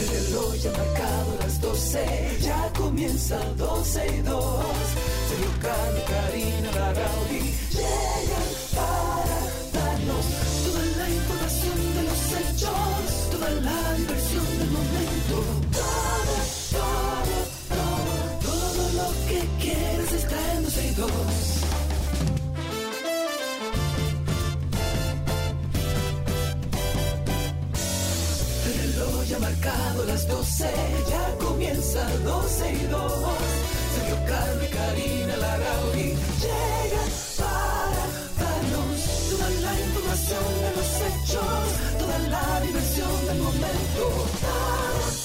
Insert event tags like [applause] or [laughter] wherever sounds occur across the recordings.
El reloj ya ha marcado las 12, ya comienza 12 y 2. Sergio Carlos, Karina, Larrauri marcado las 12, ya comienza 12 y 2. Sergio y Karina Larrauri llegan para darnos toda la información de los hechos, toda la diversión del momento. Todo,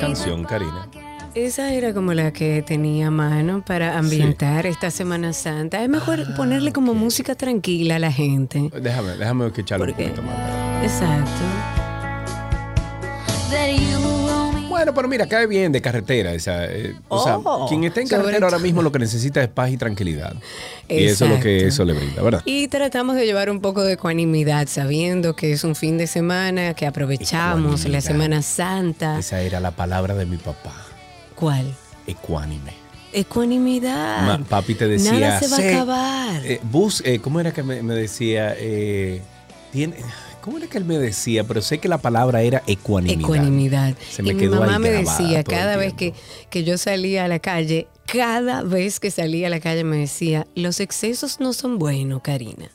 canción, Karina. Esa era como la que tenía a mano para ambientar esta Semana Santa. Es mejor Ah, ponerle como música tranquila a la gente. Déjame, déjame escucharlo un poquito más. Exacto. Bueno, pero mira, cae bien de carretera. eh, o sea, Oh, quien está en carretera ahora mismo lo que necesita es paz y tranquilidad. Y eso es lo que eso le brinda, ¿verdad? Y tratamos de llevar un poco de ecuanimidad, sabiendo que es un fin de semana, que aprovechamos la. Semana Santa. Esa era la palabra de mi papá, ¿Cuál? ecuánime. Ecuanimidad. Ma- papi te decía, Nada se va "Sé, a acabar. Eh, bus, eh, ¿cómo era que me, me decía? Eh, tiene, ¿Cómo era que él me decía? Pero sé que la palabra era ecuanimidad. Ecuanimidad. Se me y mi quedó mamá ahí me decía, cada vez que, que yo salía a la calle, cada vez que salía a la calle me decía, los excesos no son buenos, Karina.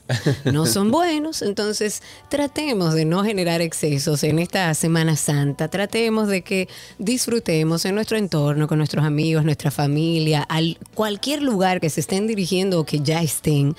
No [laughs] son buenos, entonces tratemos de no generar excesos en esta Semana Santa. Tratemos de que disfrutemos en nuestro entorno, con nuestros amigos, nuestra familia, al cualquier lugar que se estén dirigiendo o que ya estén.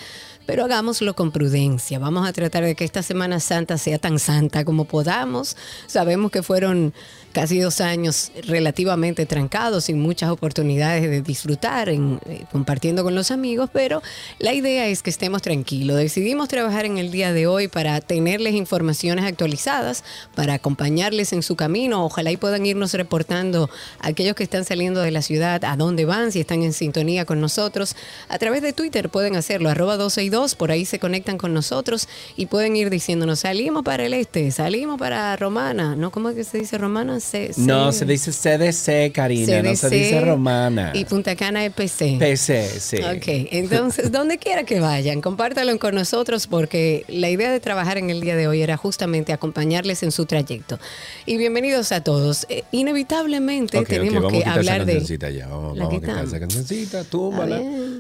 Pero hagámoslo con prudencia. Vamos a tratar de que esta Semana Santa sea tan santa como podamos. Sabemos que fueron casi dos años relativamente trancados, sin muchas oportunidades de disfrutar, en, eh, compartiendo con los amigos, pero la idea es que estemos tranquilos. Decidimos trabajar en el día de hoy para tenerles informaciones actualizadas, para acompañarles en su camino. Ojalá y puedan irnos reportando a aquellos que están saliendo de la ciudad, a dónde van, si están en sintonía con nosotros. A través de Twitter pueden hacerlo, arroba 12 y 2, por ahí se conectan con nosotros y pueden ir diciéndonos, salimos para el este, salimos para Romana, ¿no? ¿Cómo es que se dice Romana? C- No, se dice CDC, Karina, no se dice romana. Y Punta Cana EPC. PC, sí. Ok, entonces, donde quiera que vayan, compártalo con nosotros porque la idea de trabajar en el día de hoy era justamente acompañarles en su trayecto. Y bienvenidos a todos. Eh, inevitablemente tenemos que hablar de... ya. Vamos, ¿La vamos a quitar esa cancioncita, Está túmbala.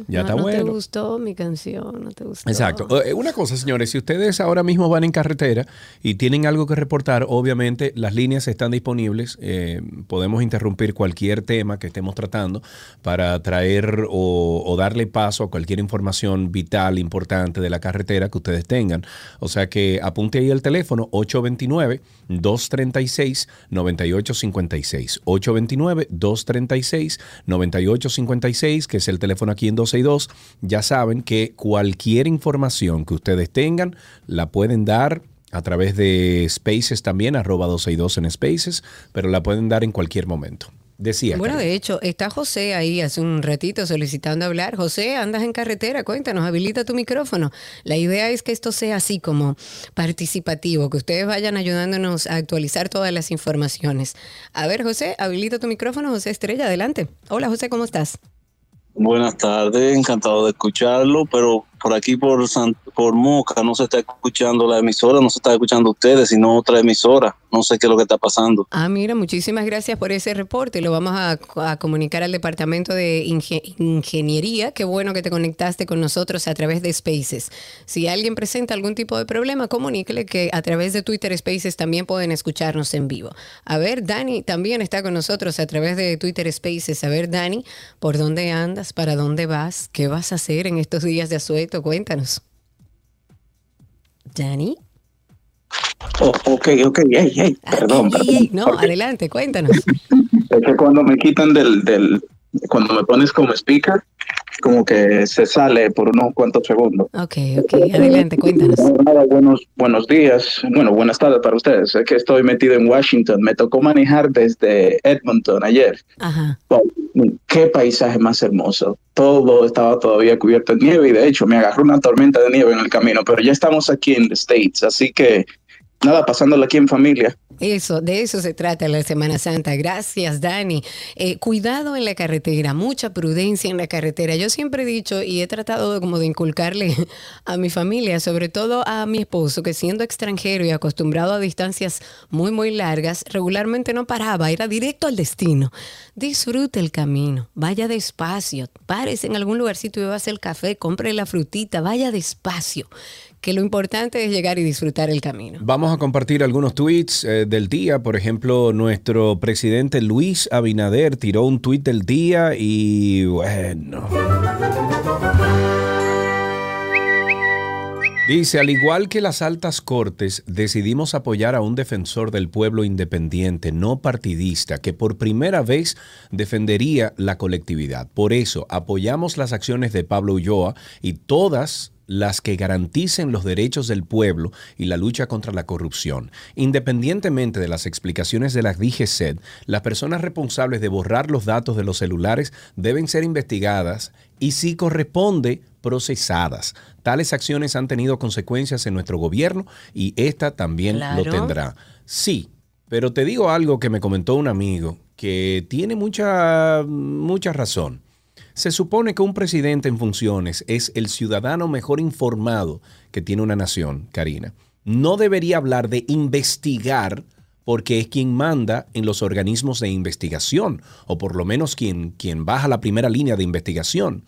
Ya no, está no bueno. te gustó mi canción, no te gustó. Exacto. Eh, Una cosa, señores, si ustedes ahora mismo van en carretera y tienen algo que reportar, obviamente las líneas están disponibles. Eh, podemos interrumpir cualquier tema que estemos tratando para traer o, darle paso a cualquier información vital, importante de la carretera que ustedes tengan. O sea que apunte ahí el teléfono 829-236-9856. 829-236-9856, que es el teléfono aquí en 12 y 2. Ya saben que cualquier información que ustedes tengan la pueden dar a través de Spaces también, arroba 12 y 2 en Spaces, pero la pueden dar en cualquier momento. Decía. Bueno, Karen. de hecho, está José ahí hace un ratito solicitando hablar. José, andas en carretera, cuéntanos, habilita tu micrófono. La idea es que esto sea así como participativo, que ustedes vayan ayudándonos a actualizar todas las informaciones. A ver, José, habilita tu micrófono, José Estrella, adelante. Hola, José, ¿cómo estás? Buenas tardes, encantado de escucharlo, pero por aquí por San- por Moca no se está escuchando la emisora, no se está escuchando ustedes, sino otra emisora. No sé qué es lo que está pasando. Ah, mira, muchísimas gracias por ese reporte. Lo vamos a, comunicar al Departamento de Inge- Ingeniería. Qué bueno que te conectaste con nosotros a través de Spaces. Si alguien presenta algún tipo de problema, comuníquele que a través de Twitter Spaces también pueden escucharnos en vivo. A ver, Dani también está con nosotros a través de Twitter Spaces. A ver, Dani, ¿por dónde andas? ¿Para dónde vas? ¿Qué vas a hacer en estos días de asueto? Cuéntanos. Dani. Oh, ok, ok, hey, hey, Ah, perdón, perdón. No, adelante, cuéntanos. Es que cuando me quitan del, del, cuando me pones como speaker, como que se sale por unos cuantos segundos. Ok, ok, adelante, cuéntanos. Buenos, buenos días, bueno, buenas tardes para ustedes. Es que estoy metido en Washington. Me tocó manejar desde Edmonton ayer. Ajá. Wow, qué paisaje más hermoso. Todo estaba todavía cubierto de nieve y de hecho me agarró una tormenta de nieve en el camino, pero ya estamos aquí en the States, así que nada, pasándolo aquí en familia. Eso, de eso se trata la Semana Santa. Gracias, Dani. Eh, cuidado en la carretera, mucha prudencia en la carretera. Yo siempre he dicho y he tratado de, como de inculcarle [laughs] a mi familia, sobre todo a mi esposo, que siendo extranjero y acostumbrado a distancias muy, muy largas, regularmente no paraba, era directo al destino. Disfrute el camino, vaya despacio, párese en algún lugarcito y bebas el café, compre la frutita, vaya despacio, que lo importante es llegar y disfrutar el camino. Vamos a compartir algunos tweets eh, del día. Por ejemplo, nuestro presidente Luis Abinader tiró un tweet del día y bueno. Dice, al igual que las altas cortes, decidimos apoyar a un defensor del pueblo independiente, no partidista, que por primera vez defendería la colectividad. Por eso, apoyamos las acciones de Pablo Ulloa y todas las que garanticen los derechos del pueblo y la lucha contra la corrupción. Independientemente de las explicaciones de la DGCED, las personas responsables de borrar los datos de los celulares deben ser investigadas y, si corresponde, procesadas. Tales acciones han tenido consecuencias en nuestro gobierno y esta también Claro. lo tendrá. Sí, pero te digo algo que me comentó un amigo que tiene mucha, mucha razón. Se supone que un presidente en funciones es el ciudadano mejor informado que tiene una nación, Karina. No debería hablar de investigar porque es quien manda en los organismos de investigación, o por lo menos quien, quien baja la primera línea de investigación.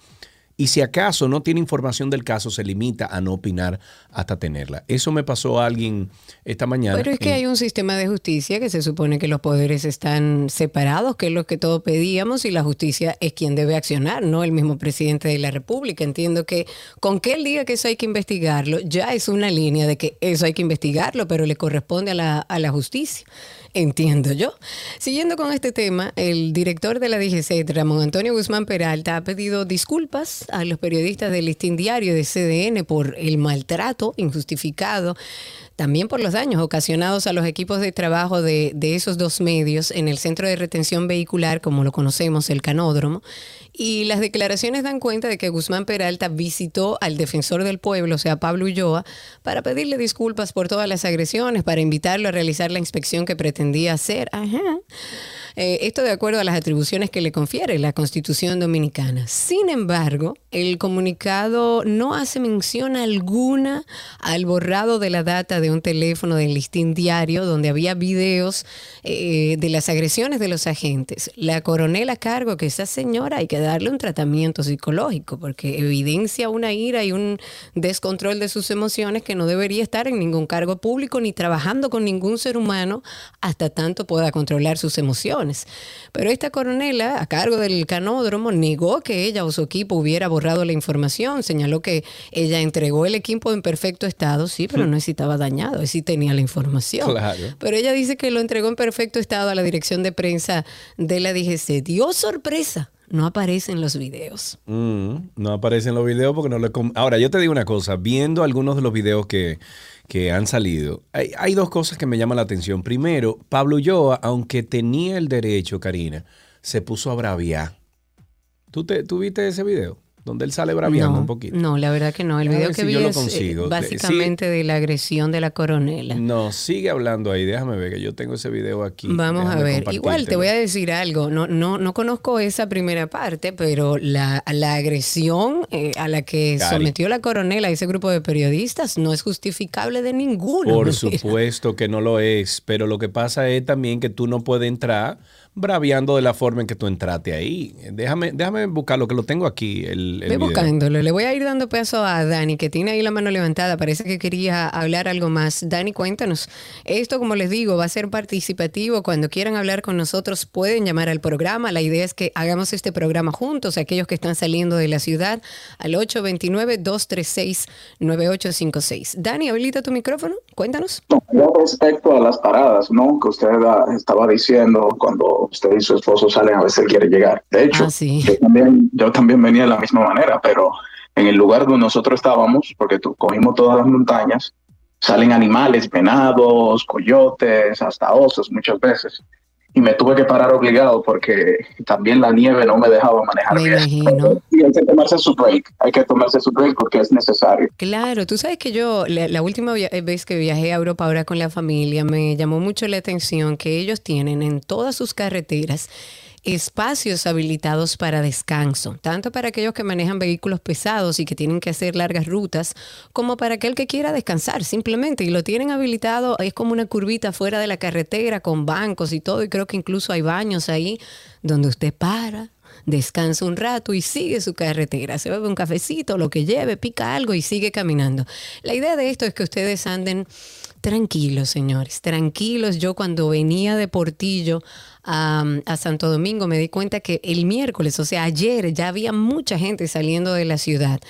Y si acaso no tiene información del caso, se limita a no opinar hasta tenerla. Eso me pasó a alguien esta mañana. Pero es que hay un sistema de justicia que se supone que los poderes están separados, que es lo que todos pedíamos, y la justicia es quien debe accionar, no el mismo presidente de la República. Entiendo que con que él diga que eso hay que investigarlo, ya es una línea de que eso hay que investigarlo, pero le corresponde a la, a la justicia. Entiendo yo. Siguiendo con este tema, el director de la DGC, Ramón Antonio Guzmán Peralta, ha pedido disculpas a los periodistas del Listín Diario de CDN por el maltrato injustificado también por los daños ocasionados a los equipos de trabajo de, esos dos medios en el centro de retención vehicular, como lo conocemos, el canódromo. Y las declaraciones dan cuenta de que Guzmán Peralta visitó al defensor del pueblo, o sea, Pablo Ulloa, para pedirle disculpas por todas las agresiones, para invitarlo a realizar la inspección que pretendía hacer. Ajá. Eh, esto de acuerdo a las atribuciones que le confiere la Constitución Dominicana. Sin embargo, el comunicado no hace mención alguna al borrado de la data de un teléfono del listín diario donde había videos eh, de las agresiones de los agentes. La coronel a cargo que esa señora hay que darle un tratamiento psicológico porque evidencia una ira y un descontrol de sus emociones que no debería estar en ningún cargo público ni trabajando con ningún ser humano hasta tanto pueda controlar sus emociones. Pero esta coronela, a cargo del canódromo, negó que ella o su equipo hubiera borrado la información. Señaló que ella entregó el equipo en perfecto estado, sí, pero no estaba dañado, sí tenía la información. Claro. Pero ella dice que lo entregó en perfecto estado a la dirección de prensa de la DGC. Dio sorpresa, no aparecen los videos. Mm, no aparecen los videos porque no le... com- Ahora, yo te digo una cosa, viendo algunos de los videos que, que han salido, hay, hay dos cosas que me llaman la atención. Primero, Pablo Ulloa, aunque tenía el derecho, Karina, se puso a braviar. ¿Tú, te, ¿Tú viste ese video? Donde él sale braviando no, un poquito. no, la verdad que no. El A video que si vi es eh, consigo. Básicamente de la agresión de la coronela. No, sigue hablando ahí, déjame ver que yo tengo ese video aquí. Vamos a Déjame ver. Igual te voy a decir algo. No, no, no conozco esa primera parte, pero la, la agresión eh, a la que Cari. sometió la coronela a ese grupo de periodistas no es justificable de ninguno. Por [laughs] supuesto que no lo es, pero lo que pasa es también que tú no puedes entrar braviando de la forma en que tú entraste ahí. Déjame, déjame buscarlo, que lo tengo aquí. El, el Ve video. buscándolo. Le voy a ir dando paso a Dani, que tiene ahí la mano levantada. Parece que quería hablar algo más. Dani, cuéntanos. Esto, como les digo, va a ser participativo. Cuando quieran hablar con nosotros, pueden llamar al programa. La idea es que hagamos este programa juntos, aquellos que están saliendo de la ciudad, al 829-236-9856. Dani, habilita tu micrófono. Cuéntanos. No, yo respecto a las paradas, ¿no? Que usted ah, estaba diciendo cuando usted y su esposo salen a veces quiere llegar. De hecho, Ah, sí. yo, también, yo también venía de la misma manera, pero en el lugar donde nosotros estábamos, porque tu- cogimos todas las montañas, salen animales, venados, coyotes, hasta osos muchas veces. Y me tuve que parar obligado porque también la nieve no me dejaba manejar Me bien. imagino. [laughs] Y hay que tomarse su break, hay que tomarse su break porque es necesario. Claro, tú sabes que yo, la, la última via- vez que viajé a Europa ahora con la familia, me llamó mucho la atención que ellos tienen en todas sus carreteras espacios habilitados para descanso, tanto para aquellos que manejan vehículos pesados y que tienen que hacer largas rutas, como para aquel que quiera descansar simplemente. Y lo tienen habilitado, es como una curvita fuera de la carretera con bancos y todo, y creo que incluso hay baños ahí donde usted para, descansa un rato y sigue su carretera. Se bebe un cafecito, lo que lleve, pica algo y sigue caminando. La idea de esto es que ustedes anden tranquilos, señores, tranquilos. Yo cuando venía de Portillo a, Santo Domingo me di cuenta que el miércoles, o sea, ayer ya había mucha gente saliendo de la ciudad.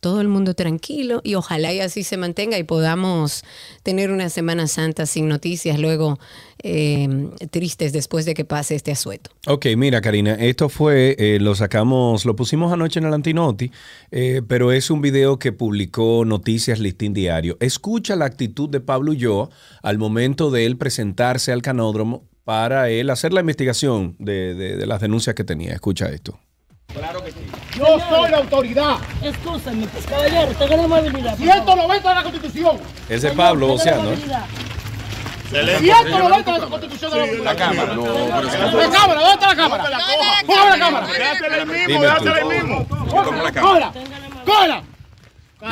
Todo el mundo tranquilo y ojalá y así se mantenga y podamos tener una Semana Santa sin noticias luego eh, tristes después de que pase este asueto. Ok, mira Karina, esto fue, eh, lo sacamos, lo pusimos anoche en el Antinoti, eh, pero es un video que publicó Noticias Listín Diario. Escucha la actitud de Pablo Ulloa al momento de él presentarse al canódromo para él hacer la investigación de, de- de las denuncias que tenía. Escucha esto. Yo soy la autoridad. Escúchame, pues caballero, amabilidad. por 190 de la Constitución. Ese es Pablo voceando. ¿eh? amabilidad. 190 de la Constitución de la, la Cámara. No, La Cámara, ¿dónde está la Cámara? Póngame la Cámara. Dime tú. Cógela. Cógela.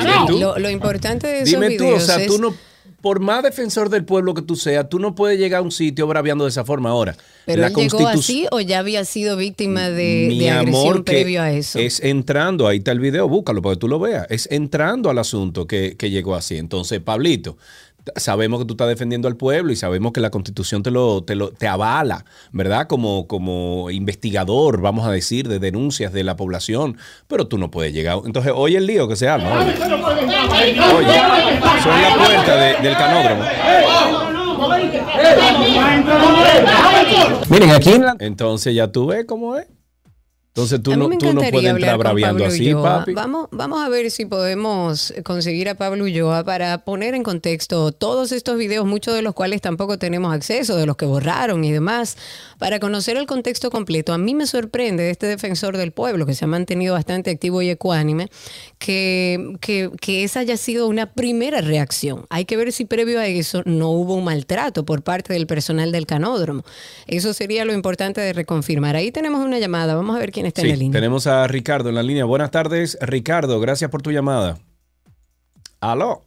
Dime tú. Lo, lo importante de esos Dime tú, o sea, tú no, por más defensor del pueblo que tú seas, tú no puedes llegar a un sitio braviando de esa forma ahora. ¿Pero La él llegó así o ya había sido víctima de, Mi de agresión amor, que previo a eso? Es entrando, ahí está el video, búscalo para que tú lo veas. Es entrando al asunto que, que llegó así. Entonces, Pablito, sabemos que tú estás defendiendo al pueblo y sabemos que la constitución te lo, te lo te avala, ¿verdad? Como, como investigador, vamos a decir, de denuncias de la población. Pero tú no puedes llegar. Entonces, oye el lío que se arma. Oye, Oye, son la puerta de- del canódromo. Miren, aquí. Entonces ya tú ves cómo es. Entonces tú no, tú no puedes entrar braviando así, papi. Vamos, vamos a ver si podemos conseguir a Pablo Ulloa para poner en contexto todos estos videos, muchos de los cuales tampoco tenemos acceso, de los que borraron y demás, para conocer el contexto completo. A mí me sorprende de este defensor del pueblo, que se ha mantenido bastante activo y ecuánime, que, que, que esa haya sido una primera reacción. Hay que ver si previo a eso no hubo un maltrato por parte del personal del canódromo. Eso sería lo importante de reconfirmar. Ahí tenemos una llamada. Vamos a ver quién está en la línea. tenemos a Ricardo en la línea. Buenas tardes, Ricardo. Gracias por tu llamada. ¿Aló?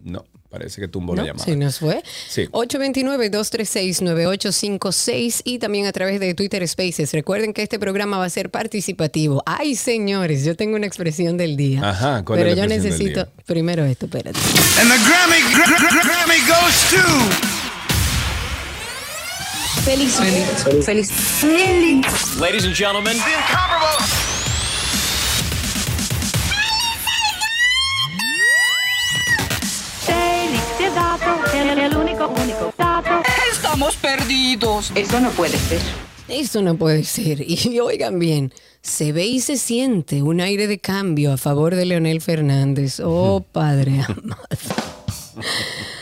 No, parece que tumbó la ¿No? llamada. Se nos fue. Sí. 829-236-9856 y también a través de Twitter Spaces. Recuerden que este programa va a ser participativo. Ay, señores, yo tengo una expresión del día. Ajá, ¿cuál es Pero la yo necesito día? primero esto, espérate. And the Grammy, Gra- Gra- Grammy goes to. Feliz. Feliz. Ladies and gentlemen, the incomparable. Estamos perdidos. Eso no puede ser. Eso no puede ser. Y oigan bien, se ve y se siente un aire de cambio a favor de Leonel Fernández. Oh, padre amado. [laughs]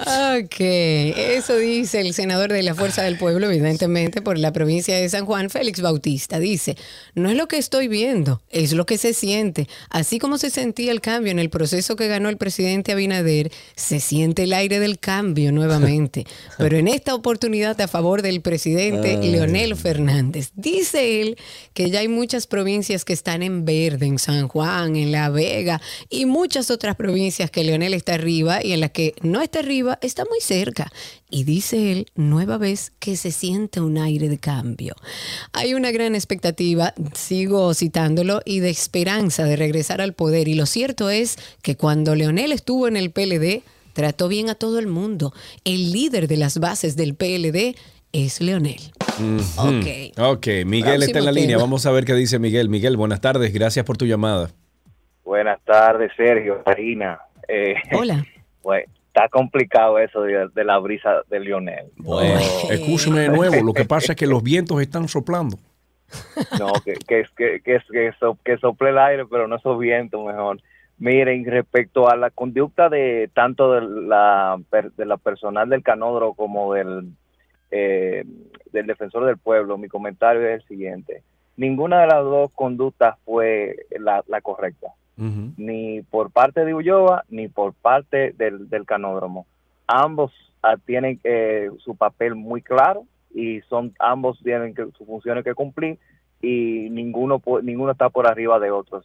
Ok, eso dice el senador de la Fuerza del Pueblo, evidentemente por la provincia de San Juan, Félix Bautista. Dice, no es lo que estoy viendo, es lo que se siente. Así como se sentía el cambio en el proceso que ganó el presidente Abinader, se siente el aire del cambio nuevamente. [laughs] Pero en esta oportunidad a favor del presidente Ay. Leonel Fernández. Dice él que ya hay muchas provincias que están en verde, en San Juan, en La Vega y muchas otras provincias que Leonel está arriba y en las que no está arriba, está muy cerca. Y dice él, nueva vez que se siente un aire de cambio. Hay una gran expectativa, sigo citándolo, y de esperanza de regresar al poder. Y lo cierto es que cuando Leonel estuvo en el PLD, trató bien a todo el mundo. El líder de las bases del PLD es Leonel. Ujú. Ok. Ok, Miguel está en la línea. Vamos a ver qué dice Miguel. Miguel, buenas tardes. Gracias por tu llamada. Buenas tardes, Sergio, Karina. Eh, Hola. [laughs] pues, está complicado eso de, de la brisa de Lionel. Bueno, escúcheme de nuevo. Lo que [laughs] pasa es que los vientos están soplando. No, que, que, que, que, que, so- que sople el aire, pero no esos vientos mejor. Miren, respecto a la conducta de tanto de la, per- de la personal del canódromo como del, eh, del defensor del pueblo, mi comentario es el siguiente. Ninguna de las dos conductas fue la, la correcta. Ni por parte de Ulloa ni por parte del, del canódromo. Ambos ah, tienen eh, su papel muy claro y son ambos tienen que, sus funciones que cumplir y ninguno ninguno está por arriba de otro.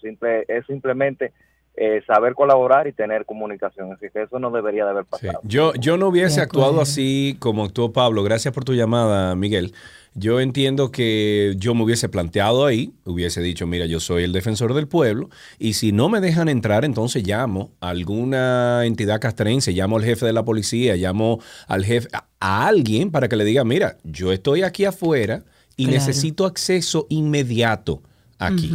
Es simplemente eh, saber colaborar y tener comunicación. Así que eso no debería de haber pasado. Yo, yo no hubiese actuado así como actuó Pablo. Gracias por tu llamada, Miguel. Yo entiendo que yo me hubiese planteado ahí, hubiese dicho, mira, yo soy el defensor del pueblo, y si no me dejan entrar, entonces llamo a alguna entidad castrense, llamo al jefe de la policía, llamo al jefe, a, a alguien para que le diga, mira, yo estoy aquí afuera y Claro. necesito acceso inmediato aquí.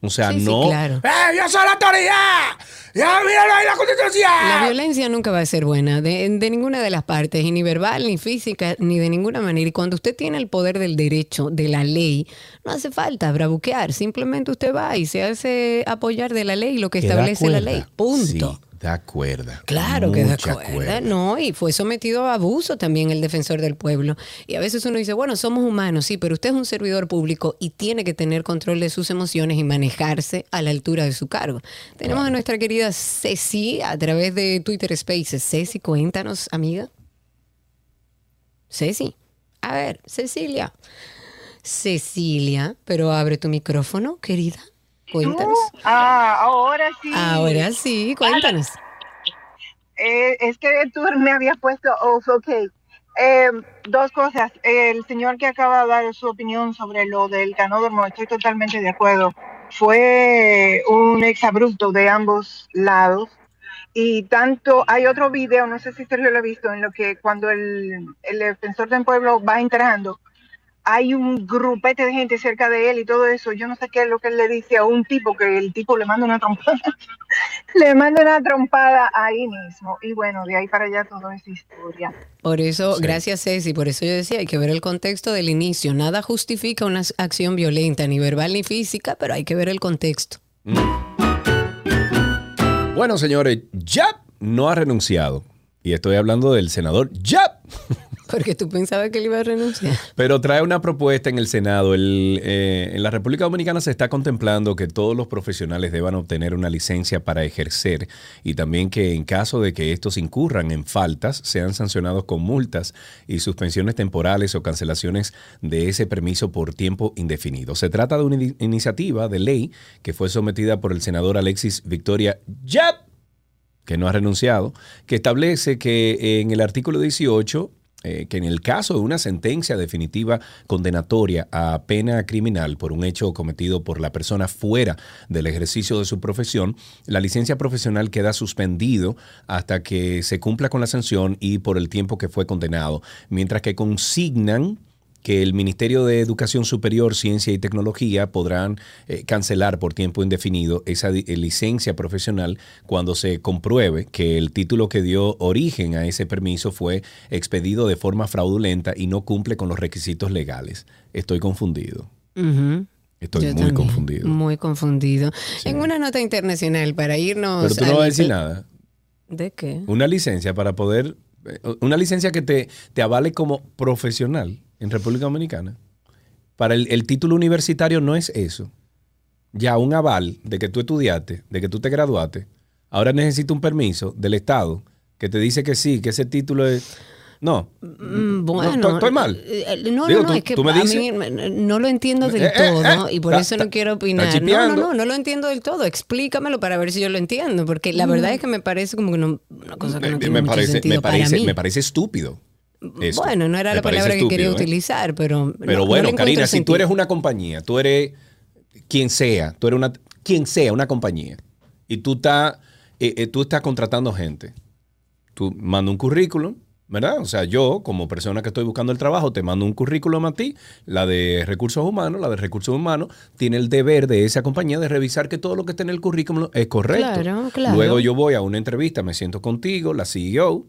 O sea, Sí, sí, no... claro. ¡Eh, yo soy la autoridad! ¡Ya míralo ahí la constitución! La violencia nunca va a ser buena de, de ninguna de las partes, y ni verbal, ni física, ni de ninguna manera. Y cuando usted tiene el poder del derecho, de la ley, no hace falta bravuquear. Simplemente usted va y se hace apoyar de la ley lo que establece la ley. Punto. Sí, da cuerda. Claro que da Mucha cuerda, no, y fue sometido a abuso también el defensor del pueblo. Y a veces uno dice, bueno, somos humanos, sí, pero usted es un servidor público y tiene que tener control de sus emociones y manejarse a la altura de su cargo. Tenemos a nuestra querida Ceci a través de Twitter Spaces. Ceci, cuéntanos, amiga. Ceci, a ver, Cecilia. Cecilia, pero abre tu micrófono, querida. Cuéntanos. Ah, ahora sí. Ahora sí, cuéntanos. Eh, es que tú me habías puesto off, ok. Eh, dos cosas. El señor que acaba de dar su opinión sobre lo del canódromo, estoy totalmente de acuerdo. Fue un exabrupto de ambos lados. Y tanto, hay otro video, no sé si Sergio lo ha visto, en lo que cuando el, el defensor del pueblo va entrando, hay un grupete de gente cerca de él y todo eso. Yo no sé qué es lo que él le dice a un tipo, que el tipo le manda una trompada. [laughs] le manda una trompada ahí mismo. Y bueno, de ahí para allá todo es historia. Por eso, Sí. gracias Ceci, por eso yo decía, hay que ver el contexto del inicio. Nada justifica una acción violenta, ni verbal ni física, pero hay que ver el contexto. Bueno, señores, Yap no ha renunciado. Y estoy hablando del senador Yap. [laughs] Porque tú pensabas que él iba a renunciar. [laughs] Pero trae una propuesta en el Senado. Eh, en la República Dominicana se está contemplando que todos los profesionales deban obtener una licencia para ejercer y también que en caso de que estos incurran en faltas sean sancionados con multas y suspensiones temporales o cancelaciones de ese permiso por tiempo indefinido. Se trata de una ini- iniciativa de ley que fue sometida por el senador Alexis Victoria Yap que no ha renunciado, que establece que en el artículo 18, eh, que en el caso de una sentencia definitiva condenatoria a pena criminal por un hecho cometido por la persona fuera del ejercicio de su profesión, la licencia profesional queda suspendido hasta que se cumpla con la sanción y por el tiempo que fue condenado, mientras que consignan que el Ministerio de Educación Superior, Ciencia y Tecnología podrán eh, cancelar por tiempo indefinido esa eh, licencia profesional cuando se compruebe que el título que dio origen a ese permiso fue expedido de forma fraudulenta y no cumple con los requisitos legales. Estoy confundido. Estoy Yo muy también, confundido. Muy confundido. En una nota internacional, para irnos... Pero tú no vas a decir nada. ¿De qué? Una licencia para poder eh, una licencia que te, te avale como profesional en República Dominicana. Para el, el título universitario no es eso. Ya un aval de que tú estudiaste, de que tú te graduaste, ahora necesita un permiso del Estado que te dice que sí, que ese título es... No. Mm, No, Bueno, estoy- mal. eh, No, Digo, no, no, es que me a mí eh, no lo entiendo del Eh, eh, todo eh, y por eso no quiero opinar. No, no, no, no lo entiendo del todo. Explícamelo para ver si yo lo entiendo, porque la verdad es que me parece como que no, una cosa que no tiene me, mucho parece, sentido me, parece, para mí. me parece estúpido. Esto. Bueno, no era Me la palabra que quería ¿eh? utilizar, pero Pero no- no bueno, Karina, si tú eres una compañía, tú eres quien sea, tú eres una quien sea una compañía y tú estás eh, eh, tú estás contratando gente. Tú manda un currículum, ¿verdad? O sea, yo como persona que estoy buscando el trabajo te mando un currículum a ti, la de recursos humanos, la de recursos humanos tiene el deber de esa compañía de revisar que todo lo que está en el currículum es correcto. Claro, claro. Luego yo voy a una entrevista, me siento contigo, la CEO,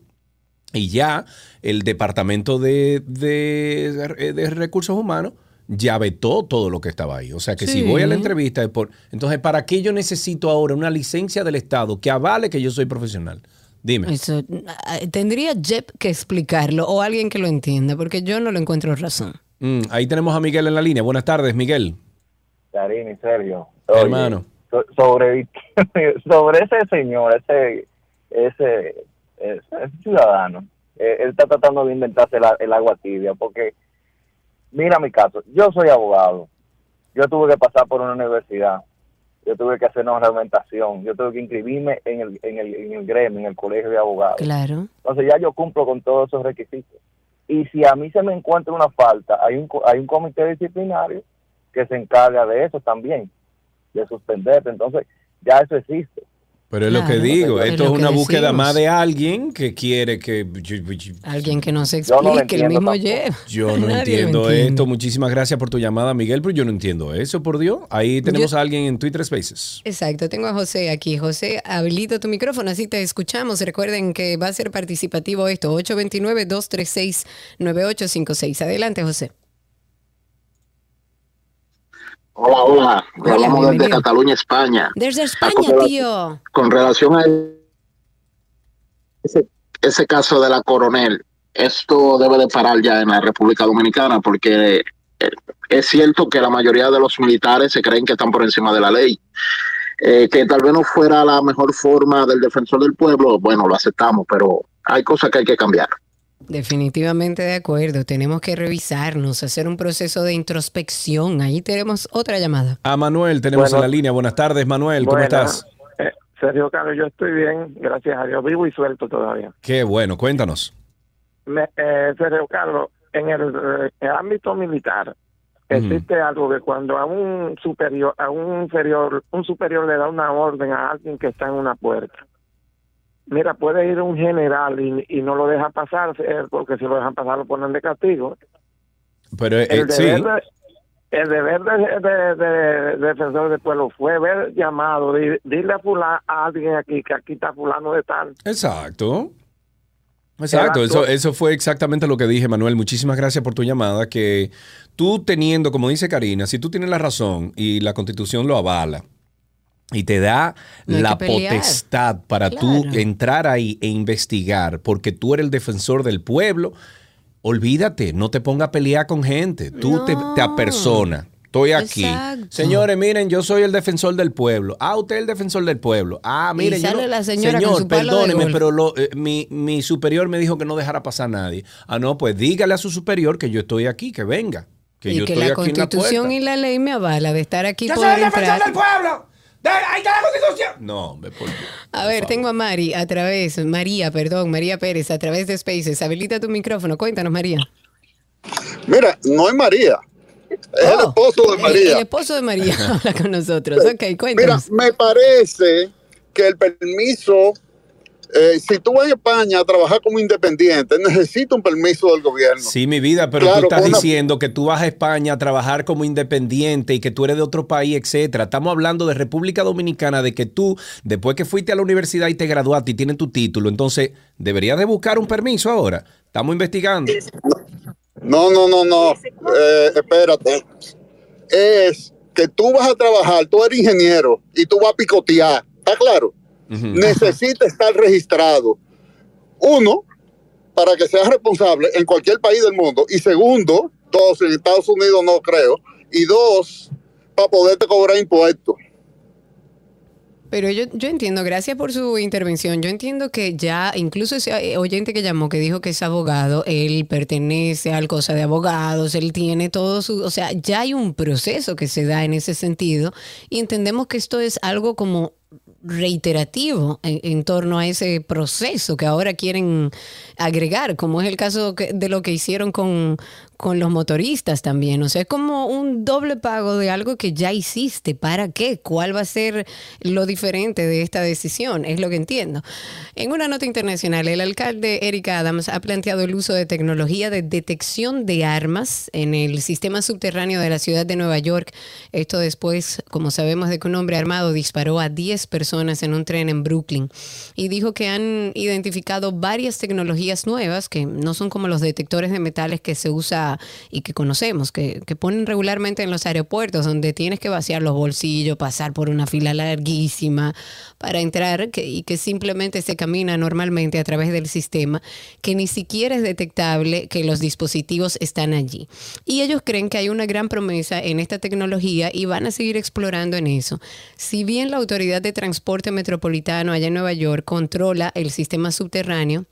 y ya el departamento de, de- de recursos humanos ya vetó todo lo que estaba ahí. O sea que si voy a la entrevista es por... Entonces, ¿para qué yo necesito ahora una licencia del Estado que avale que yo soy profesional? Dime. Eso, ah, tendría Jep que explicarlo o alguien que lo entienda, porque yo no lo encuentro razón. Mm, ahí tenemos a Miguel en la línea. Buenas tardes, Miguel. Karina y Sergio. Hermano. so- sobre, [laughs] sobre ese señor, ese, ese, ese ciudadano, eh, él está tratando de inventarse el, el agua tibia, porque mira mi caso, yo soy abogado, yo tuve que pasar por una universidad, yo tuve que hacer una reglamentación, yo tuve que inscribirme en el, en el, en el gremio, en el colegio de abogados. Claro. Entonces ya yo cumplo con todos esos requisitos. Y si a mí se me encuentra una falta, hay un, hay un comité disciplinario que se encarga de eso también, de suspenderte. Entonces ya eso existe. Pero es lo que digo, es esto es una búsqueda decimos. más de alguien que quiere que... Alguien que nos Yo no explique, el entiendo mismo. Jep. Yo no [laughs] entiendo esto. Muchísimas gracias por tu llamada, Miguel, pero yo no entiendo eso, por Dios. Ahí tenemos a alguien en Twitter Spaces. Exacto, tengo a José aquí. José, habilita tu micrófono, así te escuchamos. Recuerden que va a ser participativo esto, 829-236-9856. Adelante, José. Hola, hola. Hola, Hablamos desde. Cataluña, España. Desde Ah, España, con tío. Con relación a ese, ese caso de la coronel, esto debe de parar ya en la República Dominicana porque eh, es cierto que la mayoría de los militares se creen que están por encima de la ley. Eh, que tal vez no fuera la mejor forma del defensor del pueblo, bueno, lo aceptamos, pero hay cosas que hay que cambiar. Definitivamente de acuerdo. Tenemos que revisarnos, hacer un proceso de introspección. Ahí tenemos otra llamada. A Manuel tenemos Bueno. en la línea. Buenas tardes, Manuel. ¿Cómo estás? Eh, Sergio Carlos, yo estoy bien, gracias a Dios, vivo y suelto todavía. Qué bueno, cuéntanos. Me, eh, Sergio Carlos, en el, eh, el ámbito militar existe algo que cuando a un superior, a un inferior, un superior le da una orden a alguien que está en una puerta. Mira, puede ir un general y, y no lo deja pasar, eh, porque si lo dejan pasar lo ponen de castigo. Pero eh, el sí, deber, de, el deber de, de- de- de defensor del pueblo fue ver llamado, di- dile a, fulano, a alguien aquí que aquí está fulano de tal. exacto. Exacto, eso, eso fue exactamente lo que dije, Manuel. Muchísimas gracias por tu llamada. Que tú teniendo, como dice Karina, si tú tienes la razón y la constitución lo avala y te da No la potestad para tú entrar ahí e investigar porque tú eres el defensor del pueblo, olvídate, no te pongas a pelear con gente. Tú te, te apersonas. Estoy aquí. Exacto. Señores, miren, yo soy el defensor del pueblo. Ah, usted es el defensor del pueblo. Ah, Y miren, yo sale no- la señora con Señor, su palo de perdóneme, pero lo- eh, mi, mi superior me dijo que no dejara pasar a nadie. Ah, no, pues dígale a su superior que yo estoy aquí, que venga. Que y yo que estoy la aquí en la constitución puerta. y la ley me avala de estar aquí ¡Yo soy el defensor del pueblo! De- ¡Ahí está la constitución! No, hombre, por. A ver, tengo a Mari a través, María, perdón, María Pérez, a través de Spaces. Habilita tu micrófono. Cuéntanos, María. Mira, no es María. Es el esposo de Oh, El, María. el esposo de María [laughs] habla con nosotros. Ok, Mira, cuéntanos. me parece que el permiso, eh, si tú vas a España a trabajar como independiente, necesita un permiso del gobierno. Sí, mi vida, pero Claro, tú estás una- diciendo que tú vas a España a trabajar como independiente y que tú eres de otro país, etcétera. Estamos hablando de República Dominicana, de que tú, después que fuiste a la universidad y te graduaste y tienes tu título, entonces deberías de buscar un permiso ahora. Estamos investigando. No, no, no, no. Eh, espérate. Es que tú vas a trabajar, tú eres ingeniero y tú vas a picotear. ¿Está claro? Necesita estar registrado. Uno, para que seas responsable en cualquier país del mundo. Y segundo, dos, en Estados Unidos no creo. Y dos, para poderte cobrar impuestos. Pero yo, yo entiendo, gracias por su intervención. Yo entiendo que ya, incluso ese eh, oyente que llamó, que dijo que es abogado, él pertenece al cosa de abogados, él tiene todo su, o sea, ya hay un proceso que se da en ese sentido y entendemos que esto es algo como reiterativo en, en torno a ese proceso que ahora quieren agregar, como es el caso de lo que hicieron con, con los motoristas también. O sea, es como un doble pago de algo que ya hiciste. ¿Para qué? ¿Cuál va a ser lo diferente de esta decisión? Es lo que entiendo. En una nota internacional, el alcalde Eric Adams ha planteado el uso de tecnología de detección de armas en el sistema subterráneo de la ciudad de Nueva York. Esto después, como sabemos, de que un hombre armado disparó a 10 personas en un tren en Brooklyn y dijo que han identificado varias tecnologías nuevas que no son como los detectores de metales que se usa y que conocemos, que, que ponen regularmente en los aeropuertos donde tienes que vaciar los bolsillos, pasar por una fila larguísima para entrar y que simplemente se camina normalmente a través del sistema, que ni siquiera es detectable que los dispositivos están allí. Y ellos creen que hay una gran promesa en esta tecnología y van a seguir explorando en eso. Si bien la Autoridad de Transporte Metropolitano allá en Nueva York controla el sistema subterráneo,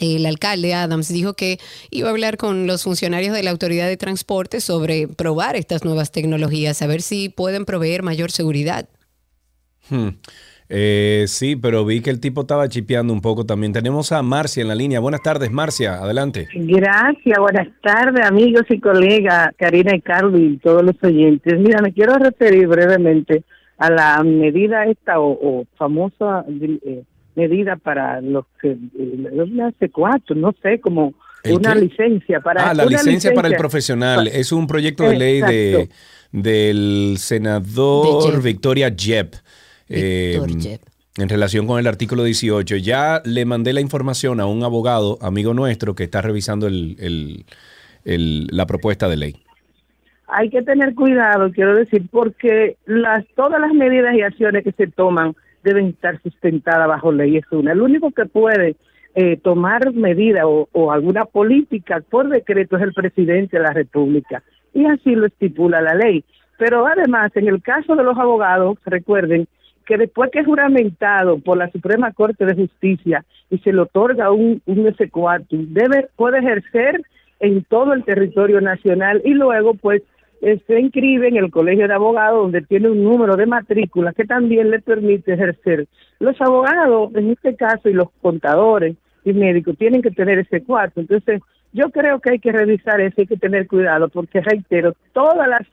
el alcalde Adams dijo que iba a hablar con los funcionarios de la Autoridad de Transporte sobre probar estas nuevas tecnologías, a ver si pueden proveer mayor seguridad. Hmm. Eh, sí, pero vi que el tipo estaba chipeando un poco también. Tenemos a Marcia en la línea. Buenas tardes, Marcia. Adelante. Gracias, buenas tardes amigos y colegas, Karina y Carlos y todos los oyentes. Mira, me quiero referir brevemente a la medida esta o, o famosa eh, medida para los que, eh, una C4, no sé, como ¿El una qué? licencia para Ah, la licencia para el profesional. Es un proyecto de ley de, del senador De Jeb. Victoria Jeb. eh, en relación con el artículo 18. Ya le mandé la información a un abogado, amigo nuestro, que está revisando el- el- el- la propuesta de ley. hay que tener cuidado, quiero decir, porque las todas las medidas y acciones que se toman deben estar sustentadas bajo ley. Es una. El único que puede eh, tomar medidas o, o alguna política por decreto es el presidente de la República. Y así lo estipula la ley. Pero además, en el caso de los abogados, recuerden que después que es juramentado por la Suprema Corte de Justicia y se le otorga un, un S4, debe, puede ejercer en todo el territorio nacional y luego pues se inscribe en el colegio de abogados donde tiene un número de matrícula que también le permite ejercer. Los abogados, en este caso, y los contadores y médicos tienen que tener ese cuarto. Entonces, yo creo que hay que revisar eso, hay que tener cuidado, porque reitero, todas las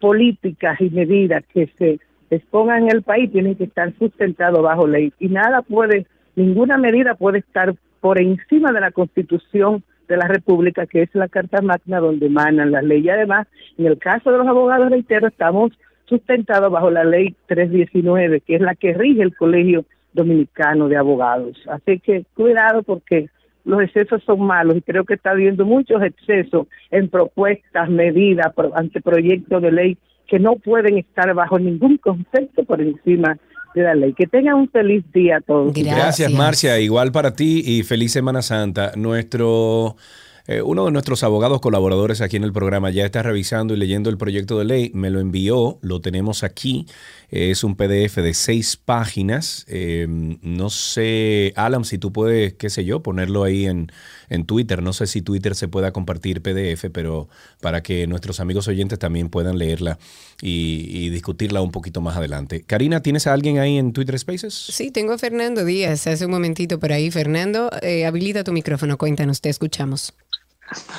políticas y medidas que se expongan en el país tienen que estar sustentados bajo ley y nada puede, ninguna medida puede estar por encima de la Constitución de la República, que es la Carta Magna donde emanan las leyes. Además, en el caso de los abogados, reitero, estamos sustentados bajo la ley 319, que es la que rige el Colegio Dominicano de Abogados. Así que cuidado porque los excesos son malos y creo que está habiendo muchos excesos en propuestas, medidas, pro- anteproyectos de ley que no pueden estar bajo ningún concepto por encima de la ley. Que tengan un feliz día a todos. Gracias, Marcia. Igual para ti y feliz Semana Santa. Nuestro, eh, uno de nuestros abogados colaboradores aquí en el programa ya está revisando y leyendo el proyecto de ley. Me lo envió, lo tenemos aquí. Eh, es un PDF de seis páginas. Eh, no sé, Alan, si tú puedes, qué sé yo, ponerlo ahí en, en Twitter. No sé si Twitter se pueda compartir PDF, pero para que nuestros amigos oyentes también puedan leerla y, y discutirla un poquito más adelante. Karina, ¿tienes a alguien ahí en Twitter Spaces? Sí, tengo a Fernando Díaz hace un momentito por ahí. Fernando, eh, habilita tu micrófono, cuéntanos, te escuchamos.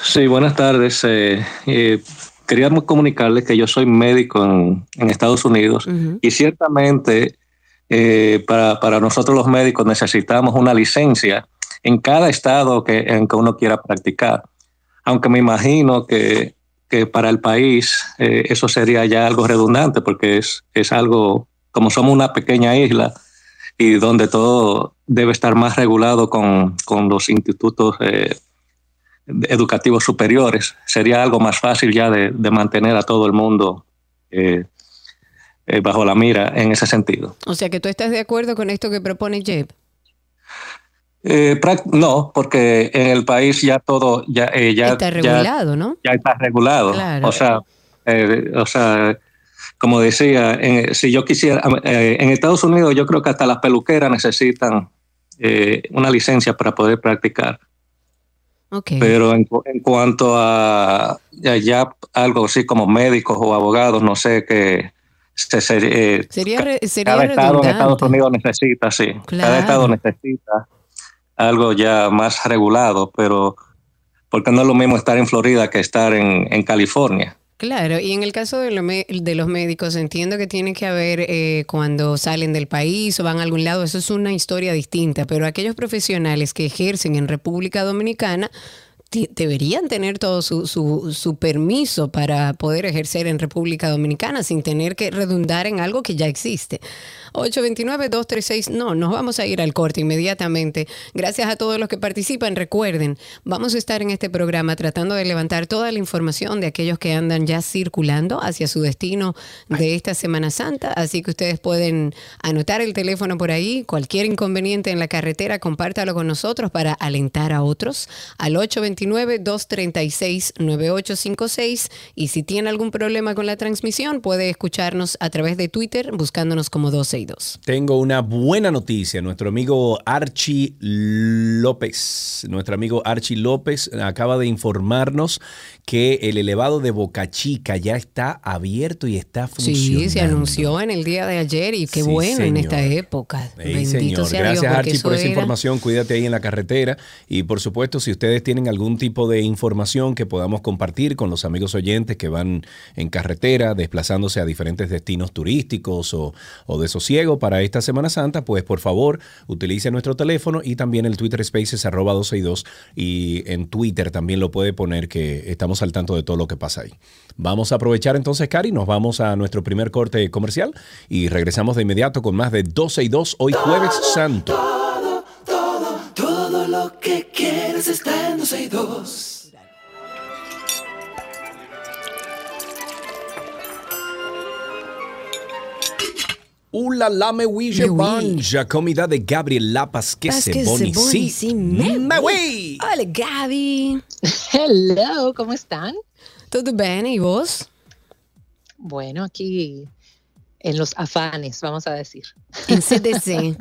Sí, buenas tardes. Eh, eh, queríamos comunicarles que yo soy médico en, en Estados Unidos y ciertamente eh, para, para nosotros los médicos necesitamos una licencia en cada estado que, en que uno quiera practicar. Aunque me imagino que, que para el país eh, eso sería ya algo redundante porque es, es algo, como somos una pequeña isla y donde todo debe estar más regulado con, con los institutos eh, educativos superiores, sería algo más fácil ya de, de mantener a todo el mundo eh, bajo la mira en ese sentido. O sea que tú estás de acuerdo con esto que propone Jeb. Eh, no, porque en el país ya todo ya, eh, ya Está ya- regulado, ¿no? ya está regulado. Claro. O sea, eh, o sea, como decía, en- si yo quisiera, eh, en Estados Unidos yo creo que hasta las peluqueras necesitan eh, una licencia para poder practicar. Pero en, en cuanto a ya, ya algo así como médicos o abogados, no sé qué se, se- Sería, sería cada estado en. Estados Unidos necesita, sí. Claro. Cada estado necesita algo ya más regulado, pero porque no es lo mismo estar en Florida que estar en, en California. Claro, y en el caso de, de los médicos, entiendo que tiene que haber eh, cuando salen del país o van a algún lado, eso es una historia distinta, pero aquellos profesionales que ejercen en República Dominicana deberían tener todo su, su, su permiso para poder ejercer en República Dominicana sin tener que redundar en algo que ya existe. 829-236, no, nos vamos a ir al corte inmediatamente. Gracias a todos los que participan. Recuerden, vamos a estar en este programa tratando de levantar toda la información de aquellos que andan ya circulando hacia su destino de esta Semana Santa. Así que ustedes pueden anotar el teléfono por ahí. Cualquier inconveniente en la carretera, compártalo con nosotros para alentar a otros al 829-236-9856. Y si tiene algún problema con la transmisión, puede escucharnos a través de Twitter buscándonos como 12 y 2. Tengo una buena noticia. Nuestro amigo Archie López, nuestro amigo Archie López acaba de informarnos que el elevado de Boca Chica ya está abierto y está funcionando. Sí, se anunció en el día de ayer y qué Sí, bueno en esta época. Bendito señor. sea Gracias Dios, Archie por esa era- información. Cuídate ahí en la carretera. Y por supuesto, si ustedes tienen algún tipo de información que podamos compartir con los amigos oyentes que van en carretera, desplazándose a diferentes destinos turísticos o, o de sosiego para esta Semana Santa, pues por favor utilice nuestro teléfono y también el Twitter Spaces arroba 262 y en Twitter también lo puede poner que estamos al tanto de todo lo que pasa ahí. Vamos a aprovechar entonces, Cari, nos vamos a nuestro primer corte comercial y regresamos de inmediato con más de 12 y 2 hoy jueves santo. Lo que quieres está en 12 y 2. Ula la me oui. banja, comida de Gabriel Lapas que se que se boni, boni, sí. me Me oui. Hola, Gaby. Hello, ¿cómo están? ¿Todo bien? ¿Y vos? Bueno, aquí en los afanes, vamos a decir. En CDC. [laughs]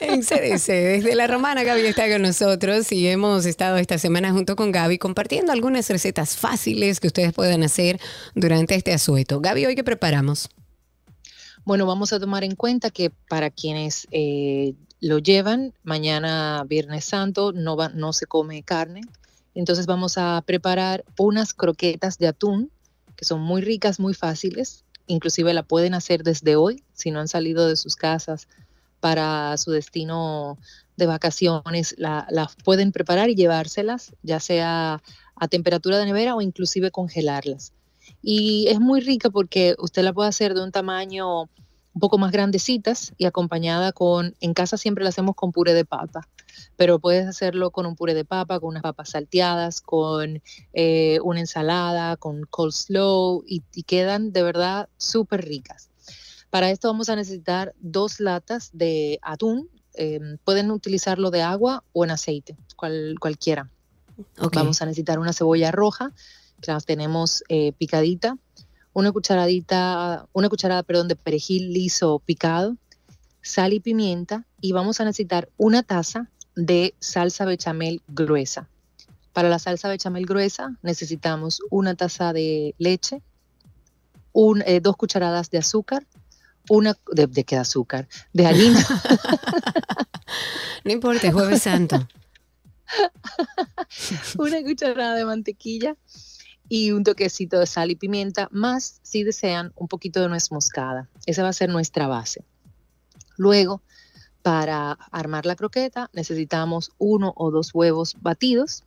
en CDC. Desde la romana Gaby está con nosotros y hemos estado esta semana junto con Gaby compartiendo algunas recetas fáciles que ustedes pueden hacer durante este asueto. Gaby, ¿hoy qué preparamos? Bueno, vamos a tomar en cuenta que para quienes eh, lo llevan, mañana Viernes Santo no, va- no se come carne. Entonces vamos a preparar unas croquetas de atún que son muy ricas, muy fáciles. Inclusive la pueden hacer desde hoy si no han salido de sus casas para su destino de vacaciones. La, las pueden preparar y llevárselas, ya sea a temperatura de nevera o inclusive congelarlas. Y es muy rica porque usted la puede hacer de un tamaño un poco más grandecitas y acompañada con, en casa siempre la hacemos con puré de papa, pero puedes hacerlo con un puré de papa, con unas papas salteadas, con eh, una ensalada, con coleslaw y, y quedan de verdad súper ricas. Para esto vamos a necesitar dos latas de atún. eh, pueden utilizarlo de agua o en aceite, cual- cualquiera. Vamos a necesitar una cebolla roja, que la tenemos eh, picadita, una cucharadita, una cucharada, perdón, de perejil liso picado, sal y pimienta, y vamos a necesitar una taza de salsa bechamel gruesa. Para la salsa bechamel gruesa necesitamos una taza de leche, un- eh, dos cucharadas de azúcar, una de, de qué azúcar, de harina, [laughs] [laughs] No importa, es Jueves Santo. [laughs] una cucharada de mantequilla y un toquecito de sal y pimienta, más si desean un poquito de nuez moscada. Esa va a ser nuestra base. Luego, para armar la croqueta necesitamos uno o dos huevos batidos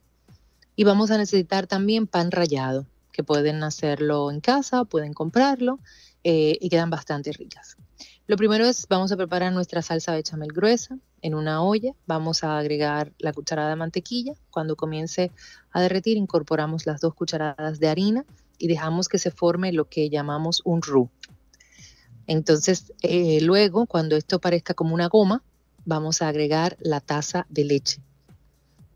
y vamos a necesitar también pan rallado, que pueden hacerlo en casa, pueden comprarlo eh, y quedan bastante ricas. Lo primero es, vamos a preparar nuestra salsa bechamel gruesa en una olla. Vamos a agregar la cucharada de mantequilla. Cuando comience a derretir, incorporamos las dos cucharadas de harina y dejamos que se forme lo que llamamos un roux. Entonces, eh, luego, cuando esto parezca como una goma, vamos a agregar la taza de leche.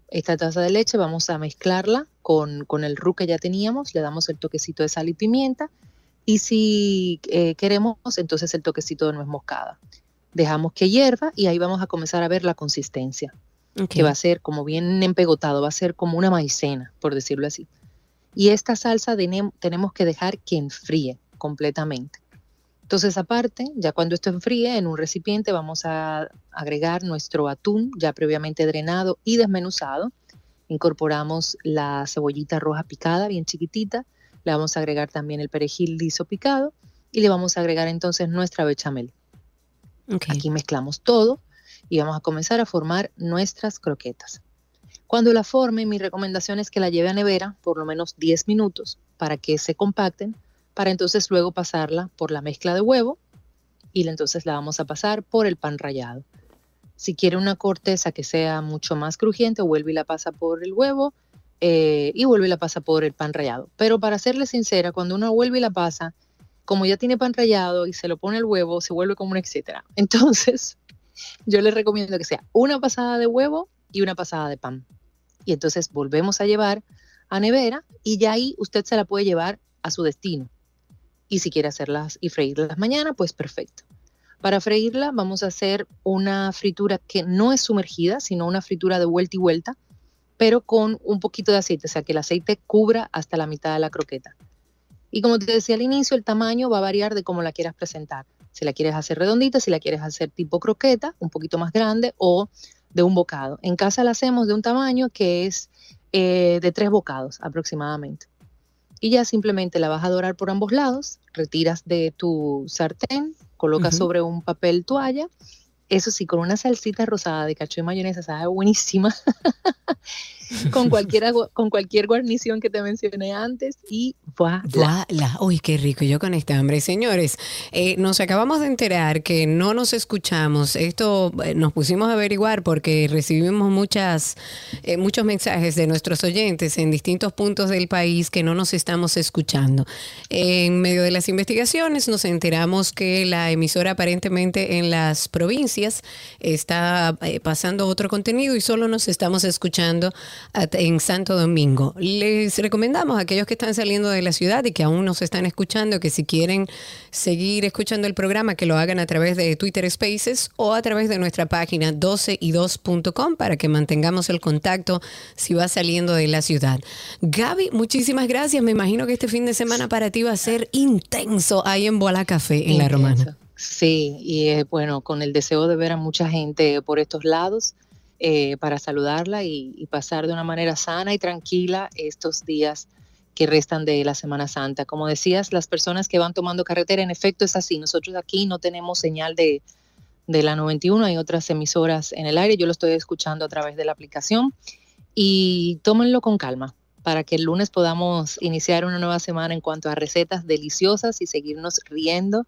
Esta taza de leche vamos a mezclarla con, con el roux que ya teníamos, le damos el toquecito de sal y pimienta y si eh, queremos, entonces el toquecito de nuez moscada. Dejamos que hierva y ahí vamos a comenzar a ver la consistencia, que va a ser como bien empegotado, va a ser como una maicena, por decirlo así. Y esta salsa tenem- tenemos que dejar que enfríe completamente. Entonces, aparte, ya cuando esto enfríe en un recipiente, vamos a agregar nuestro atún ya previamente drenado y desmenuzado. Incorporamos la cebollita roja picada, bien chiquitita. Le vamos a agregar también el perejil liso picado y le vamos a agregar entonces nuestra bechamel. Aquí mezclamos todo y vamos a comenzar a formar nuestras croquetas. Cuando la forme, mi recomendación es que la lleve a nevera por lo menos 10 minutos para que se compacten, para entonces luego pasarla por la mezcla de huevo y entonces la vamos a pasar por el pan rallado. Si quiere una corteza que sea mucho más crujiente, vuelve y la pasa por el huevo eh, y vuelve y la pasa por el pan rallado. Pero para serle sincera, cuando uno vuelve y la pasa, como ya tiene pan rallado y se lo pone el huevo, se vuelve como un etcétera. [laughs] Entonces, yo les recomiendo que sea una pasada de huevo y una pasada de pan. Y entonces volvemos a llevar a nevera y ya ahí usted se la puede llevar a su destino. Y si quiere hacerlas y freírlas mañana, pues perfecto. Para freírla vamos a hacer una fritura que no es sumergida, sino una fritura de vuelta y vuelta, pero con un poquito de aceite, o sea que el aceite cubra hasta la mitad de la croqueta. Y como te decía al inicio, el tamaño va a variar de cómo la quieras presentar. Si la quieres hacer redondita, si la quieres hacer tipo croqueta, un poquito más grande o de un bocado. En casa la hacemos de un tamaño que es eh, de tres bocados aproximadamente. Y ya simplemente la vas a dorar por ambos lados, retiras de tu sartén, colocas sobre un papel toalla. Eso sí, con una salsita rosada de cacho y mayonesa, sabe buenísima. [laughs] [laughs] con, cualquiera, con cualquier guarnición que te mencioné antes y voilà. Voilà. Uy, qué rico. Yo con esta hambre. Señores, eh, nos acabamos de enterar que no nos escuchamos. Esto eh, nos pusimos a averiguar porque recibimos muchas, eh, muchos mensajes de nuestros oyentes en distintos puntos del país que no nos estamos escuchando. En medio de las investigaciones nos enteramos que la emisora aparentemente en las provincias está pasando otro contenido y solo nos estamos escuchando en Santo Domingo. Les recomendamos a aquellos que están saliendo de la ciudad y que aún nos están escuchando que si quieren seguir escuchando el programa que lo hagan a través de Twitter Spaces o a través de nuestra página 12y2.com para que mantengamos el contacto si va saliendo de la ciudad. Gaby, muchísimas gracias. Me imagino que este fin de semana para ti va a ser intenso ahí en Bola Café en La Romana. Sí, y eh, bueno, con el deseo de ver a mucha gente por estos lados eh, para saludarla y, pasar de una manera sana y tranquila estos días que restan de la Semana Santa. Como decías, las personas que van tomando carretera, en efecto es así. Nosotros aquí no tenemos señal de, de la 91, hay otras emisoras en el aire, yo lo estoy escuchando a través de la aplicación y tómenlo con calma para que el lunes podamos iniciar una nueva semana en cuanto a recetas deliciosas y seguirnos riendo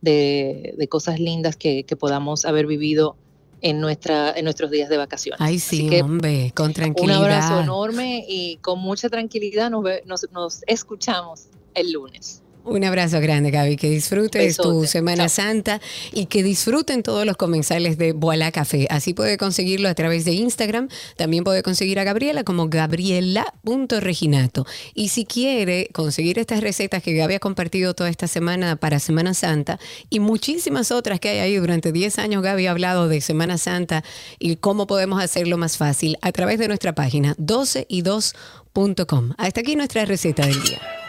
de, de cosas lindas que, que podamos haber vivido en, nuestra, en nuestros días de vacaciones. Ay, sí, que hombre, con un tranquilidad. abrazo enorme y con mucha tranquilidad nos, ve- nos, nos escuchamos el lunes. Un abrazo grande, Gaby. Que disfrutes tu. Semana Santa y que disfruten todos los comensales de Voilà Café. Así puede conseguirlo a través de Instagram. También puede conseguir a Gabriela como gabriela.reginato. Y si quiere conseguir estas recetas que Gaby ha compartido toda esta semana para Semana Santa y muchísimas otras que hay ahí durante 10 años, Gaby ha hablado de Semana Santa y cómo podemos hacerlo más fácil a través de nuestra página 12y2.com. Hasta aquí nuestra receta del día.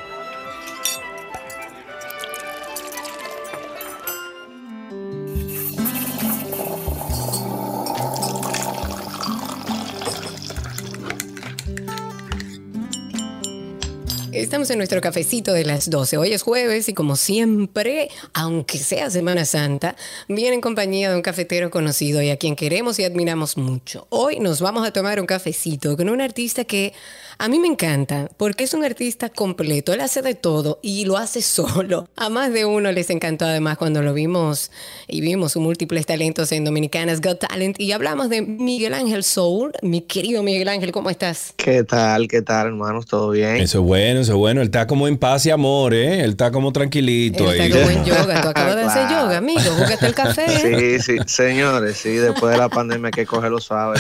Estamos en nuestro cafecito de las 12. Hoy es jueves y como siempre, aunque sea Semana Santa, viene en compañía de un cafetero conocido y a quien queremos y admiramos mucho. Hoy nos vamos a tomar un cafecito con un artista que a mí me encanta porque es un artista completo. Él hace de todo y lo hace [laughs] solo. A más de uno les encantó además cuando lo vimos y vimos sus múltiples talentos en Dominicanas Got Talent y hablamos de Miguel Ángel Soul. Mi querido Miguel Ángel, ¿cómo estás? ¿Qué tal? ¿Qué tal, hermanos? ¿Todo bien? Eso es bueno, eso es bueno. Él está como en paz y amor, ¿eh? Él está como tranquilito Él ahí. está como en [laughs] yoga. Tú acabas de hacer Claro. yoga, amigo. Búscate el café. [laughs] Sí, sí, señores, sí, después de la pandemia hay que cogerlo suave.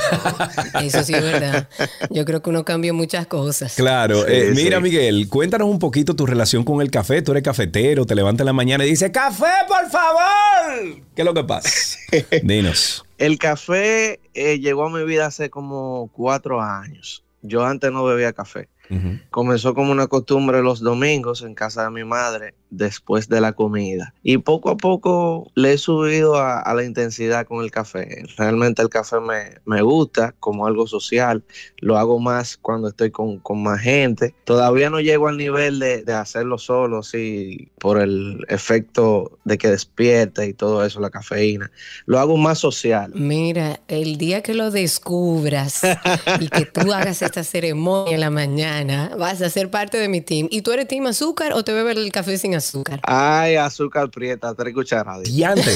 Eso sí es verdad. Yo creo que uno cambió muchas cosas. Claro, Sí, eh, mira. Miguel, cuéntanos un poquito tu relación con el café. Tú eres cafetero, te levantas en la mañana y dices, café, por favor. ¿Qué es lo que pasa? [laughs] Dinos. El café eh, llegó a mi vida hace como cuatro años. Yo antes no bebía café. Comenzó como una costumbre los domingos en casa de mi madre después de la comida. Y poco a poco le he subido a, a la intensidad con el café. Realmente el café me, me gusta como algo social. Lo hago más cuando estoy con, con más gente. Todavía no llego al nivel de, de hacerlo solo, sí, por el efecto de que despierta y todo eso, la cafeína. Lo hago más social. Mira, el día que lo descubras y que tú hagas esta ceremonia en la mañana, vas a ser parte de mi team. ¿Y tú eres team azúcar o te bebes el café sin azúcar? Ay, azúcar prieta, tres cucharadas. Diante. [laughs]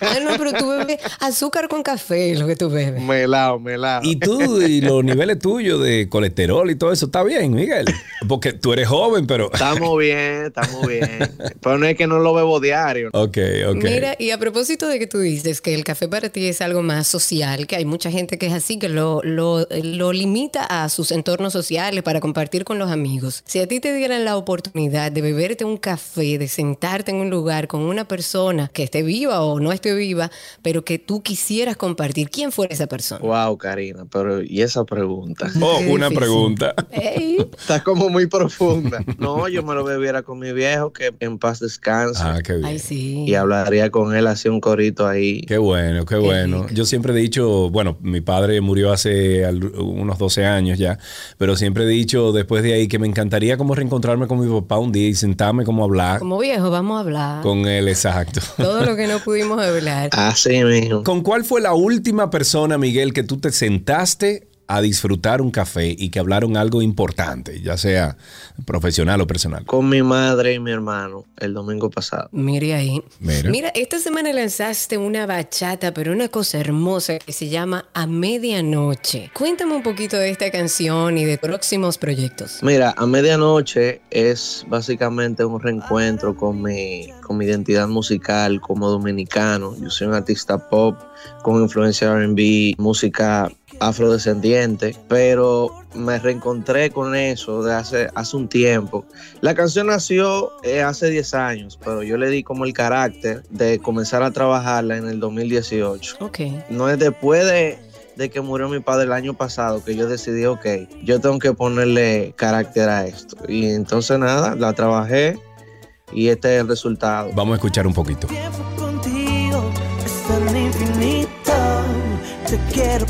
Ah, no, pero tú bebes azúcar con café, lo que tú bebes. Melao, melao. Y tú y los niveles tuyos de colesterol y todo eso, está bien, Miguel. Porque tú eres joven, pero... [laughs] Estamos bien, estamos bien. Pero no es que no lo bebo diario. Ok, ok. Mira, y a propósito de que tú dices que el café para ti es algo más social, que hay mucha gente que es así, que lo, lo, lo limita a sus entornos sociales para compartir con los amigos. Si a ti te dieran la oportunidad de beberte un café, de sentarte en un lugar con una persona que esté viva o no esté viva, pero que tú quisieras compartir, ¿quién fuera esa persona? Wow, Karina, pero ¿y esa pregunta? [laughs] Oh, una pregunta. Está como muy profunda. No, yo me lo bebiera con mi viejo, que en paz descanse. Ah, qué bien. Ay, sí. Y hablaría con él, hacía un corito ahí. Qué bueno, qué bueno. Yo siempre he dicho, bueno, mi padre murió hace al- unos 12 años ya, pero siempre he dicho después de ahí que me encantaría como reencontrarme con mi papá un día y sentarme como a hablar Como viejo, vamos a hablar. con él, exacto. [laughs] Todo lo que no pudimos hablar. Así mismo. ¿Con cuál fue la última persona, Miguel, que tú te sentaste a disfrutar un café y que hablaron algo importante, ya sea profesional o personal? Con mi madre y mi hermano el domingo pasado. Mire ahí. Mira. Mira, esta semana lanzaste una bachata, pero una cosa hermosa que se llama A Medianoche. Cuéntame un poquito de esta canción y de próximos proyectos. Mira, a medianoche es básicamente un reencuentro con mi, con mi identidad musical como dominicano. Yo soy un artista pop con influencia RB, música afrodescendiente, pero me reencontré con eso de hace, hace un tiempo. La canción nació eh, hace 10 años, pero yo le di como el carácter de comenzar a trabajarla en el 2018. Ok. No es después de, de que murió mi padre el año pasado que yo decidí, ok, yo tengo que ponerle carácter a esto. Y entonces nada, la trabajé y este es el resultado. Vamos a escuchar un poquito. Te quiero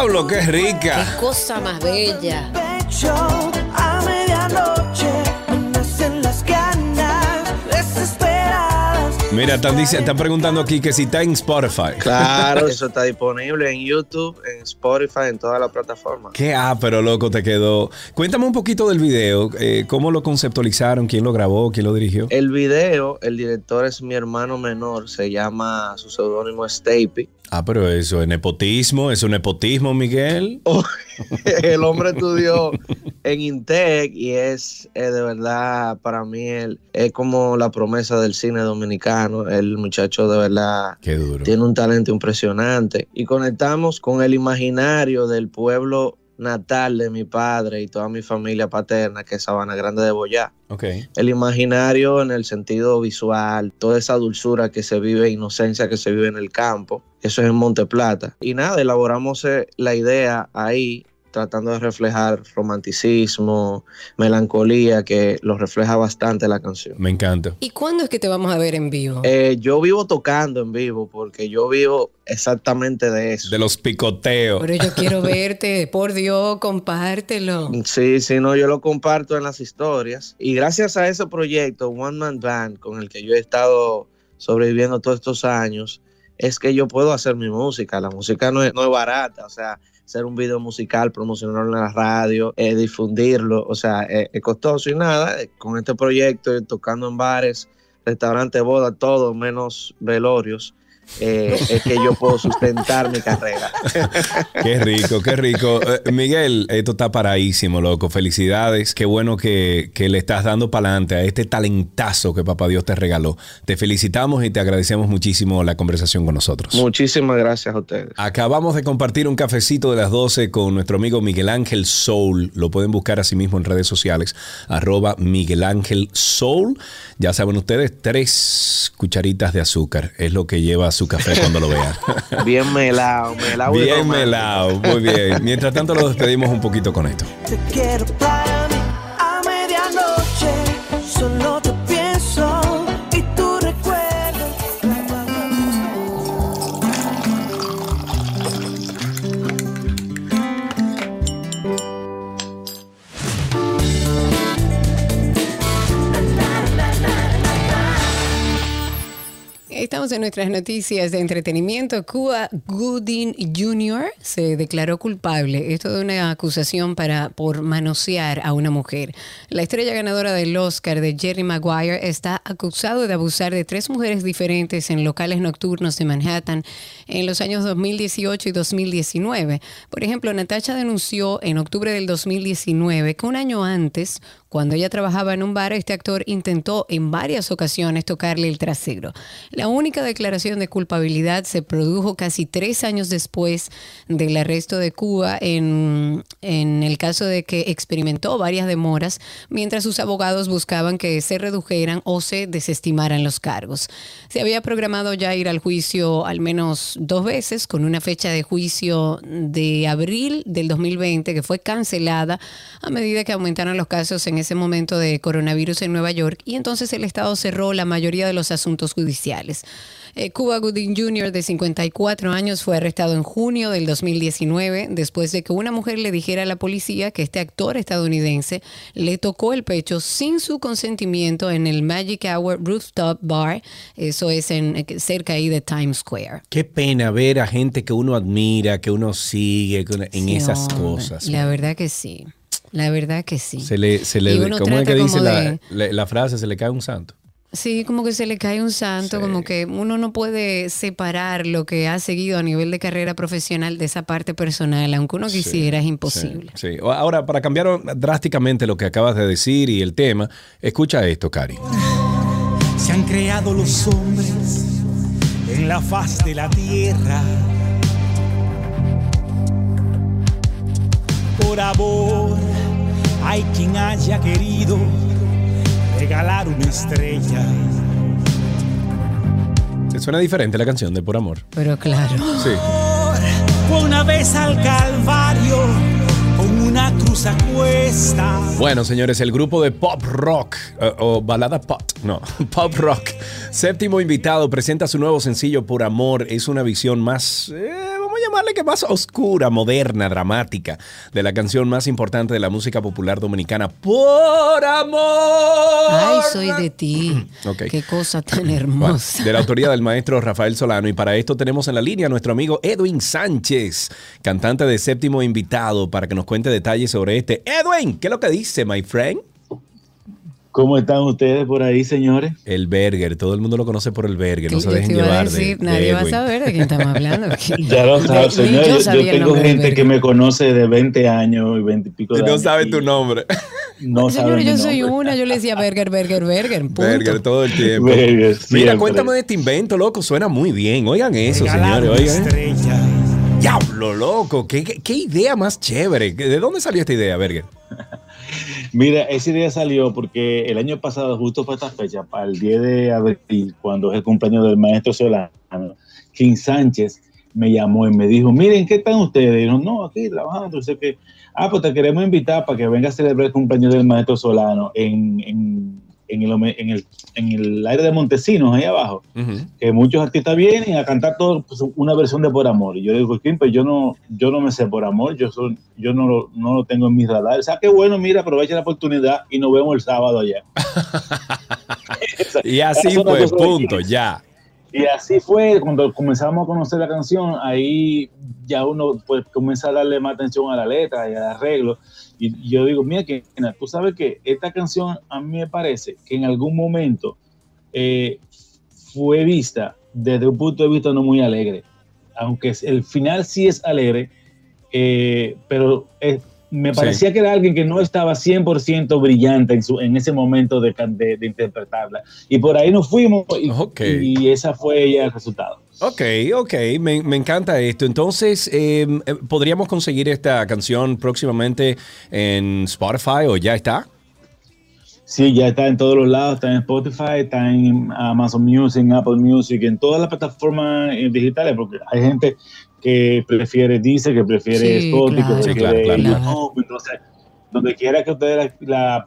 ¡Diablo, qué rica! Qué cosa más bella. Pecho a medianoche. Me nacen las ganas desesperadas. Mira, están, están preguntando aquí que si está en Spotify. Claro, eso está disponible en YouTube, en Spotify, en todas las plataformas. Qué ah, pero loco te quedó. Cuéntame un poquito del video, eh, cómo lo conceptualizaron, quién lo grabó, quién lo dirigió. El video, el director es mi hermano menor, se llama, su seudónimo es Stapy. Ah, pero eso es nepotismo, es un nepotismo, Miguel. [laughs] el hombre estudió en Intec y es eh, de verdad para mí él es como la promesa del cine dominicano. El muchacho de verdad Qué duro. tiene un talento impresionante y conectamos con el imaginario del pueblo natal de mi padre y toda mi familia paterna que es Sabana Grande de Boyá. El imaginario en el sentido visual, toda esa dulzura que se vive, inocencia que se vive en el campo, eso es en Monte Plata. Y nada, elaboramos eh, la idea ahí, tratando de reflejar romanticismo, melancolía, que lo refleja bastante la canción. Me encanta. ¿Y cuándo es que te vamos a ver en vivo? Eh, yo vivo tocando en vivo porque yo vivo exactamente de eso. De los picoteos. Pero yo quiero [laughs] verte, por Dios, compártelo. Sí, sí, no, yo lo comparto en las historias. Y gracias a ese proyecto, One Man Band, con el que yo he estado sobreviviendo todos estos años, es que yo puedo hacer mi música. La música no es, no es barata, o sea, hacer un video musical, promocionarlo en la radio, eh, difundirlo, o sea, eh, es costoso y nada. eh, Con este proyecto, eh, tocando en bares, restaurantes, bodas, todo, menos velorios. Eh, es que yo puedo sustentar mi carrera. [laughs] Qué rico, qué rico. Eh, Miguel, esto está paradísimo, loco. Felicidades. Qué bueno que, que le estás dando para adelante a este talentazo que papá Dios te regaló. Te felicitamos y te agradecemos muchísimo la conversación con nosotros. Muchísimas gracias a ustedes. Acabamos de compartir un cafecito de las 12 con nuestro amigo Miguel Ángel Soul. Lo pueden buscar así mismo en redes sociales, arroba Miguel Ángel Soul. Ya saben ustedes, tres cucharitas de azúcar es lo que lleva a su café cuando lo vean. [laughs] Bien melado, melado. y Bien melado, muy bien. Mientras tanto, lo despedimos un poquito con esto. En nuestras noticias de entretenimiento. Cuba Gooding Jr. se declaró culpable. Esto de una acusación para, por manosear a una mujer. La estrella ganadora del Oscar de Jerry Maguire está acusado de abusar de tres mujeres diferentes en locales nocturnos de Manhattan en los años 2018 y 2019. Por ejemplo, Natasha denunció en octubre del 2019 que un año antes, cuando ella trabajaba en un bar, este actor intentó en varias ocasiones tocarle el trasero. La única declaración de culpabilidad se produjo casi tres años después del arresto de Cuba en, en el caso de que experimentó varias demoras mientras sus abogados buscaban que se redujeran o se desestimaran los cargos. Se había programado ya ir al juicio al menos dos veces con una fecha de juicio de abril del 2020 que fue cancelada a medida que aumentaron los casos en ese momento de coronavirus en Nueva York y entonces el Estado cerró la mayoría de los asuntos judiciales. Eh, Cuba Gooding Jr., de 54 años, fue arrestado en junio del 2019 después de que una mujer le dijera a la policía que este actor estadounidense le tocó el pecho sin su consentimiento en el Magic Hour Rooftop Bar, eso es en, eh, cerca ahí de Times Square. Qué pena ver a gente que uno admira, que uno sigue en Sí, esas hombre, cosas. La verdad que sí. La verdad que sí. Se le, se le, ¿Cómo es que dice como la, la- la frase? Se le cae un santo. Sí, como que se le cae un santo, como que uno no puede separar lo que ha seguido a nivel de carrera profesional de esa parte personal, aunque uno quisiera, es imposible. Sí. Ahora, para cambiar drásticamente lo que acabas de decir y el tema, escucha esto, Cari. Se han creado los hombres en la faz de la tierra. Por amor hay quien haya querido regalar una estrella. ¿Te suena diferente la canción de Por Amor? Pero claro. Sí. Fue una vez al Calvario una cruz a cuesta. Bueno, señores, el grupo de pop rock eh, o balada pop, no, [laughs] pop rock. Séptimo invitado presenta su nuevo sencillo Por Amor. Es una visión más, eh, vamos a llamarle que más oscura, moderna, dramática de la canción más importante de la música popular dominicana. Por Amor. Ay, soy de ti. [clears throat] Qué cosa [clears throat] tan Bueno, hermosa. de la autoría del maestro Rafael Solano. Y para esto tenemos en la línea a nuestro amigo Edwin Sánchez, cantante de séptimo invitado, para que nos cuente detalles sobre este. Edwin, ¿qué es lo que dice, my friend? ¿Cómo están ustedes por ahí, señores? El Berger, todo el mundo lo conoce por el Berger, no se dejen llevar de- decir, de nadie va a saber de quién estamos hablando. [laughs] Ya lo ni señores. yo tengo gente que me conoce de 20 años y 20 y pico de No años. sabe tu nombre. No Señor, yo soy nombre. una, yo le decía Berger, Berger, Berger. Punto. Berger todo el tiempo. Berger, Mira, cuéntame de este invento, loco. Suena muy bien. Oigan eso, señores. Oigan. estrella. Diablo, loco. ¿Qué, idea más chévere. ¿De dónde salió esta idea, Berger? [laughs] Mira, esa idea salió porque el año pasado, justo para esta fecha, para el 10 de abril, cuando es el cumpleaños del maestro Solano, King Sánchez me llamó y me dijo, miren, ¿qué están ustedes? Y yo, no, aquí trabajando, no sé qué. Ah, pues te queremos invitar para que venga a celebrar el cumpleaños del maestro Solano en, en el, en, el, en el aire de Montesinos, ahí abajo. que muchos artistas vienen a cantar todo pues, una versión de Por Amor. Y yo le digo, Kim, pues yo no, yo no me sé Por Amor, yo, soy, yo no, lo, no lo tengo en mis radares. O sea, qué bueno, mira, aprovecha la oportunidad y nos vemos el sábado allá. [laughs] Y así Esa es una fue, cosa de punto, ya. Y así fue, cuando comenzamos a conocer la canción, ahí ya uno pues comienza a darle más atención a la letra y al arreglo. Y, y yo digo, mira, que tú sabes que esta canción a mí me parece que en algún momento eh, fue vista desde un punto de vista no muy alegre. Aunque el final sí es alegre, eh, pero me Sí. parecía que era alguien que no estaba 100% brillante en, su, en ese momento de, de- de interpretarla. Y por ahí nos fuimos y, y esa fue ya el resultado. Ok, ok, me, me encanta esto. Entonces, eh, eh, ¿podríamos conseguir esta canción próximamente en Spotify o ya está? Sí, ya está en todos los lados, está en Spotify, está en Amazon Music, en Apple Music, en todas las plataformas eh, digitales, porque hay gente que prefiere Deezer, que prefiere Sí, Spotify, claro. que Sí, prefiere claro, claro. YouTube. entonces, donde quiera que usted la, la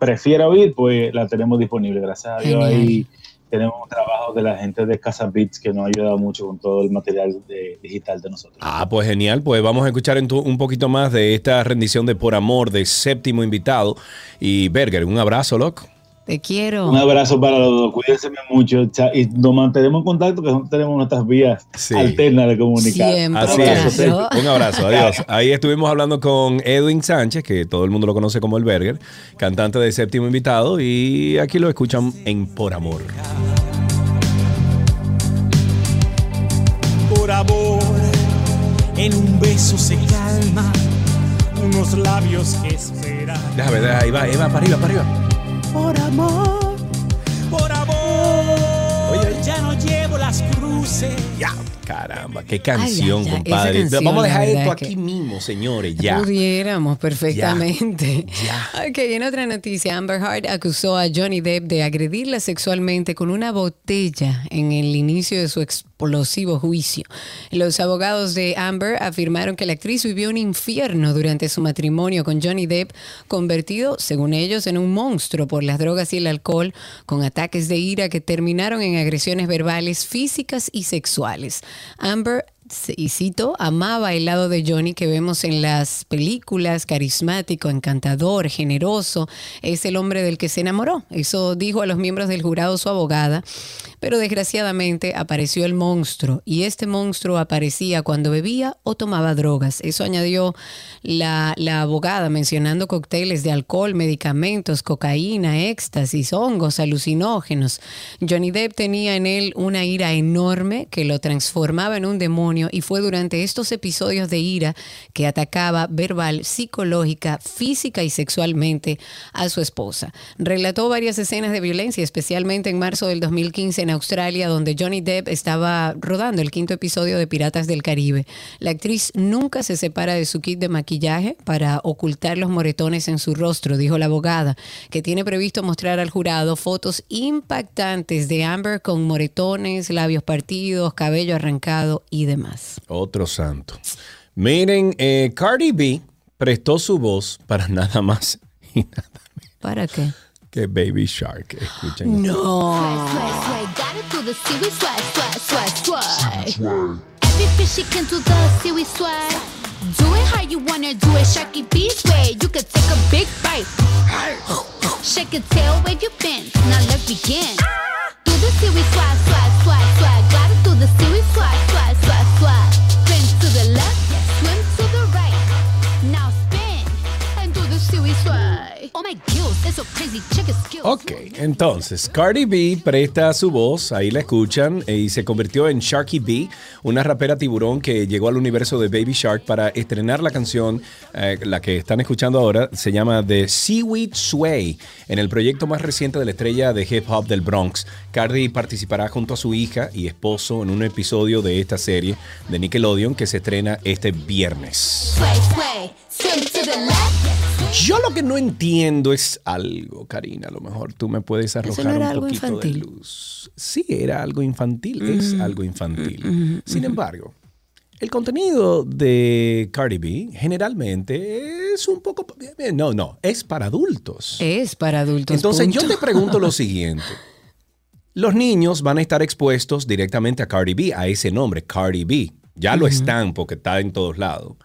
prefiera oír, pues la tenemos disponible. Gracias a Dios ahí tenemos un trabajo de la gente de Casa Beats que nos ha ayudado mucho con todo el material digital de nosotros. Ah, pues genial. Pues vamos a escuchar un poquito más de esta rendición de Por Amor de séptimo invitado. Y Berger, un abrazo, loco. Te quiero. Un abrazo para los dos, cuídense mucho y nos mantenemos en contacto que nosotros tenemos nuestras vías alternas de comunicar. Así es. Un abrazo, adiós. Ahí estuvimos hablando con Edwin Sánchez, que todo el mundo lo conoce como el Berger, cantante de séptimo invitado, y aquí lo escuchan en Por Amor. Por amor, en un beso se calma, unos labios que esperan. Déjame ver, ahí va, ahí va, para arriba, para arriba. Por amor, por amor, ya no llevo las cruces. Ya. Caramba, qué canción, Ay, ay, ay, compadre. canción, Vamos a dejar esto aquí mismo, señores, ya. Pudiéramos perfectamente. Ok, en otra noticia, Amber Heard acusó a Johnny Depp de agredirla sexualmente con una botella en el inicio de su explosivo juicio. Los abogados de Amber afirmaron que la actriz vivió un infierno durante su matrimonio con Johnny Depp, convertido, según ellos, en un monstruo por las drogas y el alcohol, con ataques de ira que terminaron en agresiones verbales, físicas y sexuales. Amber y cito, amaba el lado de Johnny que vemos en las películas, carismático, encantador, generoso, es el hombre del que se enamoró. Eso dijo a los miembros del jurado su abogada, pero desgraciadamente apareció el monstruo y este monstruo aparecía cuando bebía o tomaba drogas. Eso añadió la, abogada mencionando cócteles de alcohol, medicamentos, cocaína, éxtasis, hongos, alucinógenos. Johnny Depp tenía en él una ira enorme que lo transformaba en un demonio y fue durante estos episodios de ira que atacaba verbal, psicológica, física y sexualmente a su esposa. Relató varias escenas de violencia, especialmente en marzo del 2015 en Australia, donde Johnny Depp estaba rodando el quinto episodio de Piratas del Caribe. La actriz nunca se separa de su kit de maquillaje para ocultar los moretones en su rostro, dijo la abogada, que tiene previsto mostrar al jurado fotos impactantes de Amber con moretones, labios partidos, cabello arrancado y demás. Otro santo. Miren, eh, Cardi B prestó su voz para nada más y nada ¿Para qué? que Baby Shark. Escuchen. No. Through the seaweed swag, swag, swag, swag. Every fishy can do the seaweed swag. Do it how you wanna do it, Sharky Beast way. You could take a big bite. Shake your tail, wave your fins. Now let's begin. Do the seaweed swag, swag, swag, swag. Ok, entonces Cardi B presta su voz, ahí la escuchan, y se convirtió en Sharky B, una rapera tiburón que llegó al universo de Baby Shark para estrenar la canción, eh, la que están escuchando ahora, se llama The Seaweed Sway, en el proyecto más reciente de la estrella de hip hop del Bronx. Cardi participará junto a su hija y esposo en un episodio de esta serie de Nickelodeon que se estrena este viernes. Sway, sway. Yo lo que no entiendo es algo, Karina. A lo mejor tú me puedes arrojar no un algo poquito infantil? de luz. Sí, era algo infantil, es Mm, algo infantil. mm, Sin mm. embargo, el contenido de Cardi B generalmente es un poco... eh, No, no, es para adultos. Es para adultos. Entonces yo te pregunto lo [laughs] siguiente. Los niños van a estar expuestos directamente a Cardi B, a ese nombre, Cardi B. Ya lo están porque está en todos lados.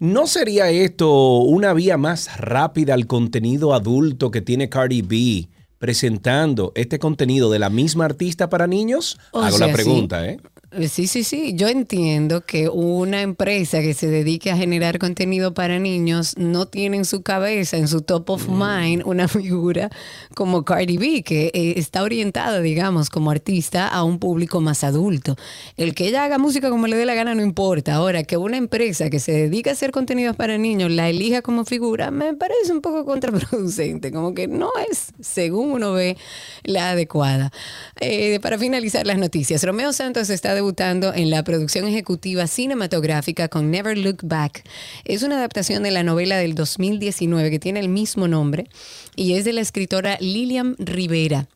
¿No sería esto una vía más rápida al contenido adulto que tiene Cardi B presentando este contenido de la misma artista para niños? O Hago sea, la sí. pregunta, ¿eh? Sí, sí, sí. Yo entiendo que una empresa que se dedique a generar contenido para niños no tiene en su cabeza, en su top of mind, una [laughs] figura como Cardi B, que eh, está orientada, digamos, como artista a un público más adulto. El que ella haga música como le dé la gana no importa. Ahora, que una empresa que se dedica a hacer contenidos para niños la elija como figura, me parece un poco contraproducente. Como que no es, según uno ve, la adecuada. Eh, para finalizar las noticias, Romeo Santos está debutando en la producción ejecutiva cinematográfica con Never Look Back. Es una adaptación de la novela del 2019 que tiene el mismo nombre y es de la escritora Lilian Rivera.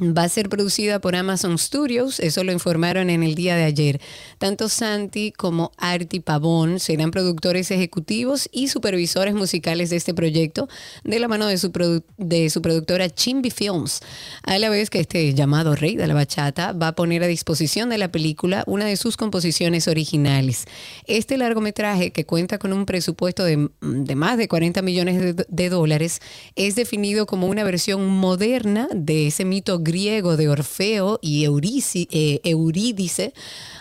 Va a ser producida por Amazon Studios, eso lo informaron en el día de ayer. Tanto Santi como Arti Pavón serán productores ejecutivos y supervisores musicales de este proyecto, de la mano de su, produ- de su productora Chimbi Films. A la vez que este llamado Rey de la Bachata va a poner a disposición de la película una de sus composiciones originales. Este largometraje, que cuenta con un presupuesto de, de más de 40 millones de, de dólares, es definido como una versión moderna de ese mito griego de Orfeo y eh, Eurídice,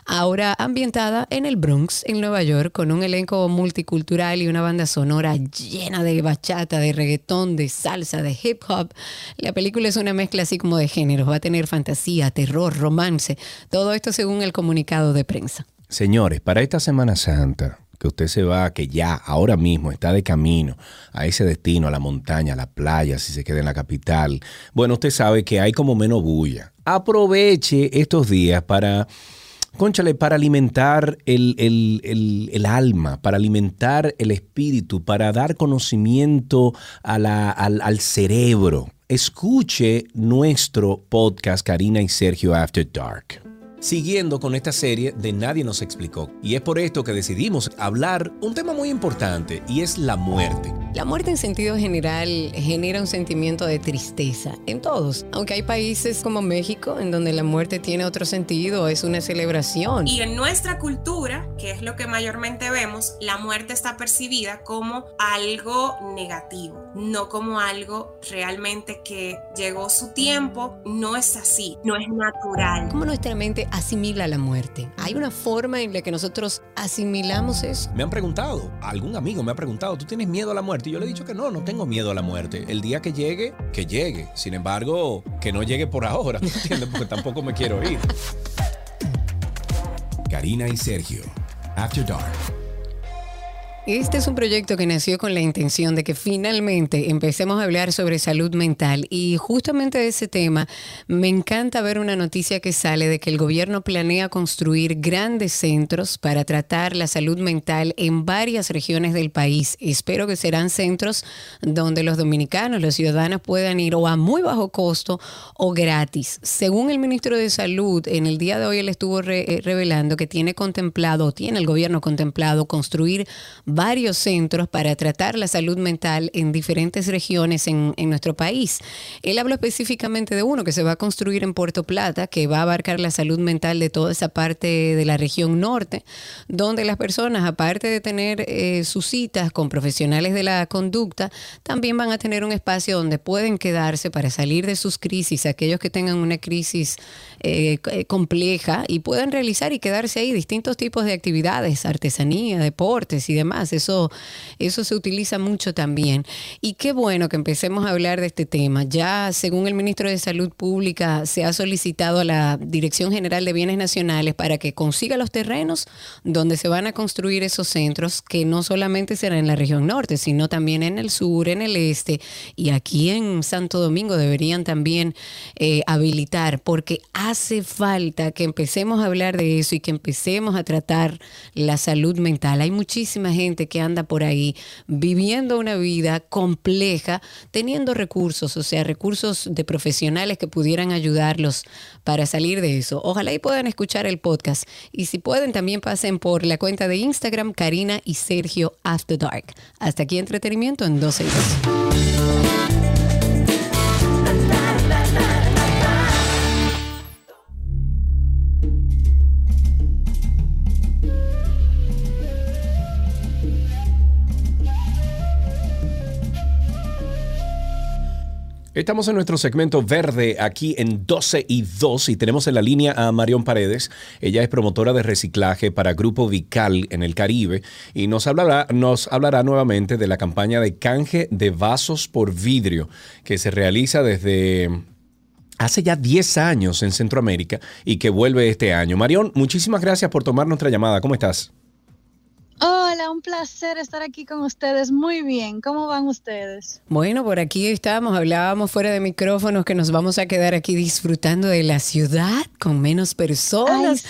ahora ambientada en el Bronx, en Nueva York, con un elenco multicultural y una banda sonora llena de bachata, de reggaetón, de salsa, de hip hop. La película es una mezcla así como de géneros, va a tener fantasía, terror, romance, todo esto según el comunicado de prensa. Señores, para esta Semana Santa, que usted se va, que ya ahora mismo está de camino a ese destino, a la montaña, a la playa, si se queda en la capital, bueno, usted sabe que hay como menos bulla. Aproveche estos días para, conchale, para alimentar el, el- el- el alma, para alimentar el espíritu, para dar conocimiento a la- al, al cerebro. Escuche nuestro podcast Karina y Sergio After Dark siguiendo con esta serie de Nadie nos explicó. Y es por esto que decidimos hablar un tema muy importante y es la muerte. La muerte en sentido general genera un sentimiento de tristeza en todos, aunque hay países como México en donde la muerte tiene otro sentido, es una celebración. Y en nuestra cultura, que es lo que mayormente vemos, la muerte está percibida como algo negativo, no como algo realmente que llegó su tiempo, no es así, no es natural. ¿Cómo nuestra mente asimila la muerte? ¿Hay una forma en la que nosotros asimilamos eso? Me han preguntado, algún amigo me ha preguntado, ¿tú tienes miedo a la muerte? Y yo le he dicho que no, no tengo miedo a la muerte. El día que llegue, que llegue. Sin embargo, que no llegue por ahora, [laughs] ¿me entiendes? Porque tampoco me quiero ir. Karina y Sergio, After Dark. Este es un proyecto que nació con la intención de que finalmente empecemos a hablar sobre salud mental y justamente de ese tema me encanta ver una noticia que sale de que el gobierno planea construir grandes centros para tratar la salud mental en varias regiones del país. Espero que serán centros donde los dominicanos, los ciudadanos puedan ir o a muy bajo costo o gratis. Según el ministro de Salud, en el día de hoy él estuvo eh, revelando que tiene contemplado, tiene el gobierno contemplado construir varios centros para tratar la salud mental en diferentes regiones en, en nuestro país. Él habló específicamente de uno que se va a construir en Puerto Plata, que va a abarcar la salud mental de toda esa parte de la región norte, donde las personas, aparte de tener eh, sus citas con profesionales de la conducta, también van a tener un espacio donde pueden quedarse para salir de sus crisis, aquellos que tengan una crisis eh, c- compleja y puedan realizar y quedarse ahí distintos tipos de actividades, artesanía, deportes y demás. Eso, eso se utiliza mucho también. Y qué bueno que empecemos a hablar de este tema. Ya, según el ministro de Salud Pública, se ha solicitado a la Dirección General de Bienes Nacionales para que consiga los terrenos donde se van a construir esos centros, que no solamente será en la región norte, sino también en el sur, en el este y aquí en Santo Domingo deberían también eh, habilitar, porque hace falta que empecemos a hablar de eso y que empecemos a tratar la salud mental. Hay muchísima gente que anda por ahí viviendo una vida compleja, teniendo recursos, o sea, recursos de profesionales que pudieran ayudarlos para salir de eso. Ojalá y puedan escuchar el podcast. Y si pueden, también pasen por la cuenta de Instagram, Karina y Sergio After Dark. Hasta aquí entretenimiento en 12 y 2. Estamos en nuestro segmento verde aquí en 12 y 2 y tenemos en la línea a Marión Paredes. Ella es promotora de reciclaje para Grupo Vical en el Caribe y nos hablará, nos hablará nuevamente de la campaña de canje de vasos por vidrio que se realiza desde hace ya 10 años en Centroamérica y que vuelve este año. Marión, muchísimas gracias por tomar nuestra llamada. ¿Cómo estás? Hola, un placer estar aquí con ustedes. Muy bien, ¿cómo van ustedes? Bueno, por aquí estamos, hablábamos fuera de micrófonos que nos vamos a quedar aquí disfrutando de la ciudad con menos personas,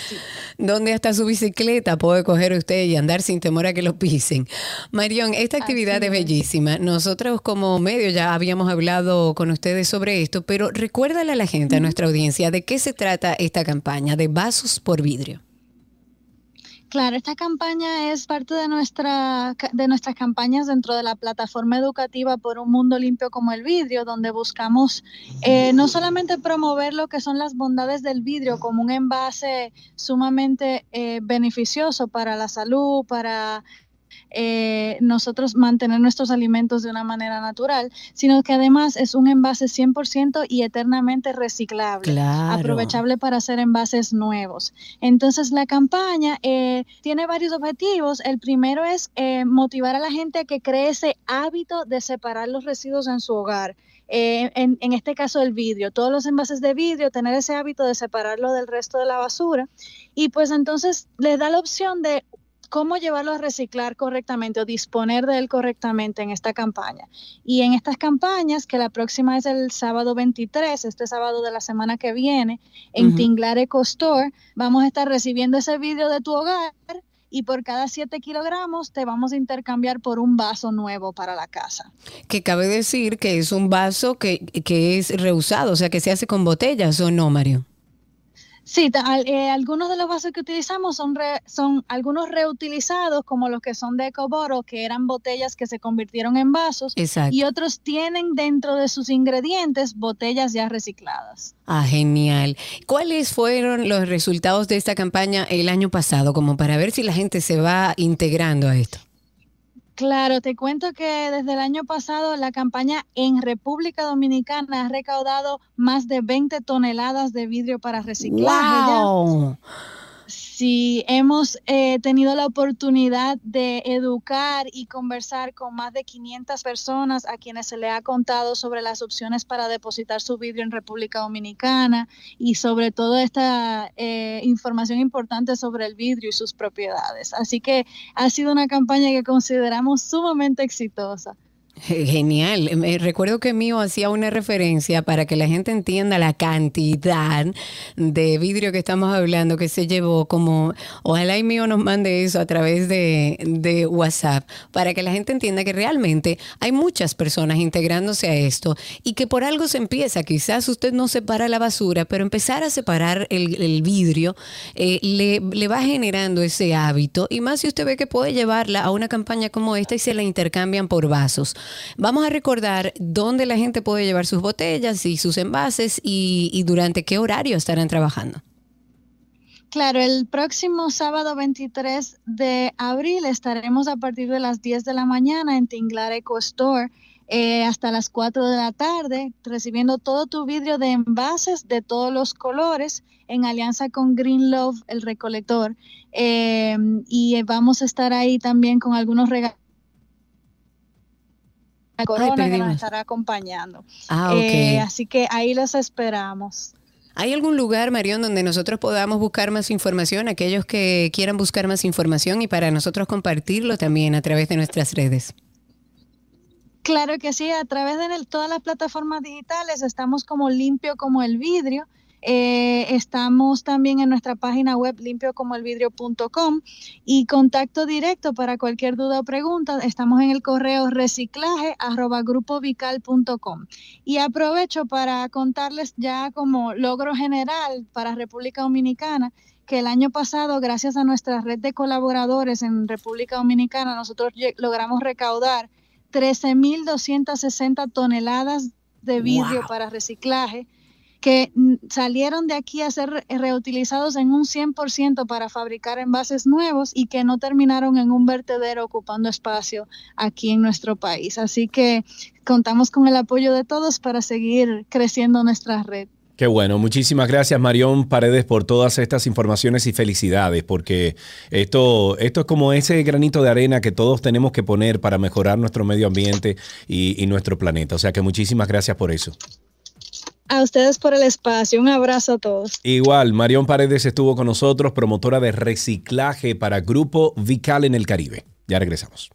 donde hasta su bicicleta puede coger usted y andar sin temor a que lo pisen. Marión, esta actividad es bellísima. Nosotros como medio ya habíamos hablado con ustedes sobre esto, pero recuérdale a la gente, a nuestra audiencia, de qué se trata esta campaña de vasos por vidrio. Claro, esta campaña es parte de, nuestra, de nuestras campañas dentro de la plataforma educativa por un mundo limpio como el vidrio, donde buscamos eh, no solamente promover lo que son las bondades del vidrio como un envase sumamente eh, beneficioso para la salud, para eh, nosotros mantener nuestros alimentos de una manera natural, sino que además es un envase 100% y eternamente reciclable, aprovechable para hacer envases nuevos. Entonces la campaña eh, tiene varios objetivos. El primero es eh, motivar a la gente a que cree ese hábito de separar los residuos en su hogar. en, en, este caso el vidrio, todos los envases de vidrio, tener ese hábito de separarlo del resto de la basura. Y pues entonces les da la opción de cómo llevarlo a reciclar correctamente o disponer de él correctamente en esta campaña. Y en estas campañas, que la próxima es el sábado 23, este sábado de la semana que viene, en Tinglar Eco Store, vamos a estar recibiendo ese vídeo de tu hogar y por cada 7 kilogramos te vamos a intercambiar por un vaso nuevo para la casa. Que cabe decir que es un vaso que, que es reusado, o sea, que se hace con botellas o no, Mario. Sí, eh, algunos de los vasos que utilizamos son, son algunos reutilizados, como los que son de Ecoboro, que eran botellas que se convirtieron en vasos. Y otros tienen dentro de sus ingredientes botellas ya recicladas. Ah, genial. ¿Cuáles fueron los resultados de esta campaña el año pasado, como para ver si la gente se va integrando a esto? Claro, te cuento que desde el año pasado la campaña en República Dominicana ha recaudado más de 20 toneladas de vidrio para reciclaje. Wow. Sí, hemos eh, tenido la oportunidad de educar y conversar con más de 500 personas a quienes se le ha contado sobre las opciones para depositar su vidrio en República Dominicana y sobre todo esta eh, información importante sobre el vidrio y sus propiedades. Así que ha sido una campaña que consideramos sumamente exitosa. Genial. Me recuerdo que mío hacía una referencia para que la gente entienda la cantidad de vidrio que estamos hablando que se llevó, como ojalá y mío nos mande eso a través de, de WhatsApp, para que la gente entienda que realmente hay muchas personas integrándose a esto y que por algo se empieza. Quizás usted no separa la basura, pero empezar a separar el, el vidrio eh, le, le va generando ese hábito y más si usted ve que puede llevarla a una campaña como esta y se la intercambian por vasos. Vamos a recordar dónde la gente puede llevar sus botellas y sus envases y, durante qué horario estarán trabajando. Claro, el próximo sábado 23 de abril estaremos a partir de las 10 de la mañana en Tinglar Eco Store eh, hasta las 4 de la tarde, recibiendo todo tu vidrio de envases de todos los colores en alianza con Green Love, el recolector. Eh, y vamos a estar ahí también con algunos regalos corona que nos estará acompañando. Ah, eh, así que ahí los esperamos. ¿Hay algún lugar, Marión, donde nosotros podamos buscar más información, aquellos que quieran buscar más información y para nosotros compartirlo también a través de nuestras redes? Claro que sí, a través de todas las plataformas digitales estamos como limpio como el vidrio. Eh, estamos también en nuestra página web limpiocomoelvidrio.com y contacto directo para cualquier duda o pregunta. Estamos en el correo reciclaje arroba grupovical.com. Y aprovecho para contarles ya como logro general para República Dominicana que el año pasado, gracias a nuestra red de colaboradores en República Dominicana, nosotros logramos recaudar 13.260 toneladas de vidrio para reciclaje que mm, salieron de aquí a ser re- reutilizados en un 100% para fabricar envases nuevos y que no terminaron en un vertedero ocupando espacio aquí en nuestro país. Así que contamos con el apoyo de todos para seguir creciendo nuestra red. Qué bueno, muchísimas gracias Marión Paredes por todas estas informaciones y felicidades, porque esto, esto es como ese granito de arena que todos tenemos que poner para mejorar nuestro medio ambiente y nuestro planeta. O sea que muchísimas gracias por eso. A ustedes por el espacio. Un abrazo a todos. Igual, Marión Paredes estuvo con nosotros, promotora de reciclaje para Grupo Vical en el Caribe. Ya regresamos.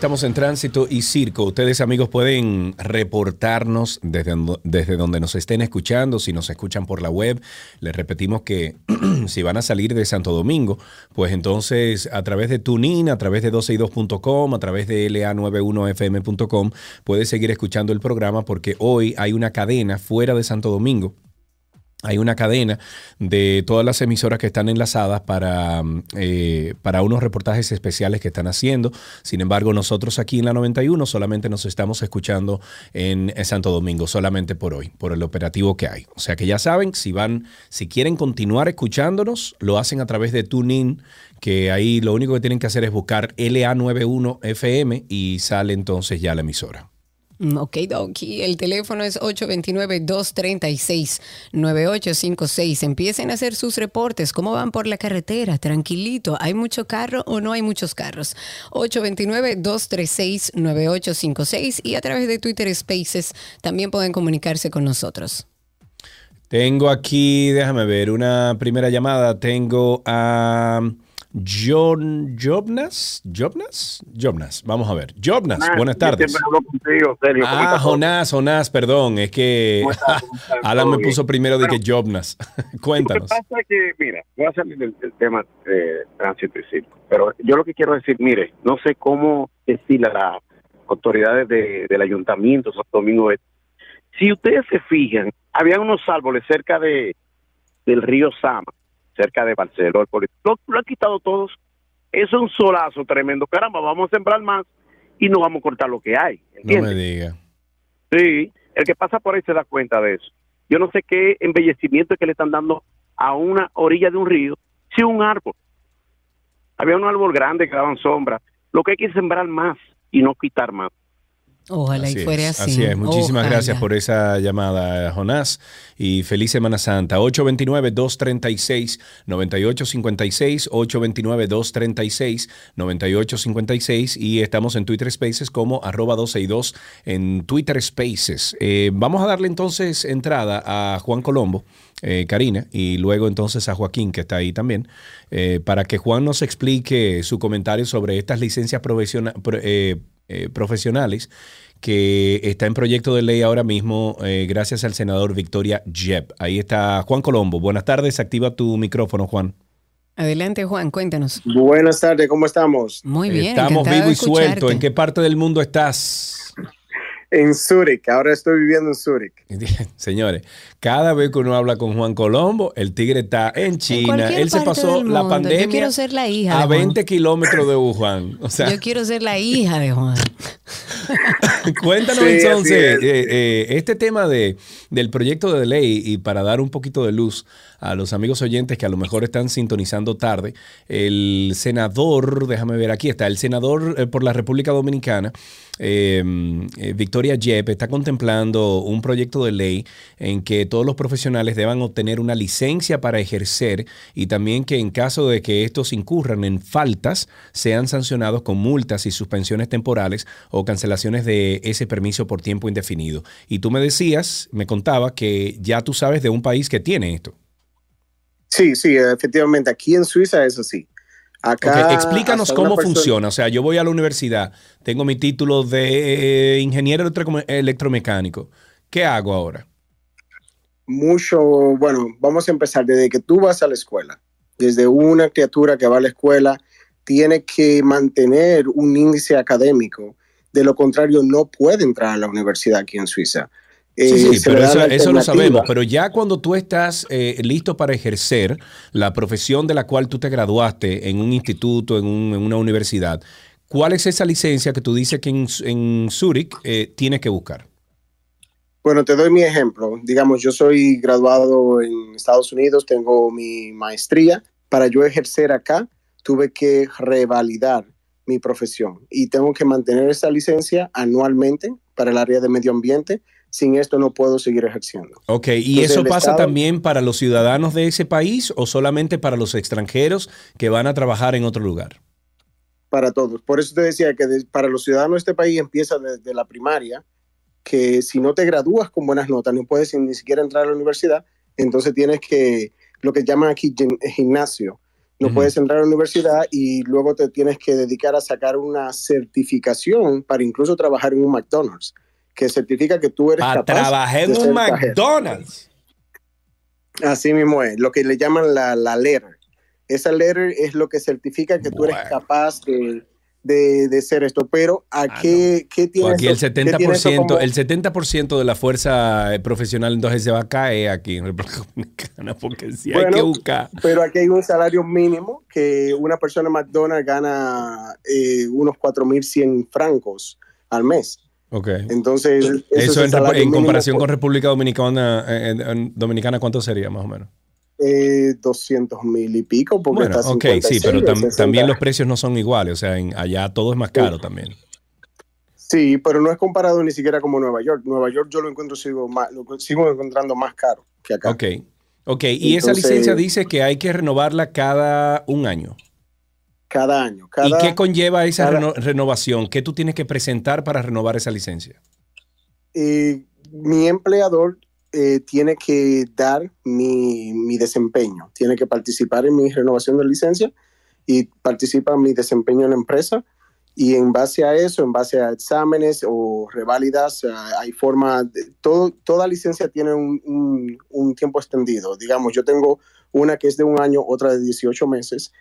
Estamos en tránsito y circo. Ustedes amigos pueden reportarnos desde, desde donde nos estén escuchando, si nos escuchan por la web. Les repetimos que [clears throat] si van a salir de Santo Domingo, pues entonces a través de TuneIn, a través de 12y2.com, a través de LA91fm.com, puedes seguir escuchando el programa porque hoy hay una cadena fuera de Santo Domingo hay una cadena de todas las emisoras que están enlazadas para, mm, eh, para unos reportajes especiales que están haciendo. Sin embargo, nosotros aquí en la 91 solamente nos estamos escuchando en, en Santo Domingo, solamente por hoy, por el operativo que hay. O sea que ya saben, si van, si quieren continuar escuchándonos, lo hacen a través de TuneIn, que ahí lo único que tienen que hacer es buscar LA91FM y sale entonces ya la emisora. Ok, Doki. El teléfono es 829-236-9856. Empiecen a hacer sus reportes. ¿Cómo van por la carretera? Tranquilito. ¿Hay mucho carro o no hay muchos carros? 829-236-9856 y a través de Twitter Spaces también pueden comunicarse con nosotros. Tengo aquí, déjame ver, una primera llamada. Tengo a John Jobnas. ¿Jobnas? Jobnas. Vamos a ver. Jobnas, Jonás, buenas tardes. siempre hablo contigo, Sergio. ¿cómo Ah? Jonás, Jonás, perdón. Es que [laughs] Alan me puso primero de que Jobnas. [laughs] Lo que Cuéntanos. pasa es que, mira, voy a salir del, del tema de tránsito y circo, pero yo lo que quiero decir, mire, no sé cómo decirle a las autoridades de- del ayuntamiento Santo Domingo Este. Si ustedes se fijan, había unos árboles cerca de del río Sama, cerca de Barcelona, lo, lo han quitado todos. Eso es un solazo tremendo. Caramba, vamos a sembrar más y no vamos a cortar lo que hay. No me diga. Sí, el que pasa por ahí se da cuenta de eso. Yo no sé qué embellecimiento es que le están dando a una orilla de un río, si un árbol. Había un árbol grande que daban sombra. Lo que hay que sembrar más y no quitar más. Ojalá y fuera es, así. así es. Muchísimas Ojalá. gracias por esa llamada, Jonás. Y feliz Semana Santa. 829-236-9856. 829-236-9856. Y estamos en Twitter Spaces como arroba 262 en Twitter Spaces. Eh, vamos a darle entonces entrada a Juan Colombo. eh, Karina, y luego entonces a Joaquín, que está ahí también, eh, para que Juan nos explique su comentario sobre estas licencias profesiona- pro- eh, eh, profesionales que está en proyecto de ley ahora mismo eh, gracias al senador Victoria Jeb. Ahí está Juan Colombo. Buenas tardes, activa tu micrófono, Juan. Adelante, Juan, cuéntanos. Buenas tardes, ¿cómo estamos? Muy bien. Estamos vivo y suelto. ¿En qué parte del mundo estás? En Zurich, ahora estoy viviendo en Zurich. [laughs] Señores, cada vez que uno habla con Juan Colombo, el tigre está en China. Él se pasó la mundo. Yo pandemia quiero ser la hija de a Juan. 20 kilómetros de Wuhan. O sea, Yo quiero ser la hija de Juan. [laughs] Cuéntanos Sí, entonces es. eh, eh, este tema de, del proyecto de ley y para dar un poquito de luz a los amigos oyentes que a lo mejor están sintonizando tarde, el senador, déjame ver aquí está, el senador eh, por la República Dominicana, eh, eh, Victoria Yep, está contemplando un proyecto de ley en que todos los profesionales deban obtener una licencia para ejercer y también que en caso de que estos incurran en faltas, sean sancionados con multas y suspensiones temporales o cancelaciones de ese permiso por tiempo indefinido. Y tú me decías, me contaba que ya tú sabes de un país que tiene esto. Sí, sí, efectivamente, aquí en Suiza es así. Acá, explícanos cómo persona- funciona. O sea, yo voy a la universidad, tengo mi título de eh, ingeniero electro- electromecánico. ¿Qué hago ahora? Mucho, bueno, vamos a empezar desde que tú vas a la escuela. Desde una criatura que va a la escuela, tiene que mantener un índice académico De lo contrario, no puede entrar a la universidad aquí en Suiza. Sí, Eh, sí, pero eso, lo sabemos. Pero ya cuando tú estás eh, listo para ejercer la profesión de la cual tú te graduaste en un instituto, en, un- en una universidad, ¿cuál es esa licencia que tú dices que en, en Zurich eh, tienes que buscar? Bueno, te doy mi ejemplo. Digamos, yo soy graduado en Estados Unidos, tengo mi maestría. Para yo ejercer acá, tuve que revalidar mi profesión y tengo que mantener esa licencia anualmente para el área de medio ambiente. Sin esto no puedo seguir ejerciendo. Ok, ¿y Entonces, eso pasa Estado- también para los ciudadanos de ese país o solamente para los extranjeros que van a trabajar en otro lugar? para todos. Por eso te decía que de- para los ciudadanos de este país empieza desde la primaria, que si no te gradúas con buenas notas, no puedes ni siquiera entrar a la universidad, entonces tienes que, lo que llaman aquí gim- gimnasio, no puedes entrar a la universidad y luego te tienes que dedicar a sacar una certificación para incluso trabajar en un McDonald's, que certifica que tú eres A capaz trabajar en un cajero. McDonald's. Así mismo es, lo que le llaman la, la letter. Esa letter es lo que certifica que tú eres capaz de, de, de ser esto. Pero ¿a qué, qué Pues tiene aquí el eso- qué tiene eso 70%, como- el 70% de la fuerza eh, profesional entonces se va a caer aquí en República Dominicana porque si hay que buscar. Pero aquí hay un salario mínimo que una persona en McDonald's gana eh, unos 4.100 francos al mes. Ok. Entonces, eso, Eso, es el en, comparación por- con República Dominicana, eh, en- en Dominicana, ¿cuánto sería más o menos? eh, 200 mil y pico, porque Bueno, está ok, 56, sí, pero tam- 60. también los precios no son iguales, o sea, en, allá todo es más caro también. Sí, pero no es comparado ni siquiera como Nueva York. Nueva York yo lo encuentro sigo, más, lo sigo encontrando más caro que acá. Ok, ok, y esa licencia dice que hay que renovarla cada un año. Cada año. ¿Y Cada, qué conlleva esa cada- reno- renovación? ¿Qué tú tienes que presentar para renovar esa licencia? eh, mi empleador eh, tiene que dar mi, mi desempeño, tiene que participar en mi renovación de licencia y participa en mi desempeño en la empresa. Y en base a eso, en base a exámenes o reválidas, ah, hay forma, de- todo, toda licencia tiene un, un- un tiempo extendido. Digamos, yo tengo una que es de un año, otra de 18 meses,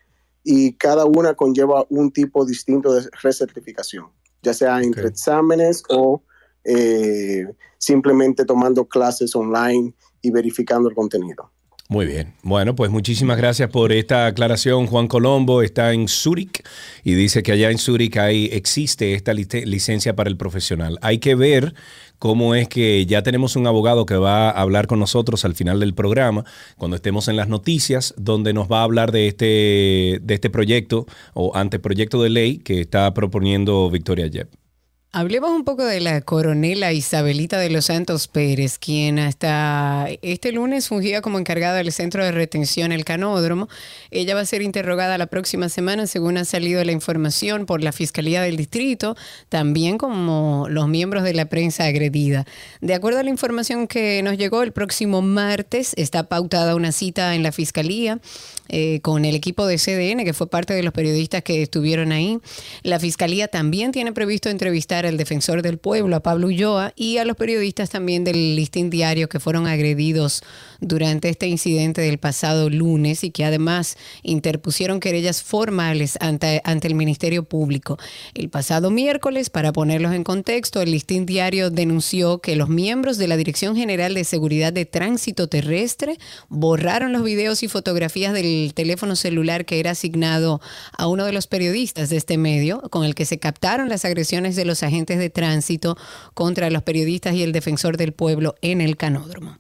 y cada una conlleva un tipo distinto de recertificación, ya sea entre exámenes o eh, simplemente tomando clases online y verificando el contenido. Muy bien. Bueno, pues muchísimas gracias por esta aclaración. Juan Colombo está en Zúrich y dice que allá en Zúrich hay, existe esta lic- licencia para el profesional. Hay que ver cómo es que ya tenemos un abogado que va a hablar con nosotros al final del programa, cuando estemos en las noticias, donde nos va a hablar de este, de este proyecto o anteproyecto de ley que está proponiendo Victoria Yep. Hablemos un poco de la coronela Isabelita de los Santos Pérez, quien hasta este lunes fungía como encargada del centro de retención El Canódromo. Ella va a ser interrogada la próxima semana, según ha salido la información por la Fiscalía del Distrito, también como los miembros de la prensa agredida. De acuerdo a la información que nos llegó, el próximo martes está pautada una cita en la Fiscalía eh, con el equipo de CDN, que fue parte de los periodistas que estuvieron ahí. La Fiscalía también tiene previsto entrevistar al defensor del pueblo, a Pablo Ulloa, y a los periodistas también del Listín Diario que fueron agredidos durante este incidente del pasado lunes y que además interpusieron querellas formales ante, el Ministerio Público. El pasado miércoles, para ponerlos en contexto, el Listín Diario denunció que los miembros de la Dirección General de Seguridad de Tránsito Terrestre borraron los videos y fotografías del teléfono celular que era asignado a uno de los periodistas de este medio, con el que se captaron las agresiones de los agentes de tránsito contra los periodistas y el defensor del pueblo en el canódromo.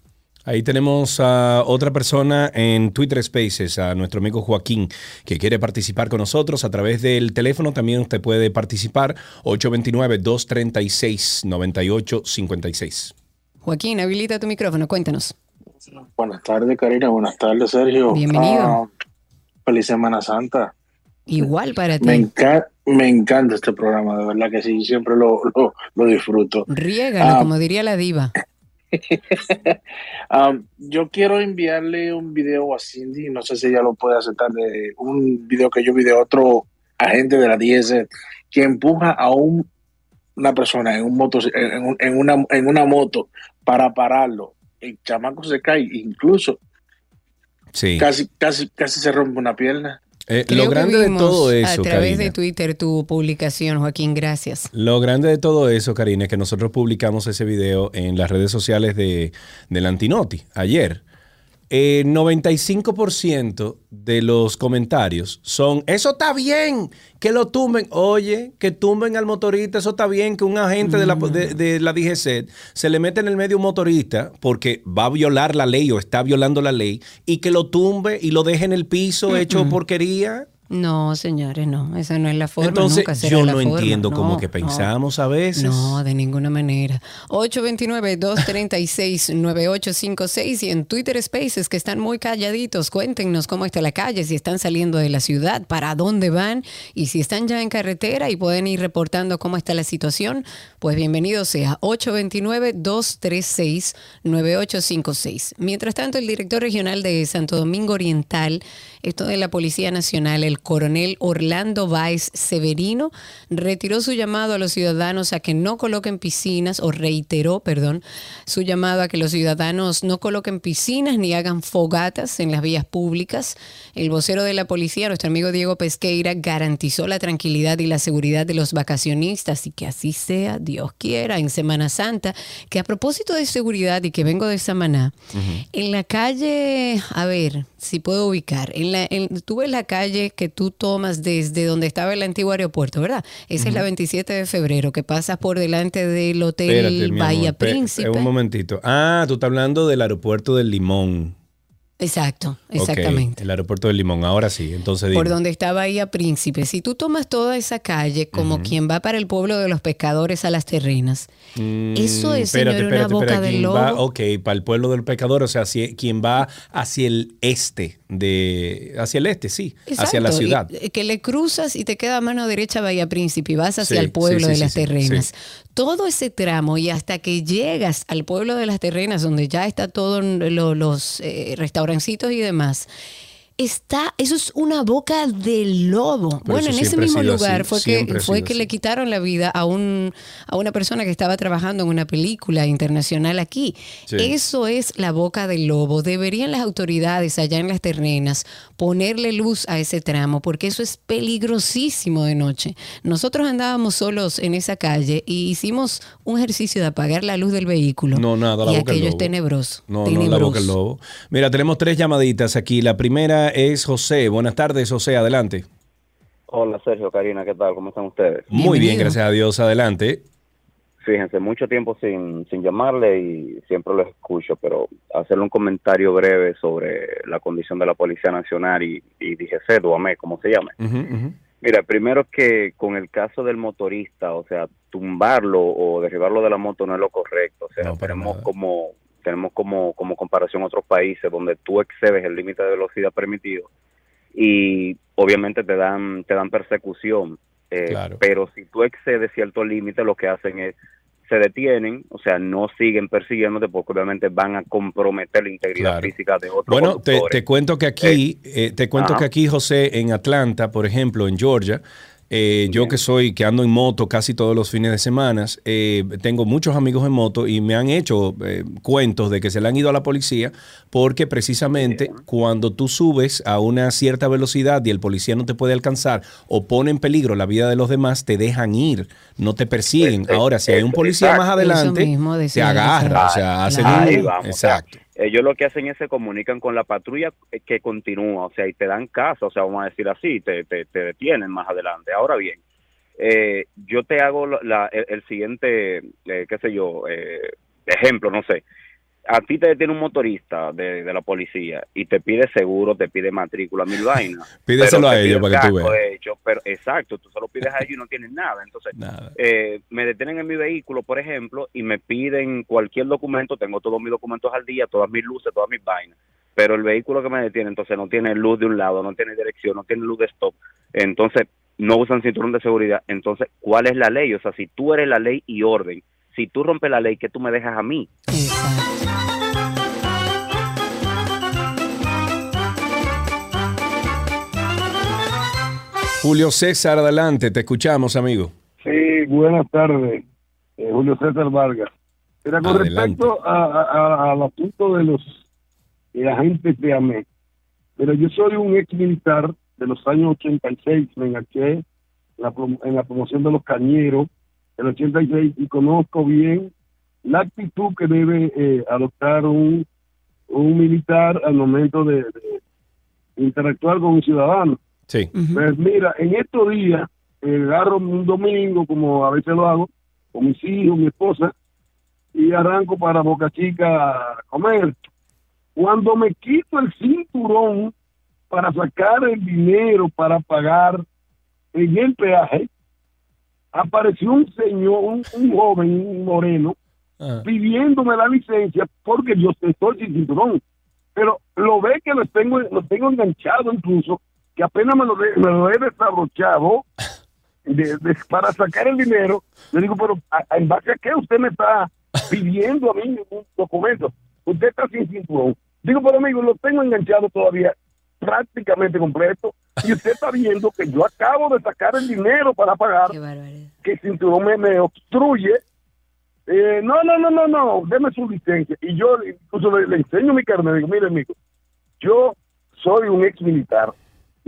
Ahí tenemos a otra persona en Twitter Spaces, a nuestro amigo Joaquín, que quiere participar con nosotros a través del teléfono. También usted puede participar 829-236-9856. Joaquín, habilita tu micrófono, cuéntanos. Buenas tardes, Karina. Buenas tardes, Sergio. Bienvenido. Ah, feliz Semana Santa. Igual para ti. Me, enca- me encanta este programa, de verdad que sí, siempre lo, lo, lo disfruto. Riégalo, Ah, como diría la diva. Ah, [laughs] yo quiero enviarle un video a Cindy, no sé si ella lo puede aceptar, de un video que yo vi de otro agente de la DS que empuja a un- una persona en, un moto, en, un- en una, en una moto para pararlo. El chamaco se cae, incluso Sí. casi, casi, casi se rompe una pierna. Eh, lo grande de todo eso, A través Karina, de Twitter tu publicación, Joaquín, gracias. Lo grande de todo eso, Karina, es que nosotros publicamos ese video en las redes sociales de, del Antinoti ayer. Eh, 95% de los comentarios son, eso está bien, que lo tumben. Oye, que tumben al motorista, eso está bien, que un agente de la, de, de la DGC se le mete en el medio un motorista porque va a violar la ley o está violando la ley y que lo tumbe y lo deje en el piso hecho porquería. No, señores, no. Esa no es la forma. Entonces, nunca será yo la no forma. entiendo cómo No, que no. pensamos a veces. No, de ninguna manera. 829-236-9856 y en Twitter Spaces que están muy calladitos. Cuéntenos cómo está la calle, si están saliendo de la ciudad, para dónde van y si están ya en carretera y pueden ir reportando cómo está la situación, pues bienvenido sea. 829-236-9856. Mientras tanto, el director regional de Santo Domingo Oriental, esto de la Policía Nacional, el coronel Orlando Valls Severino, retiró su llamado a los ciudadanos a que no coloquen piscinas, o reiteró, perdón, su llamado a que los ciudadanos no coloquen piscinas ni hagan fogatas en las vías públicas. El vocero de la policía, nuestro amigo Diego Pesqueira, garantizó la tranquilidad y la seguridad de los vacacionistas y que así sea, Dios quiera, en Semana Santa, que a propósito de seguridad y que vengo de Samaná, en la calle, a ver si puedo ubicar, en la, en, tú ves la calle que tú tomas desde donde estaba el antiguo aeropuerto, ¿verdad? Esa es la 27 de febrero, que pasas por delante del hotel Espérate, Bahía amor, pe- Príncipe. Un momentito. Ah, tú estás hablando del aeropuerto del Limón. Exacto, exactamente. el aeropuerto del Limón. Ahora sí, entonces Por dime. donde está Bahía Príncipe. Si tú tomas toda esa calle como quien va para el pueblo de los pescadores a las terrenas, Mm, eso es, espérate, señor, una espérate, boca espérate, del ¿quién va? lobo. ok, para el pueblo del pecador, o sea, hacia- quien va hacia el este, de, hacia el este, sí, hacia la ciudad. y- que le cruzas y te queda a mano derecha Bahía Príncipe y vas hacia Sí, el pueblo sí, sí, de las terrenas. Todo ese tramo y hasta que llegas al pueblo de las terrenas, donde ya está todos los eh, restaurancitos y demás. Está, eso es una boca del lobo. Pero bueno, en ese mismo lugar así, fue siempre que fue que así. le quitaron la vida a un a una persona que estaba trabajando en una película internacional aquí. Sí. Eso es la boca del lobo. Deberían las autoridades allá en las terrenas ponerle luz a ese tramo porque eso es peligrosísimo de noche. Nosotros andábamos solos en esa calle y hicimos un ejercicio de apagar la luz del vehículo. No, nada, la y boca del aquello es lobo. tenebroso. No, no, la tenebroso. boca del lobo. Mira, tenemos tres llamaditas aquí. La primera es José. Buenas tardes, José, adelante. Hola Sergio, Karina, ¿qué tal? ¿Cómo están ustedes? Muy bien, gracias a Dios, adelante. Fíjense, mucho tiempo sin, sin llamarle y siempre los escucho, pero hacerle un comentario breve sobre la condición de la Policía Nacional y, y DGC, Duamé, como se llame. Mira, primero que con el caso del motorista, o sea, tumbarlo o derribarlo de la moto no es lo correcto. O sea, tenemos como tenemos como, como comparación a otros países donde tú excedes el límite de velocidad permitido y obviamente te dan te dan persecución. Eh, Claro. Pero si tú excedes cierto límite, lo que hacen es se detienen, o sea, no siguen persiguiéndote porque obviamente van a comprometer la integridad Claro. física de otros Bueno, te, te cuento que aquí, eh, te cuento ajá. que aquí, José, en Atlanta, por ejemplo, en Georgia, eh, yo que soy, que ando en moto casi todos los fines de semana, eh, tengo muchos amigos en moto y me han hecho eh, cuentos de que se le han ido a la policía porque precisamente cuando tú subes a una cierta velocidad y el policía no te puede alcanzar o pone en peligro la vida de los demás, te dejan ir, no te persiguen. Ahora, si hay un policía más adelante, te agarra, o sea, hacen Ahí un... vamos, o sea, Exacto. Ellos lo que hacen es se comunican con la patrulla que continúa, o sea, y te dan caso, o sea, vamos a decir así, te, te, te detienen más adelante. Ahora bien, eh, yo te hago la- el, el siguiente, eh, qué sé yo, eh, ejemplo, no sé. A ti te detiene un motorista de, de la policía y te pide seguro, te pide matrícula, mil vainas. [laughs] Pídeselo a ellos para que tú veas. hecho, pero exacto, tú solo pides a ellos y no tienes nada. Entonces, eh, me detienen en mi vehículo, por ejemplo, y me piden cualquier documento, tengo todos mis documentos al día, todas mis luces, todas mis vainas, pero el vehículo que me detiene, entonces no tiene luz de un lado, no tiene dirección, no tiene luz de stop, entonces no usan cinturón de seguridad, entonces, ¿cuál es la ley? O sea, si tú eres la ley y orden, si tú rompes la ley, ¿qué tú me dejas a mí? Julio César, adelante, te escuchamos, amigo. Sí, buenas tardes. Eh, Julio César Vargas. Mira, con Adelante. respecto a- a- a- al asunto de los eh, agentes de AME, pero yo soy un ex militar de los años 86, me enganché en la, en la promoción de los cañeros del 86 y conozco bien la actitud que debe eh, adoptar un, un militar al momento de, de interactuar con un ciudadano. Sí. Pues mira, en estos días, eh, agarro un domingo, como a veces lo hago, con mis hijos, mi esposa, y arranco para Boca Chica a comer. Cuando me quito el cinturón para sacar el dinero para pagar en el peaje, apareció un señor, un, un joven, un moreno, pidiéndome la licencia porque yo estoy sin cinturón. Pero lo ve que lo tengo, lo tengo enganchado incluso, que apenas me lo, de- me lo he desabrochado de- de- para sacar el dinero. Le digo, pero ¿a- a- ¿en base a qué usted me está pidiendo a mí un documento? Usted está sin cinturón. Digo, pero amigo, lo tengo enganchado todavía prácticamente completo y usted está viendo que yo acabo de sacar el dinero para pagar, que el cinturón me, me obstruye. Eh, no, no, no, no, no, deme su licencia. Y yo incluso le, le enseño mi carnet, digo, mire, amigo, yo soy un ex militar,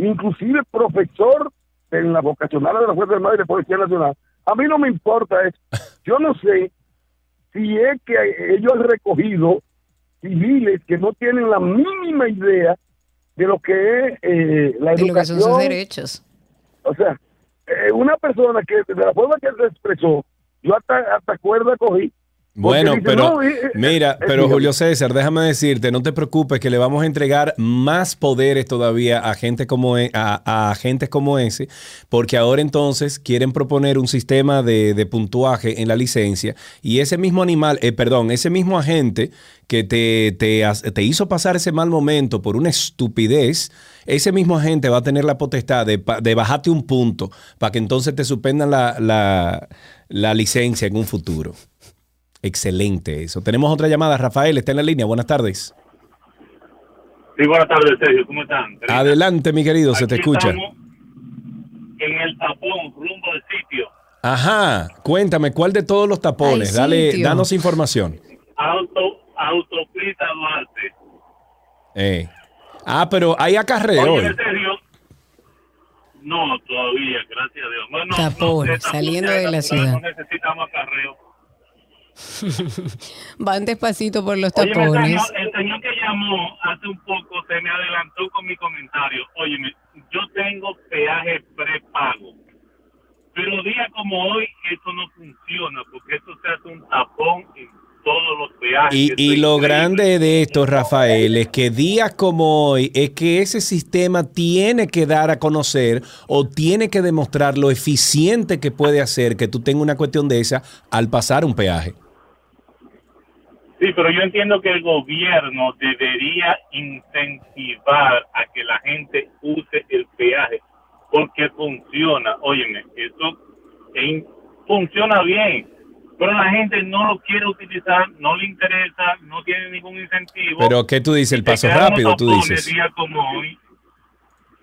inclusive profesor en la vocacional de la Fuerza Armada y de Policía Nacional. A mí no me importa eso. [laughs] Yo no sé si es que ellos han recogido civiles que no tienen la mínima idea de lo que es eh, la De lo que son sus educación. derechos. O sea, eh, una persona que de la forma que se expresó, yo hasta, hasta cuerda cogí. Bueno, dice, pero no, eh, eh, mira, eh, pero dígame. Julio César, déjame decirte, no te preocupes que le vamos a entregar más poderes todavía a gente como e- a, a agentes como ese, porque ahora entonces quieren proponer un sistema de, de puntuaje en la licencia y ese mismo animal, eh, perdón, ese mismo agente que te, te, has- te hizo pasar ese mal momento por una estupidez, ese mismo agente va a tener la potestad de, de bajarte un punto para que entonces te suspendan la, la- la licencia en un futuro. Excelente eso. Tenemos otra llamada. Rafael está en la línea. Buenas tardes. Sí, buenas tardes, Sergio. ¿Cómo están? Adelante, mi querido. Se te escucha. En el tapón, rumbo al sitio. Ajá. Cuéntame, ¿cuál de todos los tapones? Ay, Dale, sitio. danos información. Auto, autopista Duarte. Eh. Ah, pero hay acarreo Oye, serio. No, todavía, gracias a Dios. Bueno, Tapón, no tapón saliendo de la ciudad. No necesitamos acarreo. [laughs] Van despacito por los Oye, el tapones. señor, el señor que llamó hace un poco se me adelantó con mi comentario. Óyeme, yo tengo peaje prepago. Pero día como hoy, eso no funciona porque eso se hace un tapón en todos los peajes. Y, lo increíble. grande de esto, Rafael, es que días como hoy, es que ese sistema tiene que dar a conocer o tiene que demostrar lo eficiente que puede hacer que tú tengas una cuestión de esa al pasar un peaje. Sí, pero yo entiendo que el gobierno debería incentivar a que la gente use el peaje porque funciona. Óyeme, eso es- funciona bien, pero la gente no lo quiere utilizar, no le interesa, no tiene ningún incentivo. Pero, ¿qué tú dices? El paso rápido, tú dices. días como hoy.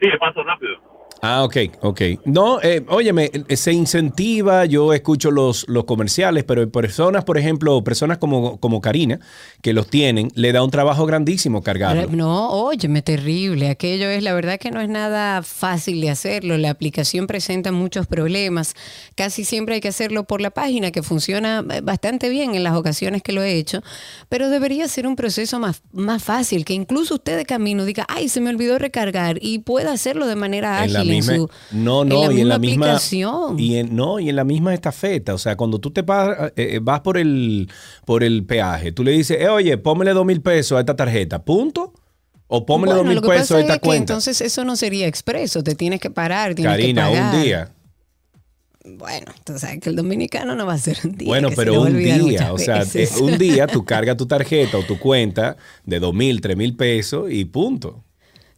Sí, el paso rápido. Ah, ok, ok. No, eh, óyeme, eh, se incentiva, yo escucho los, los comerciales, pero personas, por ejemplo, personas como, como Karina, que los tienen, le da un trabajo grandísimo cargarlo. No, óyeme, terrible. Aquello es, la verdad que no es nada fácil de hacerlo. La aplicación presenta muchos problemas. Casi siempre hay que hacerlo por la página, que funciona eh, bastante bien en las ocasiones que lo he hecho. Pero debería ser un proceso más, más fácil, que incluso usted de camino diga, ay, se me olvidó recargar y pueda hacerlo de manera ágil en, misma, su, no, en no, la y en la misma aplicación. y en, no, y en la misma estafeta, o sea, cuando tú te vas, eh, vas por el por el peaje, tú le dices, eh, oye, pómele dos mil pesos a esta tarjeta, punto, o pómele dos mil pesos a esta es que cuenta. entonces eso no sería expreso, te tienes que parar, tienes Karina, que pagar. un día. Bueno, tú sabes que el dominicano no va a ser un día. Bueno, pero un día, o sea, veces. eh, un día tú [laughs] cargas tu tarjeta o tu cuenta de dos mil, tres mil pesos y punto.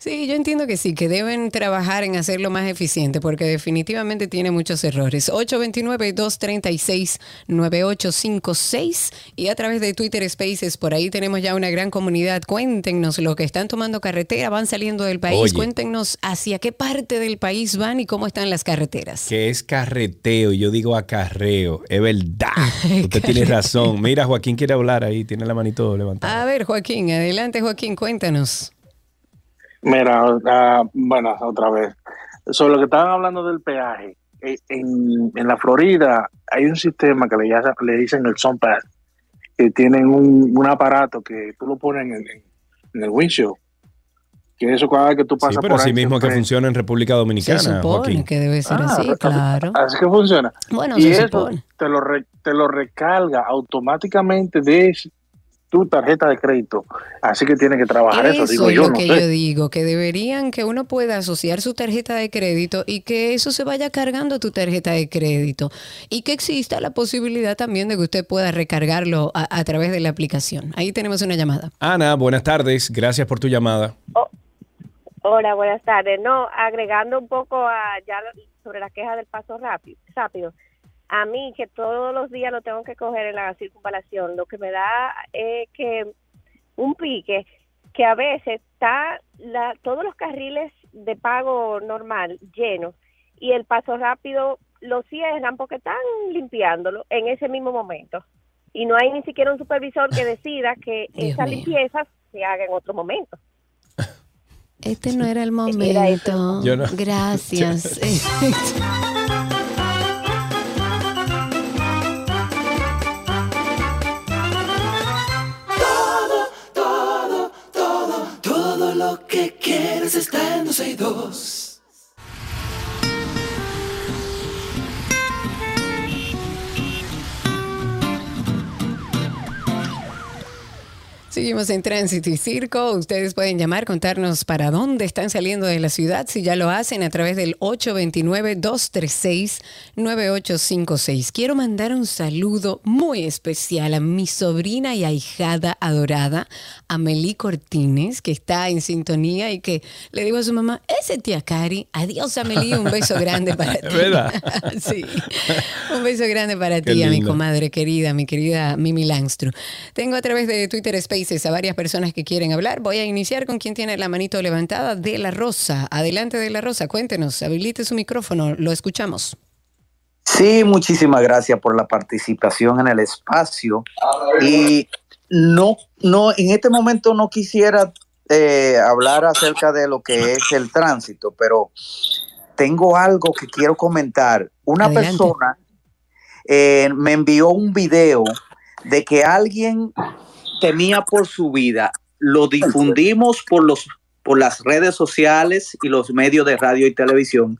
Sí, yo entiendo que sí, que deben trabajar en hacerlo más eficiente porque definitivamente tiene muchos errores. 829-236-9856 y a través de Twitter Spaces, por ahí tenemos ya una gran comunidad. Cuéntenos lo que están tomando carretera, van saliendo del país. Oye. Cuéntenos hacia qué parte del país van y cómo están las carreteras. Que es carreteo, yo digo acarreo, es verdad. [laughs] Usted tiene razón. Mira, Joaquín quiere hablar ahí, tiene la manito levantada. A ver, Joaquín, adelante Joaquín, cuéntanos. Mira, ah, bueno, otra vez. Sobre lo que estaban hablando del peaje, eh, en, en la Florida hay un sistema que le, le dicen el Sunpass, que tienen un, un aparato que tú lo pones en el, en el windshield. Que eso cada vez que tú Sí, pasas pero por así ahí, mismo que funciona en República Dominicana, Se supone Joaquín. que debe ser Ah, así, claro. Así que funciona. Bueno, y se eso supone. te lo, re- te lo recarga automáticamente de tu tarjeta de crédito. Así que tiene que trabajar eso, Eso digo es yo, lo no que sé. yo digo, que deberían que uno pueda asociar su tarjeta de crédito y que eso se vaya cargando a tu tarjeta de crédito y que exista la posibilidad también de que usted pueda recargarlo a, a través de la aplicación. Ahí tenemos una llamada. Ana, buenas tardes. Gracias por tu llamada. Hola, buenas tardes. No, agregando un poco a ya sobre la queja del paso rápido, rápido. A mí que todos los días lo tengo que coger en la circunvalación, lo que me da es que un pique que a veces está la, todos los carriles de pago normal llenos y el paso rápido lo cierran porque están limpiándolo en ese mismo momento y no hay ni siquiera un supervisor que decida que [laughs] Dios esa mío. limpieza se haga en otro momento. Este no era el momento. Yo no. Gracias. [laughs] [laughs] lo que quieres está en 12 y 2. Seguimos en Tránsito y Circo. Ustedes pueden llamar, contarnos para dónde están saliendo de la ciudad. Si ya lo hacen a través del 829-236-9856. Quiero mandar un saludo muy especial a mi sobrina y ahijada adorada, Amelie Cortines, que está en sintonía y que le digo a su mamá, ese tía Cari, adiós Amelie, un beso grande para [laughs] ti. ¿Verdad? [laughs] sí. Un beso grande para Qué ti, a mi comadre querida, mi querida Mimi Langstru. Tengo a través de Twitter Spaces a varias personas que quieren hablar. Voy a iniciar con quien tiene la manito levantada, De La Rosa. Adelante, De La Rosa, cuéntenos, habilite su micrófono, lo escuchamos. Sí, muchísimas gracias por la participación en el espacio. Y no, no, en este momento no quisiera eh, hablar acerca de lo que es el tránsito, pero tengo algo que quiero comentar. Una Adelante. persona eh, me envió un video de que alguien temía por su vida. Lo difundimos por los por las redes sociales y los medios de radio y televisión.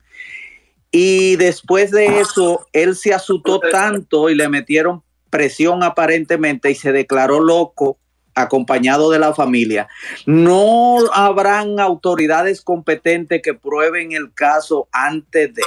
Y después de eso, él se asustó tanto y le metieron presión aparentemente y se declaró loco acompañado de la familia. No habrán autoridades competentes que prueben el caso antes de.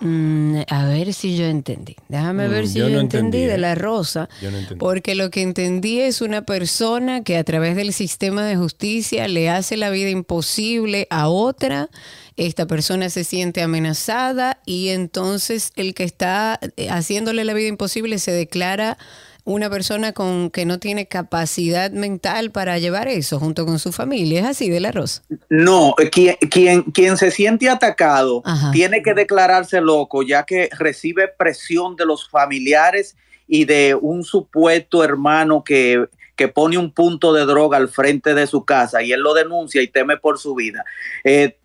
Mm, a ver si yo entendí. Déjame Mm, ver si yo yo, no entendí, entendí, de ¿eh? La Rosa. Yo no entendí. Porque lo que entendí es una persona que a través del sistema de justicia le hace la vida imposible a otra. Esta persona se siente amenazada y entonces el que está eh, haciéndole la vida imposible se declara una persona con que no tiene capacidad mental para llevar eso junto con su familia. Es así de la Rosa. No, eh, quien, quien, quien se siente atacado Ajá. tiene que declararse loco, ya que recibe presión de los familiares y de un supuesto hermano que, que pone un punto de droga al frente de su casa y él lo denuncia y teme por su vida. Eh,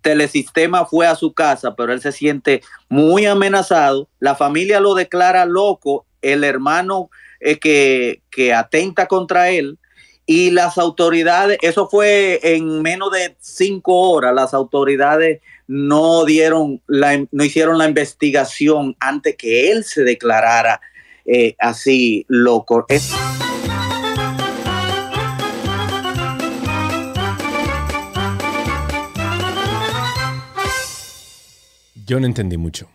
Telesistema fue a su casa, pero él se siente muy amenazado. La familia lo declara loco, el hermano eh, que, que atenta contra él y las autoridades, eso fue en menos de cinco horas, las autoridades no dieron, la, no hicieron la investigación antes que él se declarara eh, así loco. Yo no entendí mucho.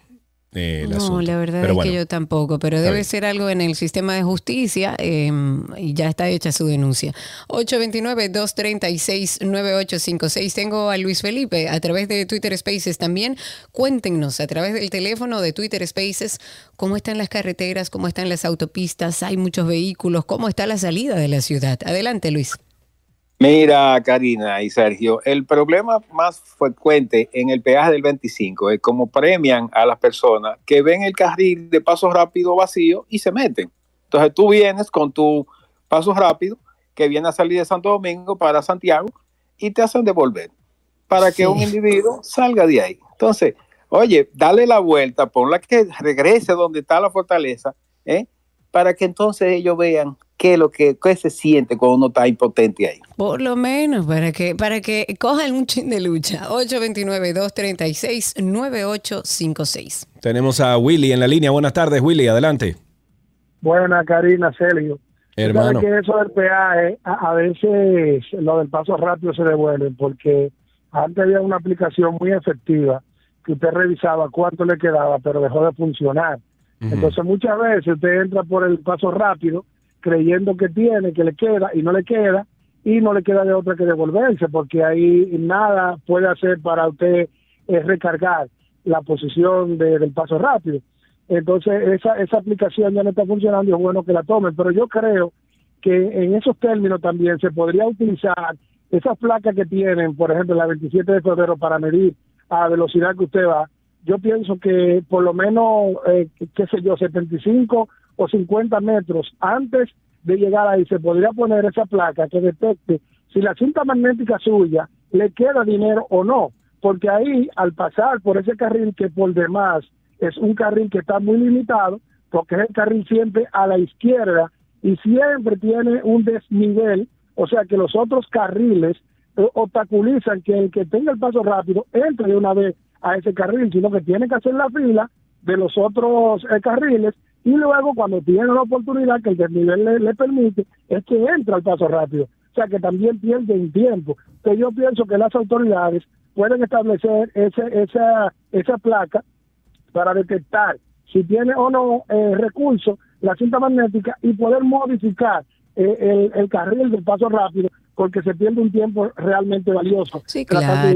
Eh, el No, asunto. la verdad Pero es bueno, que yo tampoco, pero debe bien. ser algo en el sistema de justicia eh, y ya está hecha su denuncia. 829-236-9856. Tengo a Luis Felipe a través de Twitter Spaces también. Cuéntenos a través del teléfono de Twitter Spaces cómo están las carreteras, cómo están las autopistas, hay muchos vehículos, cómo está la salida de la ciudad. Adelante, Luis. Mira, Karina y Sergio, el problema más frecuente en el peaje del 25 es cómo premian a las personas que ven el carril de paso rápido vacío y se meten. Entonces tú vienes con tu paso rápido que viene a salir de Santo Domingo para Santiago y te hacen devolver para que un individuo salga de ahí. Entonces, oye, dale la vuelta, ponla que regrese donde está la fortaleza, ¿eh? para que entonces ellos vean qué es lo que qué se siente cuando uno está impotente ahí. Por lo menos, para que, para que cojan un chin de lucha. 829-236-9856. Tenemos a Willy en la línea. Buenas tardes, Willy, adelante. Buena, Karina, Sergio. Hermano. Que eso del peaje, a, a veces lo del paso rápido se devuelve, porque antes había una aplicación muy efectiva que usted revisaba cuánto le quedaba, pero dejó de funcionar. Entonces muchas veces usted entra por el paso rápido creyendo que tiene, que le queda y no le queda, y no le queda de otra que devolverse, porque ahí nada puede hacer para usted eh, recargar la posición de- del paso rápido. Entonces esa, esa aplicación ya no está funcionando y es bueno que la tomen, pero yo creo que en esos términos también se podría utilizar esas placas que tienen, por ejemplo, la 27 de febrero para medir a velocidad que usted va. Yo pienso que por lo menos, eh, qué sé yo, 75 o 50 metros antes de llegar ahí se podría poner esa placa que detecte si la cinta magnética suya le queda dinero o no, porque ahí al pasar por ese carril que por demás es un carril que está muy limitado, porque es el carril siempre a la izquierda y siempre tiene un desnivel, o sea que los otros carriles eh, obstaculizan que el que tenga el paso rápido entre de una vez a ese carril, sino que tiene que hacer la fila de los otros eh, carriles y luego cuando tiene la oportunidad que el desnivel le, permite, es que entra al paso rápido. O sea que también pierden tiempo. Entonces yo pienso que las autoridades pueden establecer ese, esa, esa placa para detectar si tiene o no eh, recursos la cinta magnética y poder modificar eh, el, el carril del paso rápido porque se pierde un tiempo realmente valioso. Sí, de claro.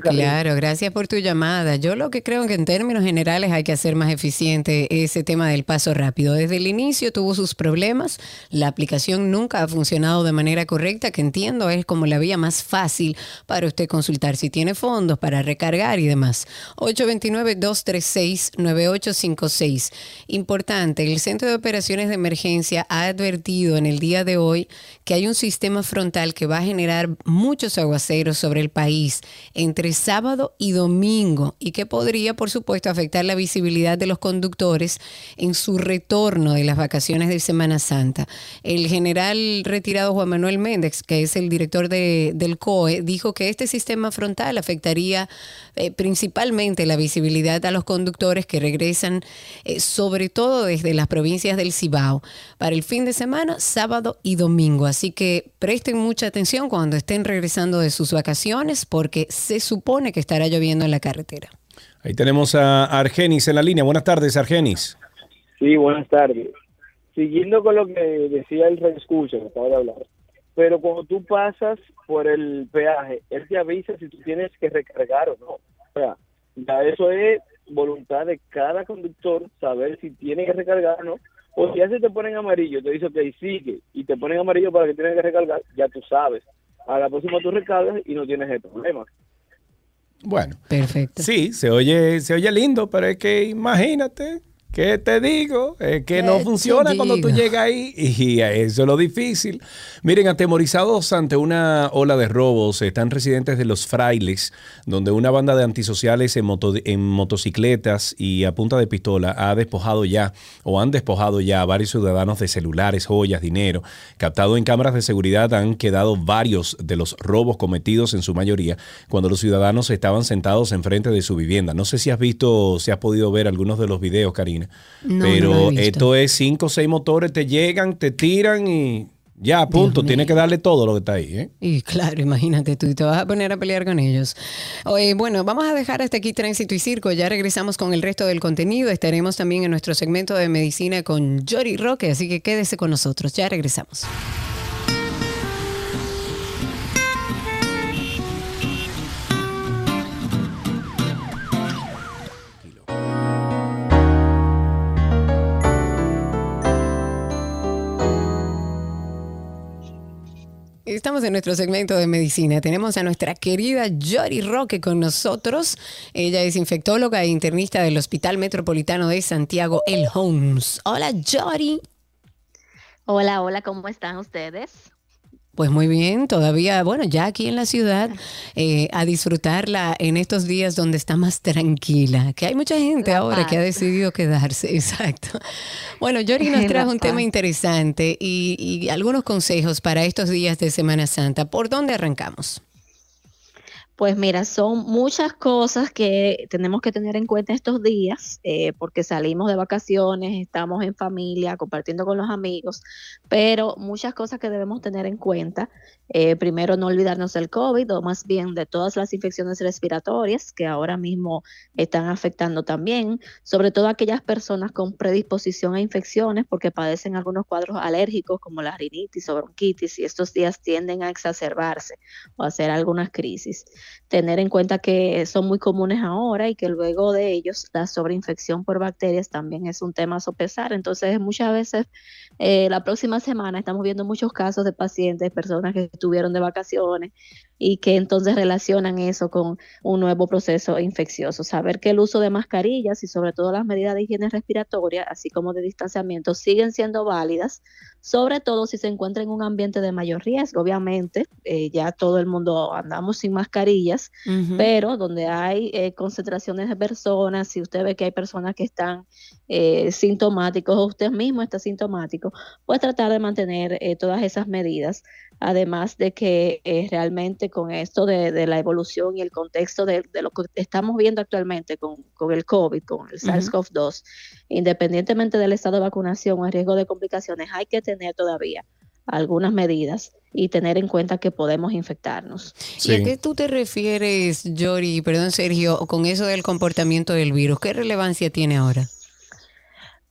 Claro, gracias por tu llamada. Yo lo que creo que en términos generales hay que hacer más eficiente ese tema del paso rápido. Desde el inicio tuvo sus problemas, la aplicación nunca ha funcionado de manera correcta, que entiendo es como la vía más fácil para usted consultar si tiene fondos para recargar y demás. 829-236-9856. Importante, el Centro de Operaciones de Emergencia ha advertido en el día de hoy que hay un sistema frontal que va a generar muchos aguaceros sobre el país entre sábado y domingo y que podría, por supuesto, afectar la visibilidad de los conductores en su retorno de las vacaciones de Semana Santa. El general retirado Juan Manuel Méndez, que es el director de- del COE, dijo que este sistema frontal afectaría eh, principalmente la visibilidad a los conductores que regresan, eh, sobre todo desde las provincias del Cibao, para el fin de semana, sábado y domingo. Así que presten mucha atención cuando estén regresando de sus vacaciones, porque se supone que estará lloviendo en la carretera. Ahí tenemos a Argenis en la línea. Buenas tardes, Argenis. Sí, buenas tardes. Siguiendo con lo que decía el reescucha que acaba de hablar, pero cuando tú pasas por el peaje, él te avisa si tú tienes que recargar o no. O sea, ya eso es voluntad de cada conductor saber si tiene que recargar o no. O si ya se te ponen amarillo, te dice que sigue y te ponen amarillo para que tienes que recargar, ya tú sabes. A la próxima tú recargas y no tienes el problema. Bueno. Perfecto. Sí, se oye, se oye lindo, pero es que imagínate, ¿qué te digo? Es que no ¿Qué funciona cuando tú llegas ahí y [laughs] eso es lo difícil. Miren, atemorizados ante una ola de robos están residentes de Los Frailes, donde una banda de antisociales en, moto- en motocicletas y a punta de pistola ha despojado ya o han despojado ya a varios ciudadanos de celulares, joyas, dinero. Captado en cámaras de seguridad han quedado varios de los robos cometidos en su mayoría cuando los ciudadanos estaban sentados enfrente de su vivienda. No sé si has visto, si has podido ver algunos de los videos, Karina. No pero esto es cinco o seis motores, te llegan, te tiran y ya, a punto. Tienes que darle todo lo que está ahí. ¿eh? Y claro, imagínate tú, te vas a poner a pelear con ellos. Oye, bueno, vamos a dejar hasta aquí Tránsito y Circo. Ya regresamos con el resto del contenido. Estaremos también en nuestro segmento de medicina con Jory Roque, así que quédese con nosotros. Ya regresamos. Estamos en nuestro segmento de medicina. Tenemos a nuestra querida Jory Roque con nosotros. Ella es infectóloga e internista del Hospital Metropolitano de Santiago, El Homes. Hola, Jory. Hola, hola, ¿cómo están ustedes? Pues muy bien, todavía, bueno, ya aquí en la ciudad, eh, a disfrutarla en estos días donde está más tranquila, que hay mucha gente ahora que ha decidido quedarse, [laughs] exacto. Bueno, Yori nos [laughs] trajo un tema interesante y, y algunos consejos para estos días de Semana Santa. ¿Por dónde arrancamos? Pues mira, son muchas cosas que tenemos que tener en cuenta estos días, eh, porque salimos de vacaciones, estamos en familia, compartiendo con los amigos, pero muchas cosas que debemos tener en cuenta. Eh, primero, no olvidarnos del COVID, o más bien de todas las infecciones respiratorias que ahora mismo están afectando también, sobre todo aquellas personas con predisposición a infecciones, porque padecen algunos cuadros alérgicos como la rinitis o bronquitis, y estos días tienden a exacerbarse o a hacer algunas crisis tener en cuenta que son muy comunes ahora y que luego de ellos la sobreinfección por bacterias también es un tema a sopesar. Entonces, muchas veces eh, la próxima semana estamos viendo muchos casos de pacientes, personas que estuvieron de vacaciones y que entonces relacionan eso con un nuevo proceso infeccioso. Saber que el uso de mascarillas y sobre todo las medidas de higiene respiratoria, así como de distanciamiento, siguen siendo válidas, sobre todo si se encuentra en un ambiente de mayor riesgo. Obviamente, eh, ya todo el mundo andamos sin mascarillas, pero donde hay eh, concentraciones de personas, si usted ve que hay personas que están eh, sintomáticos o usted mismo está sintomático, pues tratar de mantener eh, todas esas medidas. Además de que eh, realmente con esto de, de la evolución y el contexto de, de lo que estamos viendo actualmente con, con el COVID, con el Ujú. SARS-CoV-2, independientemente del estado de vacunación o el riesgo de complicaciones, hay que tener todavía algunas medidas y tener en cuenta que podemos infectarnos. ¿Y a qué tú te refieres, Yori, perdón Sergio, con eso del comportamiento del virus? ¿Qué relevancia tiene ahora?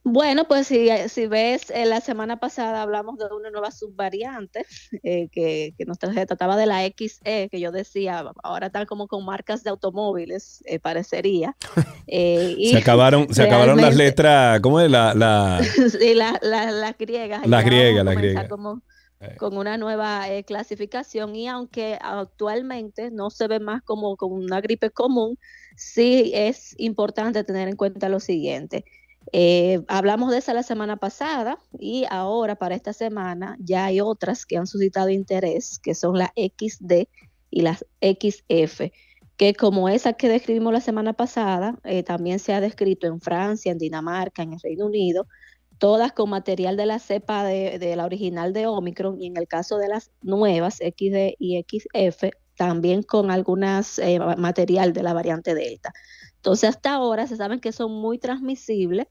Bueno, pues si, si ves, eh, la semana pasada hablamos de una nueva subvariante [laughs] eh, que, que nos trataba de la XE, que yo decía, ahora están como con marcas de automóviles, eh, parecería. [laughs] Eh, y Se acabaron, se acabaron las letras, ¿cómo es? La, la, [laughs] sí, la- la- las griegas. Las griegas, las griegas. como- con una nueva clasificación y aunque actualmente no se ve más como, como una gripe común, sí es importante tener en cuenta lo siguiente. Eh, hablamos de esa la semana pasada y ahora para esta semana ya hay otras que han suscitado interés, que son la XD y las XF, que como esa que describimos la semana pasada, eh, también se ha descrito en Francia, en Dinamarca, en el Reino Unido, todas con material de la cepa de, la original de Omicron y en el caso de las nuevas XD y XF, también con algunas eh, material de la variante Delta. Entonces hasta ahora se saben que son muy transmisibles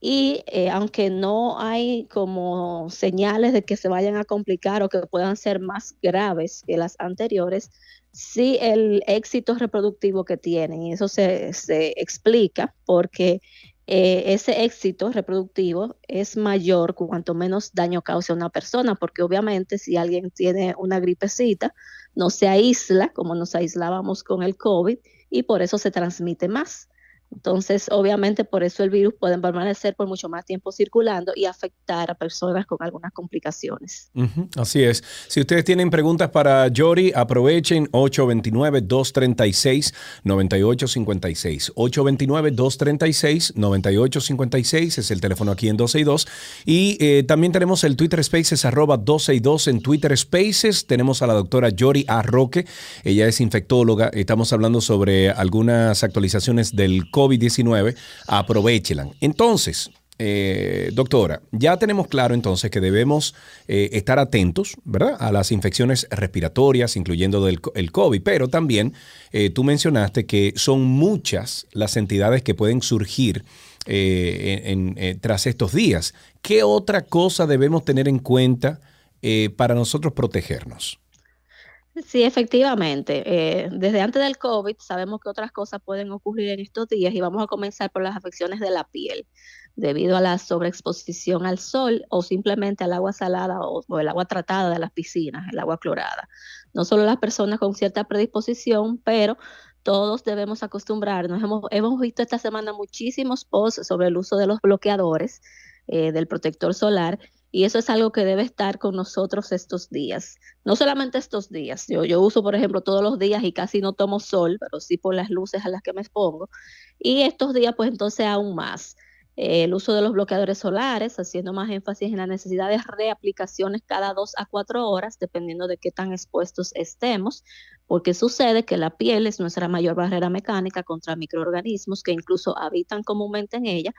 y eh, aunque no hay como señales de que se vayan a complicar o que puedan ser más graves que las anteriores, sí el éxito reproductivo que tienen. Y eso se, se explica porque eh, ese éxito reproductivo es mayor cuanto menos daño cause a una persona, porque obviamente si alguien tiene una gripecita, no se aísla como nos aislábamos con el COVID y por eso se transmite más. Entonces, obviamente, por eso el virus puede permanecer por mucho más tiempo circulando y afectar a personas con algunas complicaciones. Así es. Si ustedes tienen preguntas para Yori, aprovechen 829-236-9856. 829-236-9856 es el teléfono aquí en 12 y 2. Y eh, también tenemos el Twitter Spaces arroba 12 y 2 en Twitter Spaces. Tenemos a la doctora Yori Arroque. Ella es infectóloga. Estamos hablando sobre algunas actualizaciones del COVID-19. Aprovechenla. Entonces, eh, doctora, ya tenemos claro entonces que debemos eh, estar atentos, ¿verdad? A las infecciones respiratorias, incluyendo el COVID, pero también eh, tú mencionaste que son muchas las entidades que pueden surgir tras estos días. ¿Qué otra cosa debemos tener en cuenta para nosotros protegernos? Sí, efectivamente. Eh, desde antes del COVID sabemos que otras cosas pueden ocurrir en estos días y vamos a comenzar por las afecciones de la piel debido a la sobreexposición al sol o simplemente al agua salada o, el agua tratada de las piscinas, el agua clorada. No solo las personas con cierta predisposición, pero todos debemos acostumbrarnos. Hemos, hemos visto esta semana muchísimos posts sobre el uso de los bloqueadores, eh, del protector solar, y eso es algo que debe estar con nosotros estos días. No solamente estos días. Yo, yo uso, por ejemplo, todos los días y casi no tomo sol, pero sí por las luces a las que me expongo. Y estos días, pues entonces aún más. El uso de los bloqueadores solares, haciendo más énfasis en la necesidad de reaplicaciones cada dos a cuatro horas, dependiendo de qué tan expuestos estemos, porque sucede que la piel es nuestra mayor barrera mecánica contra microorganismos que incluso habitan comúnmente en ella,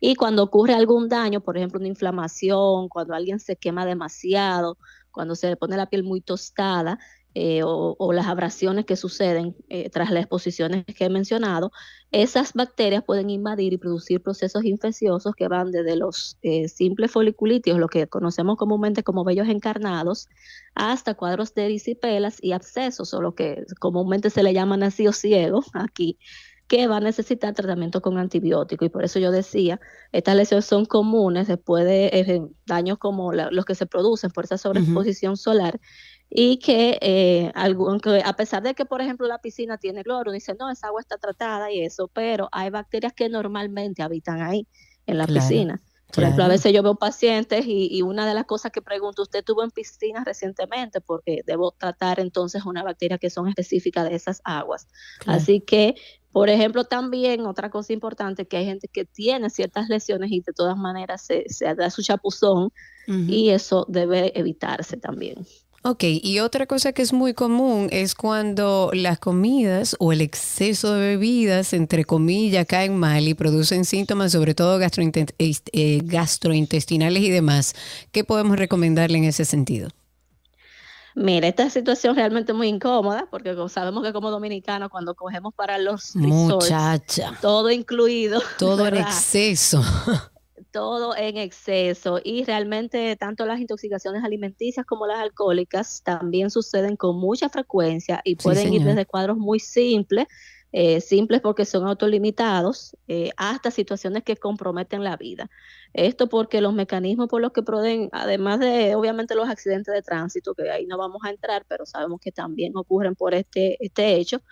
y cuando ocurre algún daño, por ejemplo, una inflamación, cuando alguien se quema demasiado, cuando se le pone la piel muy tostada, eh, o, o las abrasiones que suceden eh, tras las exposiciones que he mencionado, esas bacterias pueden invadir y producir procesos infecciosos que van desde los eh, simples foliculitios, lo que conocemos comúnmente como vellos encarnados, hasta cuadros de erisipelas y abscesos, o lo que comúnmente se le llama nacido ciego aquí, que va a necesitar tratamiento con antibiótico. Y por eso yo decía, estas lesiones son comunes después de eh, daños como la- los que se producen por esa sobreexposición solar y que, eh, algo- aunque a pesar de que, por ejemplo, la piscina tiene cloro, dice, no, esa agua está tratada y eso, pero hay bacterias que normalmente habitan ahí, en la Claro, piscina. Por ejemplo, a veces yo veo pacientes y, y una de las cosas que pregunto, ¿usted tuvo en piscina recientemente? Porque debo tratar entonces una bacteria que son específicas de esas aguas. Claro. Así que, por ejemplo, también otra cosa importante, que hay gente que tiene ciertas lesiones y de todas maneras se, se da su chapuzón y eso debe evitarse también. Ok, y otra cosa que es muy común es cuando las comidas o el exceso de bebidas, entre comillas, caen mal y producen síntomas, sobre todo eh, gastrointestinales y demás. ¿Qué podemos recomendarle en ese sentido? Mira, esta situación realmente muy incómoda, porque sabemos que como dominicanos, cuando cogemos para los resorts, Muchacha. todo incluido, Todo en ¿verdad? exceso. [laughs] todo en exceso y realmente tanto las intoxicaciones alimenticias como las alcohólicas también suceden con mucha frecuencia y Sí, pueden ir desde cuadros muy simples, eh, simples porque son autolimitados, eh, hasta situaciones que comprometen la vida. Esto porque los mecanismos por los que pueden, además de obviamente los accidentes de tránsito, que ahí no vamos a entrar, pero sabemos que también ocurren por este, este hecho,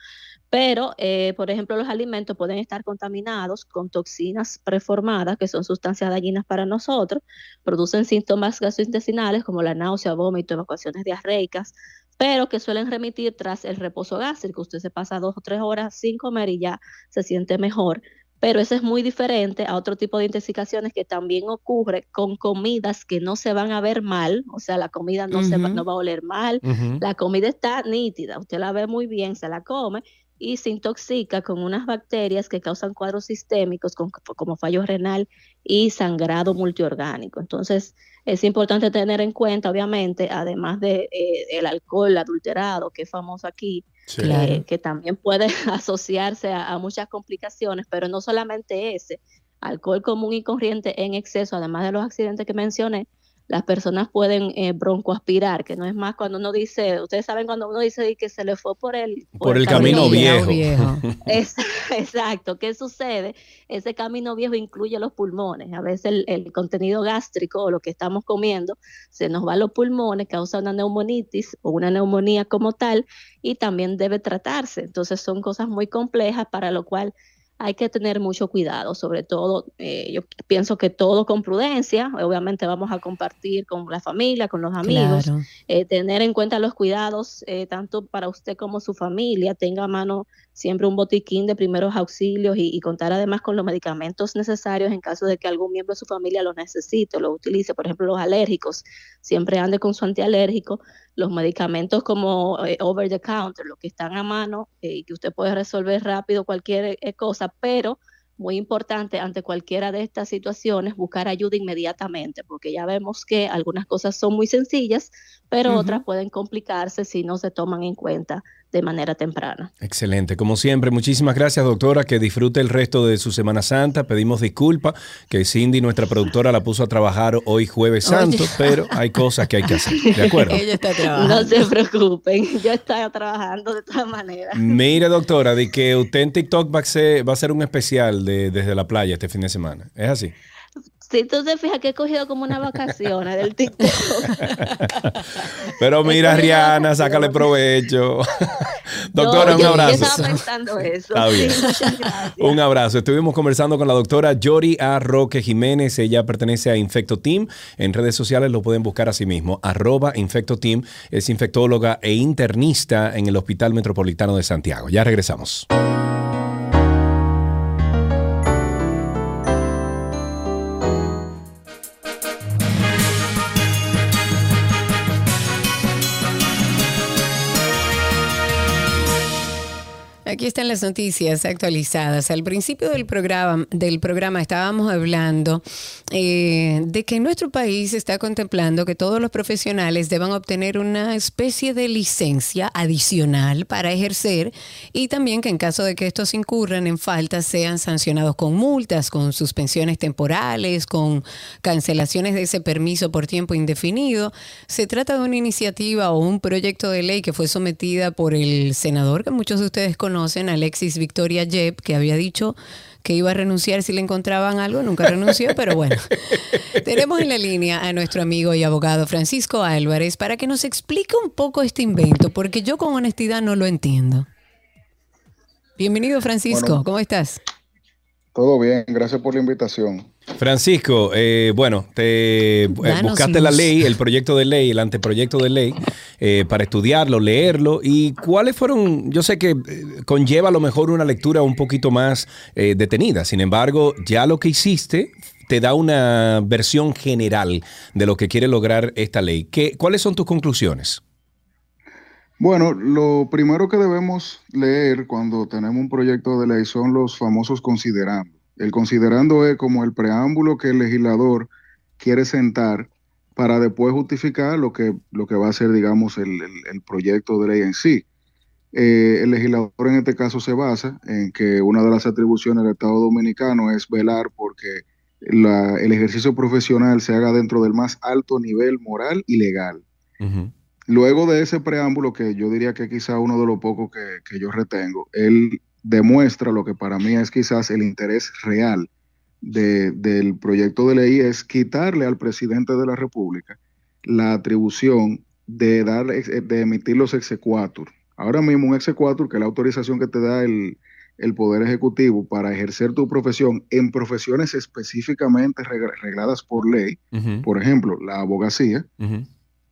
pero, eh, por ejemplo, los alimentos pueden estar contaminados con toxinas preformadas, que son sustancias dañinas para nosotros, producen síntomas gastrointestinales como la náusea, vómito, evacuaciones diarreicas, pero que suelen remitir tras el reposo gástrico. Usted se pasa dos o tres horas sin comer y ya se siente mejor. Pero eso es muy diferente a otro tipo de intoxicaciones que también ocurre con comidas que no se van a ver mal, o sea, la comida no, se va, Ujú. no va a oler mal, la comida está nítida, usted la ve muy bien, se la come y se intoxica con unas bacterias que causan cuadros sistémicos con- como fallo renal y sangrado multiorgánico. Entonces, es importante tener en cuenta, obviamente, además de eh, el alcohol adulterado, que es famoso aquí, Sí. eh, que también puede [laughs] asociarse a, a muchas complicaciones, pero no solamente ese, alcohol común y corriente en exceso, además de los accidentes que mencioné, las personas pueden eh, broncoaspirar, que no es más cuando uno dice, ustedes saben cuando uno dice que se le fue por el, Por el camino viejo. [laughs] Es- exacto. ¿Qué sucede? Ese camino viejo incluye los pulmones. A veces el, el contenido gástrico o lo que estamos comiendo se nos va a los pulmones, causa una neumonitis o una neumonía como tal y también debe tratarse. Entonces son cosas muy complejas para lo cual hay que tener mucho cuidado, sobre todo, eh, yo pienso que todo con prudencia, obviamente vamos a compartir con la familia, con los amigos, Claro. eh, tener en cuenta los cuidados, eh, tanto para usted como su familia, tenga a mano siempre un botiquín de primeros auxilios y, y contar además con los medicamentos necesarios en caso de que algún miembro de su familia los necesite o los utilice, por ejemplo los alérgicos, siempre ande con su antialérgico, los medicamentos como eh, over the counter, los que están a mano eh, y que usted puede resolver rápido cualquier eh, cosa, pero muy importante ante cualquiera de estas situaciones buscar ayuda inmediatamente, porque ya vemos que algunas cosas son muy sencillas, pero otras pueden complicarse si no se toman en cuenta de manera temprana. Excelente. Como siempre, muchísimas gracias, doctora. Que disfrute el resto de su Semana Santa. Pedimos disculpas que Cindy, nuestra productora, la puso a trabajar hoy Jueves Oye. Santo, [laughs] pero hay cosas que hay que hacer. ¿De acuerdo? No se preocupen, [laughs] yo estoy trabajando de todas maneras. Mire, doctora, de que usted en TikTok va a ser, va a ser un especial de, desde la playa este fin de semana. ¿Es así? Si tú te fijas que he cogido como unas vacaciones del TikTok. [laughs] Pero mira, Rihanna, sácale provecho. [laughs] doctora, No, un abrazo. Yo estaba pensando eso. Está bien. Sí, muchas gracias. Un abrazo. Estuvimos conversando con la doctora Yori A. Roque Jiménez. Ella pertenece a Infecto Team. En redes sociales lo pueden buscar a sí mismo. Arroba Infecto Team. Es infectóloga e internista en el Hospital Metropolitano de Santiago. Ya regresamos. Aquí están las noticias actualizadas. Al principio del programa, del programa estábamos hablando eh, de que nuestro país está contemplando que todos los profesionales deban obtener una especie de licencia adicional para ejercer y también que en caso de que estos incurran en faltas sean sancionados con multas, con suspensiones temporales, con cancelaciones de ese permiso por tiempo indefinido. Se trata de una iniciativa o un proyecto de ley que fue sometida por el senador que muchos de ustedes conocen, Alexis Victoria Jeb, que había dicho que iba a renunciar si le encontraban algo, nunca renunció, pero bueno. [laughs] Tenemos en la línea a nuestro amigo y abogado Francisco Álvarez para que nos explique un poco este invento, porque yo con honestidad no lo entiendo. Bienvenido Francisco, Bueno. ¿cómo estás? Todo bien, gracias por la invitación. Francisco, eh, bueno, te eh, buscaste la ley, el proyecto de ley, el anteproyecto de ley, eh, para estudiarlo, leerlo. ¿Y cuáles fueron? Yo sé que eh, conlleva a lo mejor una lectura un poquito más eh, detenida. Sin embargo, ya lo que hiciste te da una versión general de lo que quiere lograr esta ley. ¿Qué, ¿Cuáles son tus conclusiones? Bueno, lo primero que debemos leer cuando tenemos un proyecto de ley son los famosos considerando. El considerando es como el preámbulo que el legislador quiere sentar para después justificar lo que, lo que va a ser, digamos, el, el- el proyecto de ley en sí. Eh, el legislador en este caso se basa en que una de las atribuciones del Estado Dominicano es velar porque la- el ejercicio profesional se haga dentro del más alto nivel moral y legal. Luego de ese preámbulo, que yo diría que quizá uno de los pocos que, que yo retengo, él demuestra lo que para mí es quizás el interés real de- del proyecto de ley, es quitarle al presidente de la República la atribución de, dar, de emitir los exequatur. Ahora mismo un exequatur, que es la autorización que te da el, el Poder Ejecutivo para ejercer tu profesión en profesiones específicamente reg- regladas por ley, por ejemplo, la abogacía,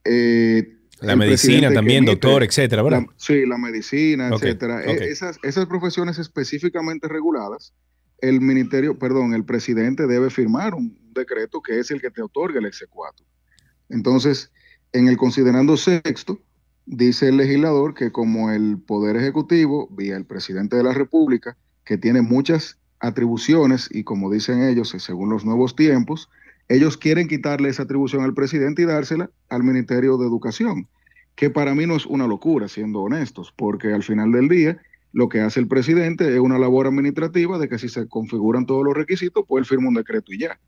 eh, La medicina también, emite- doctor, etcétera, ¿verdad? la- sí, la medicina, etcétera. E-. Esas, esas profesiones específicamente reguladas, el ministerio, perdón, el presidente debe firmar un decreto que es el que te otorga el exequatur. Entonces, en el considerando sexto, dice el legislador que como el Poder Ejecutivo, vía el presidente de la República, que tiene muchas atribuciones y como dicen ellos, según los nuevos tiempos, ellos quieren quitarle esa atribución al presidente y dársela al Ministerio de Educación, que para mí no es una locura, siendo honestos, porque al final del día lo que hace el presidente es una labor administrativa de que si se configuran todos los requisitos, pues él firma un decreto y ya.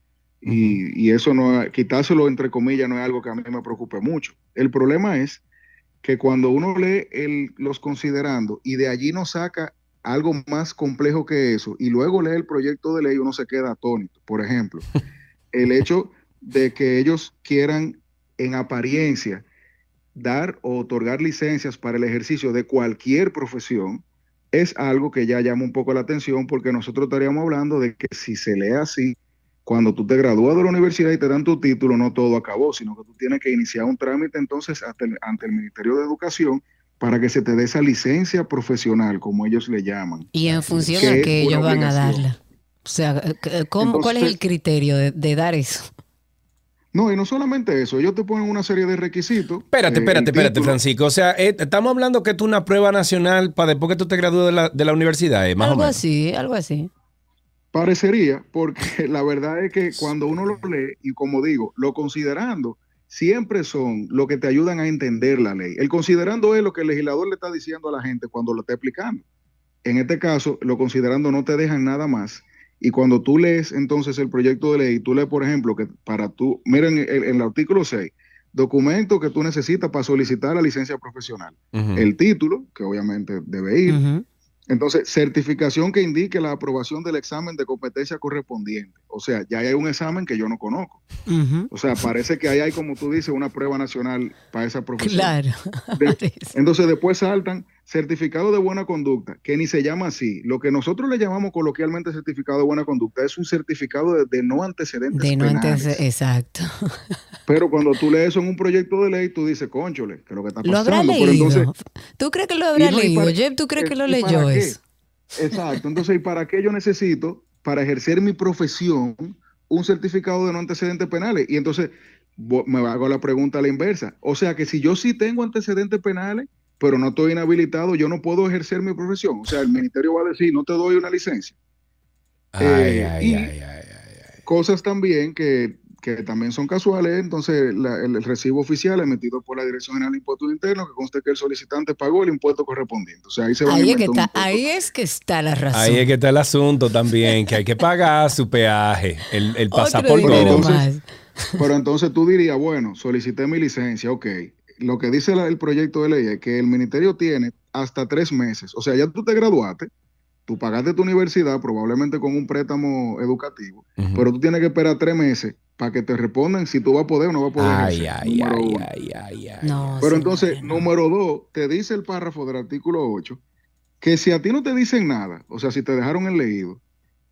Y, y eso no, quitárselo entre comillas no es algo que a mí me preocupe mucho. El problema es que cuando uno lee el, los considerando y de allí no saca algo más complejo que eso y luego lee el proyecto de ley, uno se queda atónito. Por ejemplo, [laughs] el hecho de que ellos quieran en apariencia dar o otorgar licencias para el ejercicio de cualquier profesión es algo que ya llama un poco la atención porque nosotros estaríamos hablando de que si se lee así, cuando tú te gradúas de la universidad y te dan tu título, no todo acabó, sino que tú tienes que iniciar un trámite entonces ante el, ante el Ministerio de Educación para que se te dé esa licencia profesional, como ellos le llaman. Y en función a que ellos van a darla. O sea, eh, ¿cómo- ¿cuál es el criterio de, de dar eso? No, y no solamente eso, ellos te ponen una serie de requisitos. Espérate, eh, espérate, espérate. Francisco. O sea, eh, estamos hablando que tú una prueba nacional para después que tú te gradúes de la, de la universidad, eh, más o Algo menos. así, algo así. Parecería, porque [laughs] la verdad es que cuando uno lo lee, y como digo, lo considerando, siempre son lo que te ayudan a entender la ley. El considerando es lo que el legislador le está diciendo a la gente cuando lo está explicando. En este caso, lo considerando no te dejan nada más. Y cuando tú lees entonces el proyecto de ley, tú lees, por ejemplo, que para tú, miren el, el artículo 6, documento que tú necesitas para solicitar la licencia profesional. El título, que obviamente debe ir. Entonces, certificación que indique la aprobación del examen de competencia correspondiente. O sea, ya hay un examen que yo no conozco. O sea, parece que ahí hay, como tú dices, una prueba nacional para esa profesión. Claro. De- [laughs] entonces, después saltan certificado de buena conducta, que ni se llama así. Lo que nosotros le llamamos coloquialmente certificado de buena conducta es un certificado de, de no antecedentes De no penales. exacto. Pero cuando tú lees eso en un proyecto de ley, tú dices, conchole, que lo que está ¿Lo pasando. habrá Pero leído? entonces, [laughs] ¿Tú crees que lo habrá no, leído? para- Jeb, ¿tú crees eh, que lo ¿y leyó eso? Exacto. Entonces, ¿y para qué yo necesito, para ejercer mi profesión, un certificado de no antecedentes penales? Y entonces me hago la pregunta a la inversa. O sea que si yo sí tengo antecedentes penales, pero no estoy inhabilitado, yo no puedo ejercer mi profesión. O sea, el ministerio va a decir, no te doy una licencia. Ay, Eh, ay, y ay, ay. Cosas también que, que también son casuales, entonces la- el, el recibo oficial emitido por la Dirección General de Impuestos Internos, que conste que el solicitante pagó el impuesto correspondiente. O sea, ahí se va a Ahí es, que está, ahí es que está la razón. Ahí es que está el asunto también, que hay que pagar su peaje, el, el pasaporte. dinero entonces- Pero entonces tú dirías, bueno, solicité mi licencia, ok. Lo que dice la- el proyecto de ley es que el ministerio tiene hasta tres meses. O sea, ya tú te graduaste, tú pagaste tu universidad, probablemente con un préstamo educativo, pero tú tienes que esperar tres meses para que te respondan si tú vas a poder o no vas a poder. Ay, ejercer, ay, ay, ay, ay, ay. No, Pero sí, entonces, número dos, te dice el párrafo del artículo 8 que si a ti no te dicen nada, o sea, si te dejaron el leído,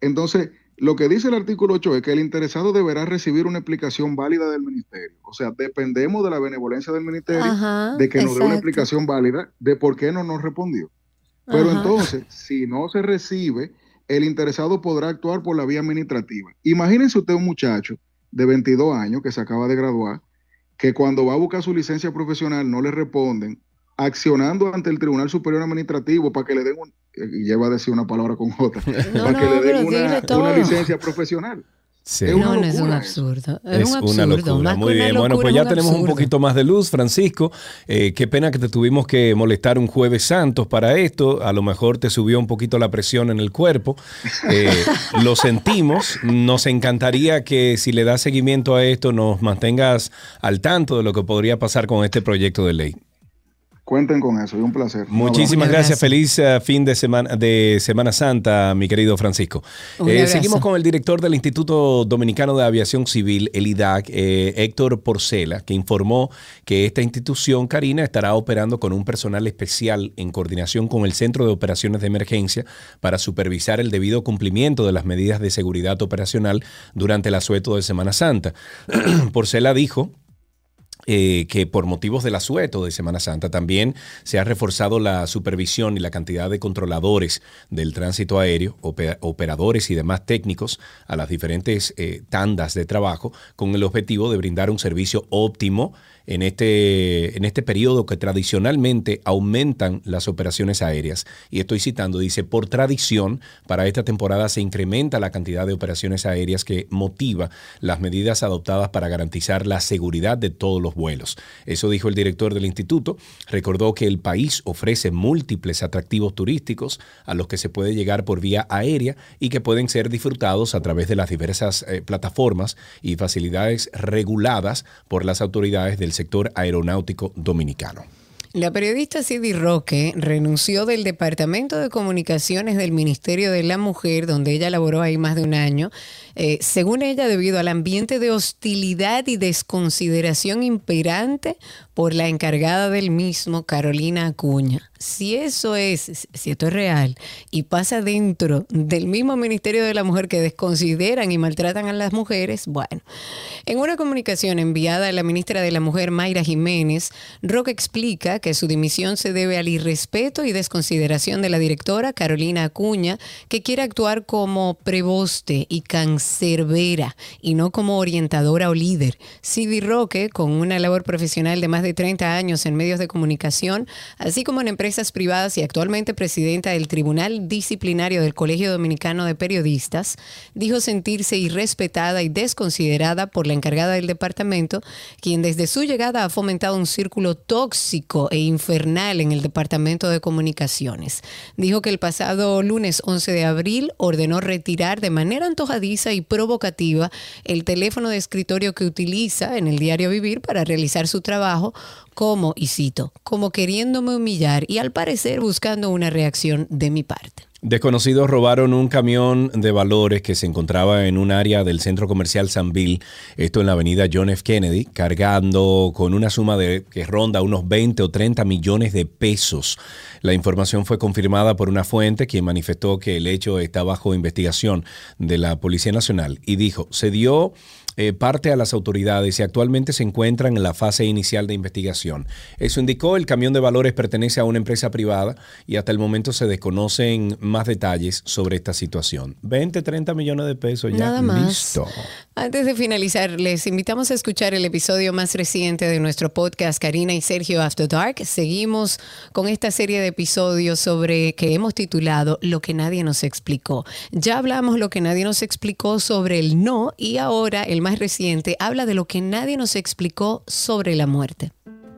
entonces lo que dice el artículo 8 es que el interesado deberá recibir una explicación válida del ministerio. O sea, dependemos de la benevolencia del ministerio Ajá, de que nos dé una explicación válida de por qué no nos respondió. Pero Ajá. entonces, si no se recibe, el interesado podrá actuar por la vía administrativa. Imagínense usted un muchacho de 22 años que se acaba de graduar, que cuando va a buscar su licencia profesional no le responden, accionando ante el Tribunal Superior Administrativo para que le den un, y lleva a decir una palabra con J, No, para que le den una, licencia profesional. Sí. Es No, no es un absurdo. Es, Es un absurdo. una locura. Muy una bien. Bueno, pues es ya un tenemos un poquito más de luz, Francisco. Eh, qué pena que te tuvimos que molestar un jueves santos para esto. A lo mejor te subió un poquito la presión en el cuerpo. Eh, [laughs] lo sentimos. Nos encantaría que si le das seguimiento a esto nos mantengas al tanto de lo que podría pasar con este proyecto de ley. Cuenten con eso, y un placer. Muchísimas gracias. Feliz eh, fin de semana, de Semana Santa, mi querido Francisco. Eh, seguimos con el director del Instituto Dominicano de Aviación Civil, el IDAC, eh, Héctor Porcela, que informó que esta institución, Karina, estará operando con un personal especial en coordinación con el Centro de Operaciones de Emergencia para supervisar el debido cumplimiento de las medidas de seguridad operacional durante el asueto de Semana Santa. [clears throat] Porcela dijo eh, que por motivos del asueto de Semana Santa también se ha reforzado la supervisión y la cantidad de controladores del tránsito aéreo, ope- operadores y demás técnicos a las diferentes eh, tandas de trabajo con el objetivo de brindar un servicio óptimo en este, en este periodo que tradicionalmente aumentan las operaciones aéreas. Y estoy citando, dice, por tradición, para esta temporada se incrementa la cantidad de operaciones aéreas que motiva las medidas adoptadas para garantizar la seguridad de todos los vuelos. Eso dijo el director del instituto. Recordó que el país ofrece múltiples atractivos turísticos a los que se puede llegar por vía aérea y que pueden ser disfrutados a través de las diversas eh, plataformas y facilidades reguladas por las autoridades del sector aeronáutico dominicano. La periodista Cindy Roque renunció del Departamento de Comunicaciones del Ministerio de la Mujer, donde ella laboró ahí más de un año, eh, según ella, debido al ambiente de hostilidad y desconsideración imperante por la encargada del mismo, Carolina Acuña. Si eso es, si esto es real y pasa dentro del mismo Ministerio de la Mujer que desconsideran y maltratan a las mujeres, bueno. En una comunicación enviada a la ministra de la Mujer, Mayra Jiménez, Roque explica que su dimisión se debe al irrespeto y desconsideración de la directora Carolina Acuña, que quiere actuar como preboste y cancerbera y no como orientadora o líder. Sidi Roque, con una labor profesional de más de 30 años en medios de comunicación, así como en empresas privadas y actualmente presidenta del Tribunal Disciplinario del Colegio Dominicano de Periodistas, dijo sentirse irrespetada y desconsiderada por la encargada del departamento, quien desde su llegada ha fomentado un círculo tóxico e infernal en el Departamento de Comunicaciones. Dijo que el pasado lunes 11 de abril ordenó retirar de manera antojadiza y provocativa el teléfono de escritorio que utiliza en el diario Vivir para realizar su trabajo como, y cito, como queriéndome humillar y al parecer buscando una reacción de mi parte. Desconocidos robaron un camión de valores que se encontraba en un área del centro comercial Sanville, esto en la avenida John F. Kennedy, cargando con una suma de que ronda unos 20 o 30 millones de pesos. La información fue confirmada por una fuente quien manifestó que el hecho está bajo investigación de la Policía Nacional y dijo, se dio eh, parte a las autoridades y actualmente se encuentran en la fase inicial de investigación. Eso indicó, el camión de valores pertenece a una empresa privada y hasta el momento se desconocen más detalles sobre esta situación. 20, 30 millones de pesos ya. Nada más. Listo. Antes de finalizar, les invitamos a escuchar el episodio más reciente de nuestro podcast Karina y Sergio After Dark. Seguimos con esta serie de episodios sobre que hemos titulado Lo que nadie nos explicó. Ya hablamos lo que nadie nos explicó sobre el no y ahora el más reciente habla de lo que nadie nos explicó sobre la muerte.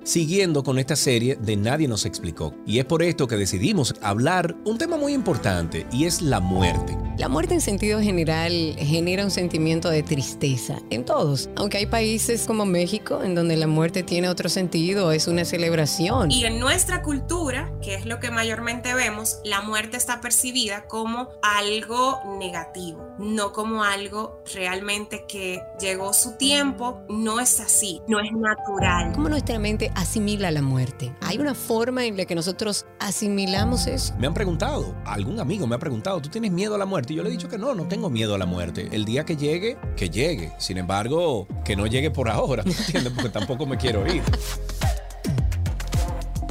Siguiendo con esta serie de Nadie nos explicó. Y es por esto que decidimos hablar un tema muy importante y es la muerte. La muerte en sentido general genera un sentimiento de tristeza en todos, aunque hay países como México en donde la muerte tiene otro sentido, es una celebración. Y en nuestra cultura, que es lo que mayormente vemos, la muerte está percibida como algo negativo, no como algo realmente que llegó su tiempo, no es así, no es natural. ¿Cómo nuestra mente asimila la muerte? ¿Hay una forma en la que nosotros asimilamos eso? Me han preguntado, algún amigo me ha preguntado, ¿tú tienes miedo a la muerte? Y yo le he dicho que no, no tengo miedo a la muerte. El día que llegue, que llegue. Sin embargo, que no llegue por ahora, [laughs] ¿me entiendes? Porque tampoco me quiero ir.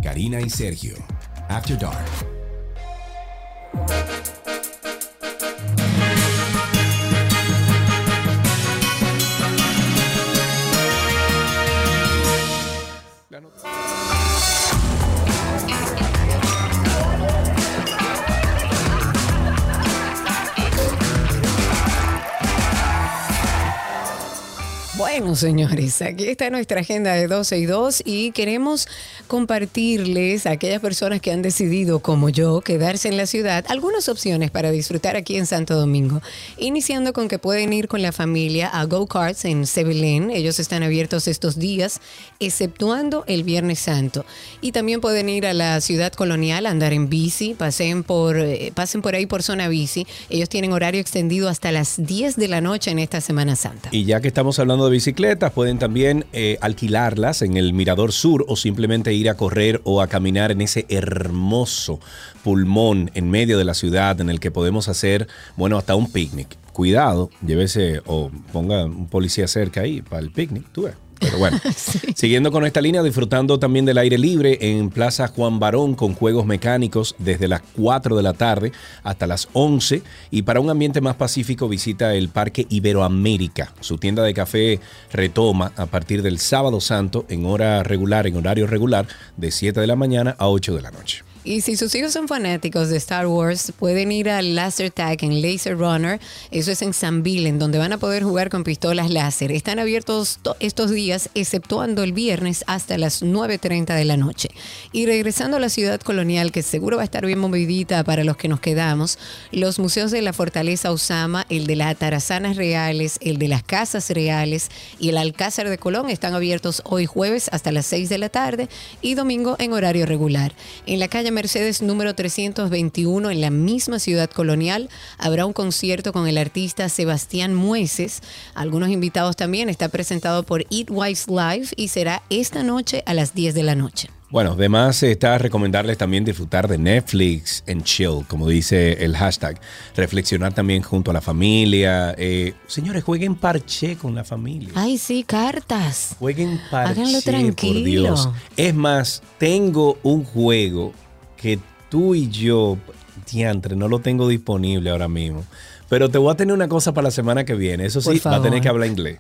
Karina y Sergio, After Dark. Bueno, señores, aquí está nuestra agenda de 12 y 2 y queremos compartirles a aquellas personas que han decidido, como yo, quedarse en la ciudad, algunas opciones para disfrutar aquí en Santo Domingo. Iniciando con que pueden ir con la familia a Go Karts en Sebelén. Ellos están abiertos estos días, exceptuando el Viernes Santo. Y también pueden ir a la ciudad colonial andar en bici, pasen por, eh, pasen por ahí por zona bici. Ellos tienen horario extendido hasta las 10 de la noche en esta Semana Santa. Y ya que estamos hablando de bicicletas, pueden también eh, alquilarlas en el Mirador Sur o simplemente ir a correr o a caminar en ese hermoso pulmón en medio de la ciudad en el que podemos hacer, bueno, hasta un picnic. Cuidado, llévese o ponga un policía cerca ahí para el picnic, tú ves. Pero bueno, [laughs] siguiendo con esta línea, disfrutando también del aire libre en Plaza Juan Barón con juegos mecánicos desde las 4 de la tarde hasta las 11. Y para un ambiente más pacífico, visita el Parque Iberoamérica. Su tienda de café retoma a partir del sábado santo en hora regular, en horario regular, de 7 de la mañana a 8 de la noche. Y si sus hijos son fanáticos de Star Wars, pueden ir al Laser Tag en Laser Runner. Eso es en San Bill, en donde van a poder jugar con pistolas láser. Están abiertos to- estos días, exceptuando el viernes hasta las 9.30 de la noche. Y regresando a la ciudad colonial, que seguro va a estar bien movidita para los que nos quedamos, los museos de la Fortaleza Usama, el de las Atarazanas Reales, el de las Casas Reales y el Alcázar de Colón están abiertos hoy jueves hasta las 6 de la tarde y domingo en horario regular. En la calle Mercedes número 321 en la misma ciudad colonial habrá un concierto con el artista Sebastián Mueces. Algunos invitados también. Está presentado por Eat Wise Live y será esta noche a las 10 de la noche. Bueno, además está recomendarles también disfrutar de Netflix and chill, como dice el hashtag. Reflexionar también junto a la familia. Eh, señores, jueguen parche con la familia. Ay, sí, cartas. Jueguen parche, Háganlo por tranquilo. Dios. Es más, tengo un juego que tú y yo, diantre, no lo tengo disponible ahora mismo. Pero te voy a tener una cosa para la semana que viene. Eso sí, va a tener que hablar inglés.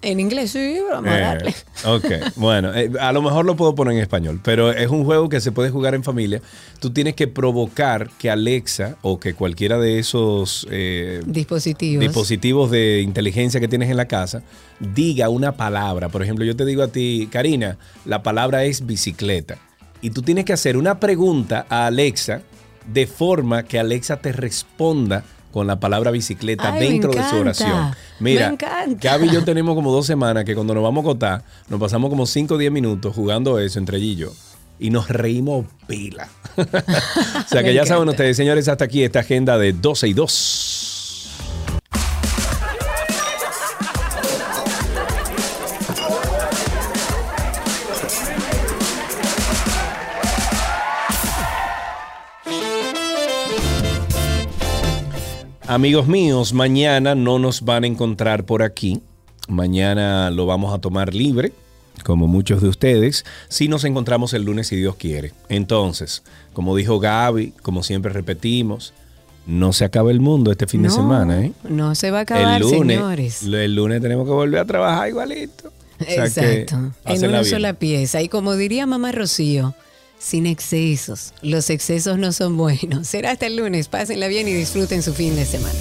En inglés, sí, vamos a Eh, darle. ok, bueno, eh, a lo mejor lo puedo poner en español, pero es un juego que se puede jugar en familia. Tú tienes que provocar que Alexa o que cualquiera de esos eh, Dispositivos. dispositivos de inteligencia que tienes en la casa diga una palabra. Por ejemplo, yo te digo a ti, Karina, la palabra es bicicleta. Y tú tienes que hacer una pregunta a Alexa de forma que Alexa te responda con la palabra bicicleta Ay, dentro de su oración. Mira. Gaby y yo tenemos como dos semanas que cuando nos vamos a acotar, nos pasamos como 5 o 10 minutos jugando eso entre ella y yo. Y nos reímos pila. [laughs] o sea [laughs] que Me ya saben ustedes, señores, hasta aquí esta agenda de 12 y 2. Amigos míos, mañana no nos van a encontrar por aquí Mañana lo vamos a tomar libre, como muchos de ustedes, si nos encontramos el lunes si Dios quiere. Entonces, como dijo Gaby, como siempre repetimos, no se acaba el mundo este fin de semana, ¿eh? No se va a acabar, el lunes, señores. El lunes tenemos que volver a trabajar igualito. O sea que, Exacto. En una sola pieza. Y como diría mamá Rocío, sin excesos. Los excesos no son buenos. Será hasta el lunes. Pásenla bien y disfruten su fin de semana.